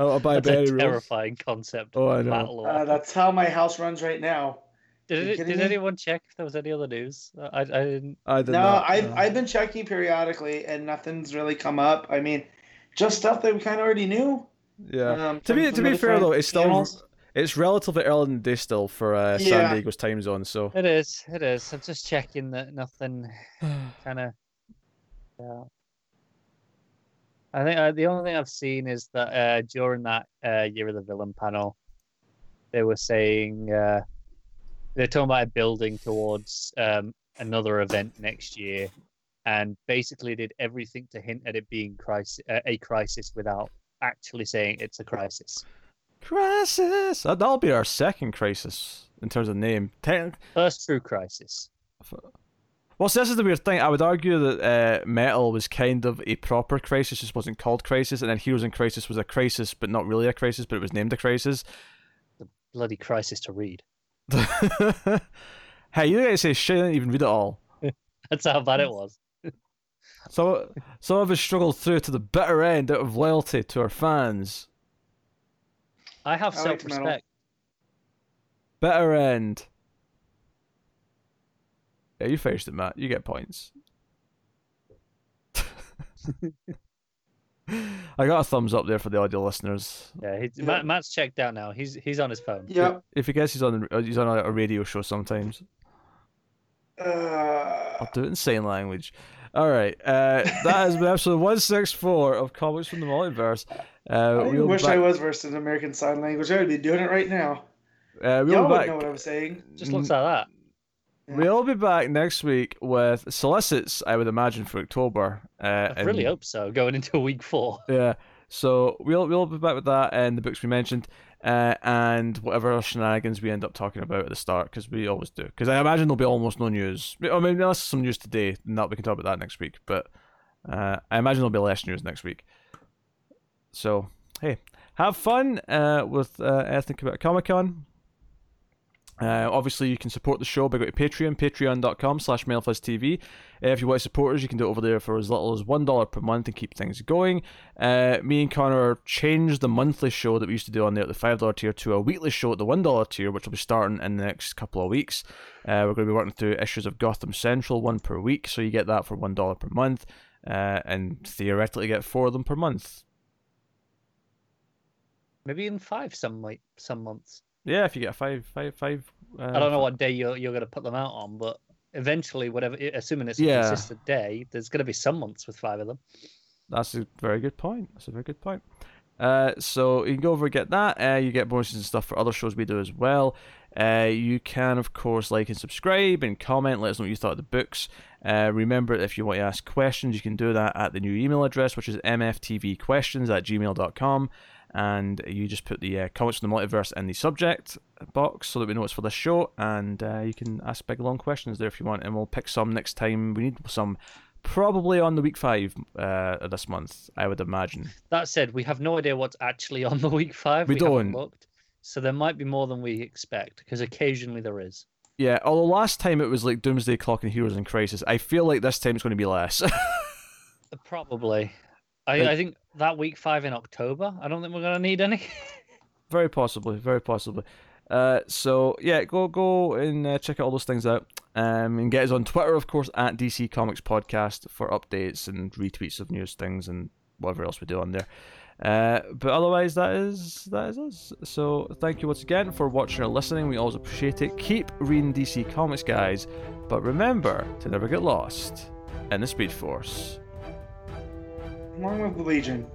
don't abide That's by a any rules. terrifying concept. Oh, I know. that law. Uh, that's how my house runs right now. did it, did anyone check if there was any other news? I, I didn't. I did no, not. I've no. I've been checking periodically, and nothing's really come up. I mean, just stuff that we kind of already knew. Yeah. Um, to be to be fair though, it's still channels. it's relatively early in the day still for uh, San Yeah. Diego's time zone. So It is. It is. I'm just checking that nothing kind of. Yeah. I think uh, the only thing I've seen is that uh, during that uh, year of the villain panel, they were saying uh, they're talking about building towards um, another event next year, and basically did everything to hint at it being crisis, uh, a crisis without actually saying it's a crisis. crisis. That- That'll be our second crisis in terms of name. Technically, First true crisis. Well, so this is the weird thing. I would argue that uh, Metal was kind of a proper crisis, just wasn't called crisis, and then Heroes in Crisis was a crisis, but not really a crisis, but it was named a crisis. The bloody crisis to read. hey, you didn't say shit. I didn't even read it all. That's how bad it was. So some of us struggled through to the bitter end out of loyalty to our fans. I have I self-respect. Bitter end. Yeah, you finished it, Matt. You get points. I got a thumbs up there for the audio listeners. Yeah, he's, Yeah. Matt, Matt's checked out now. He's he's on his phone. Yeah. If he gets he's on uh, he's on a, a radio show sometimes. Uh, I'll do it in sign language. All right, uh, that has been episode one six four of Comics from the Multiverse. Uh, I we'll wish back, I was versed in American Sign Language. I would be doing it right now. Uh, we'll Y'all be would know what I'm saying. Just looks like that. We'll be back next week with solicits, I would imagine, for October. Uh, I really and- hope so. Going into week four. Yeah. So we'll we'll be back with that and the books we mentioned, uh, and whatever shenanigans we end up talking about at the start, because we always do. Because I imagine there'll be almost no news. I mean, unless some news today, and that we can talk about that next week. But uh, I imagine there'll be less news next week. So hey, have fun uh, with uh, Ethnic about Comic Con. Uh, obviously, you can support the show by going to Patreon, patreon.com slash TV. Uh, if you want to support us, you can do it over there for as little as $1 per month and keep things going. Uh, me and Connor changed the monthly show that we used to do on there at the $5 tier to a weekly show at the $1 tier, which will be starting in the next couple of weeks. Uh, we're going to be working through issues of Gotham Central, one per week, so you get that for $1 per month, uh, and theoretically get four of them per month. Maybe even five some like some months. Yeah, if you get a five, five, five. Uh, I don't know what day you're you're going to put them out on, but eventually, whatever, assuming it's a Yeah. consistent day, there's going to be some months with five of them. That's a very good point. That's a very good point. Uh, so you can go over and get that. Uh, you get bonuses and stuff for other shows we do as well. Uh, you can, of course, like and subscribe and comment. Let us know what you thought of the books. Uh, remember, if you want to ask questions, you can do that at the new email address, which is mftvquestions at gmail.com. And you just put the uh, Comics from the Multiverse in the subject box so that we know it's for the show. And uh, you can ask big long questions there if you want. And we'll pick some next time. We need some probably on the week five uh, of this month, I would imagine. That said, we have no idea what's actually on the week five. We haven't don't. looked, so there might be more than we expect because occasionally there is. Yeah, although last time it was like Doomsday Clock and Heroes in Crisis, I feel like this time it's going to be less. Probably. I, I think that week five in October. I don't think we're gonna need any. very possibly, very possibly. Uh, so yeah, go go and uh, check out all those things out, um, and get us on Twitter, of course, at DC Comics Podcast for updates and retweets of news things and whatever else we do on there. Uh, but otherwise, that is that is us. So thank you once again for watching or listening. We always appreciate it. Keep reading DC Comics, guys, but remember to never get lost in the Speed Force. Along with the Legion.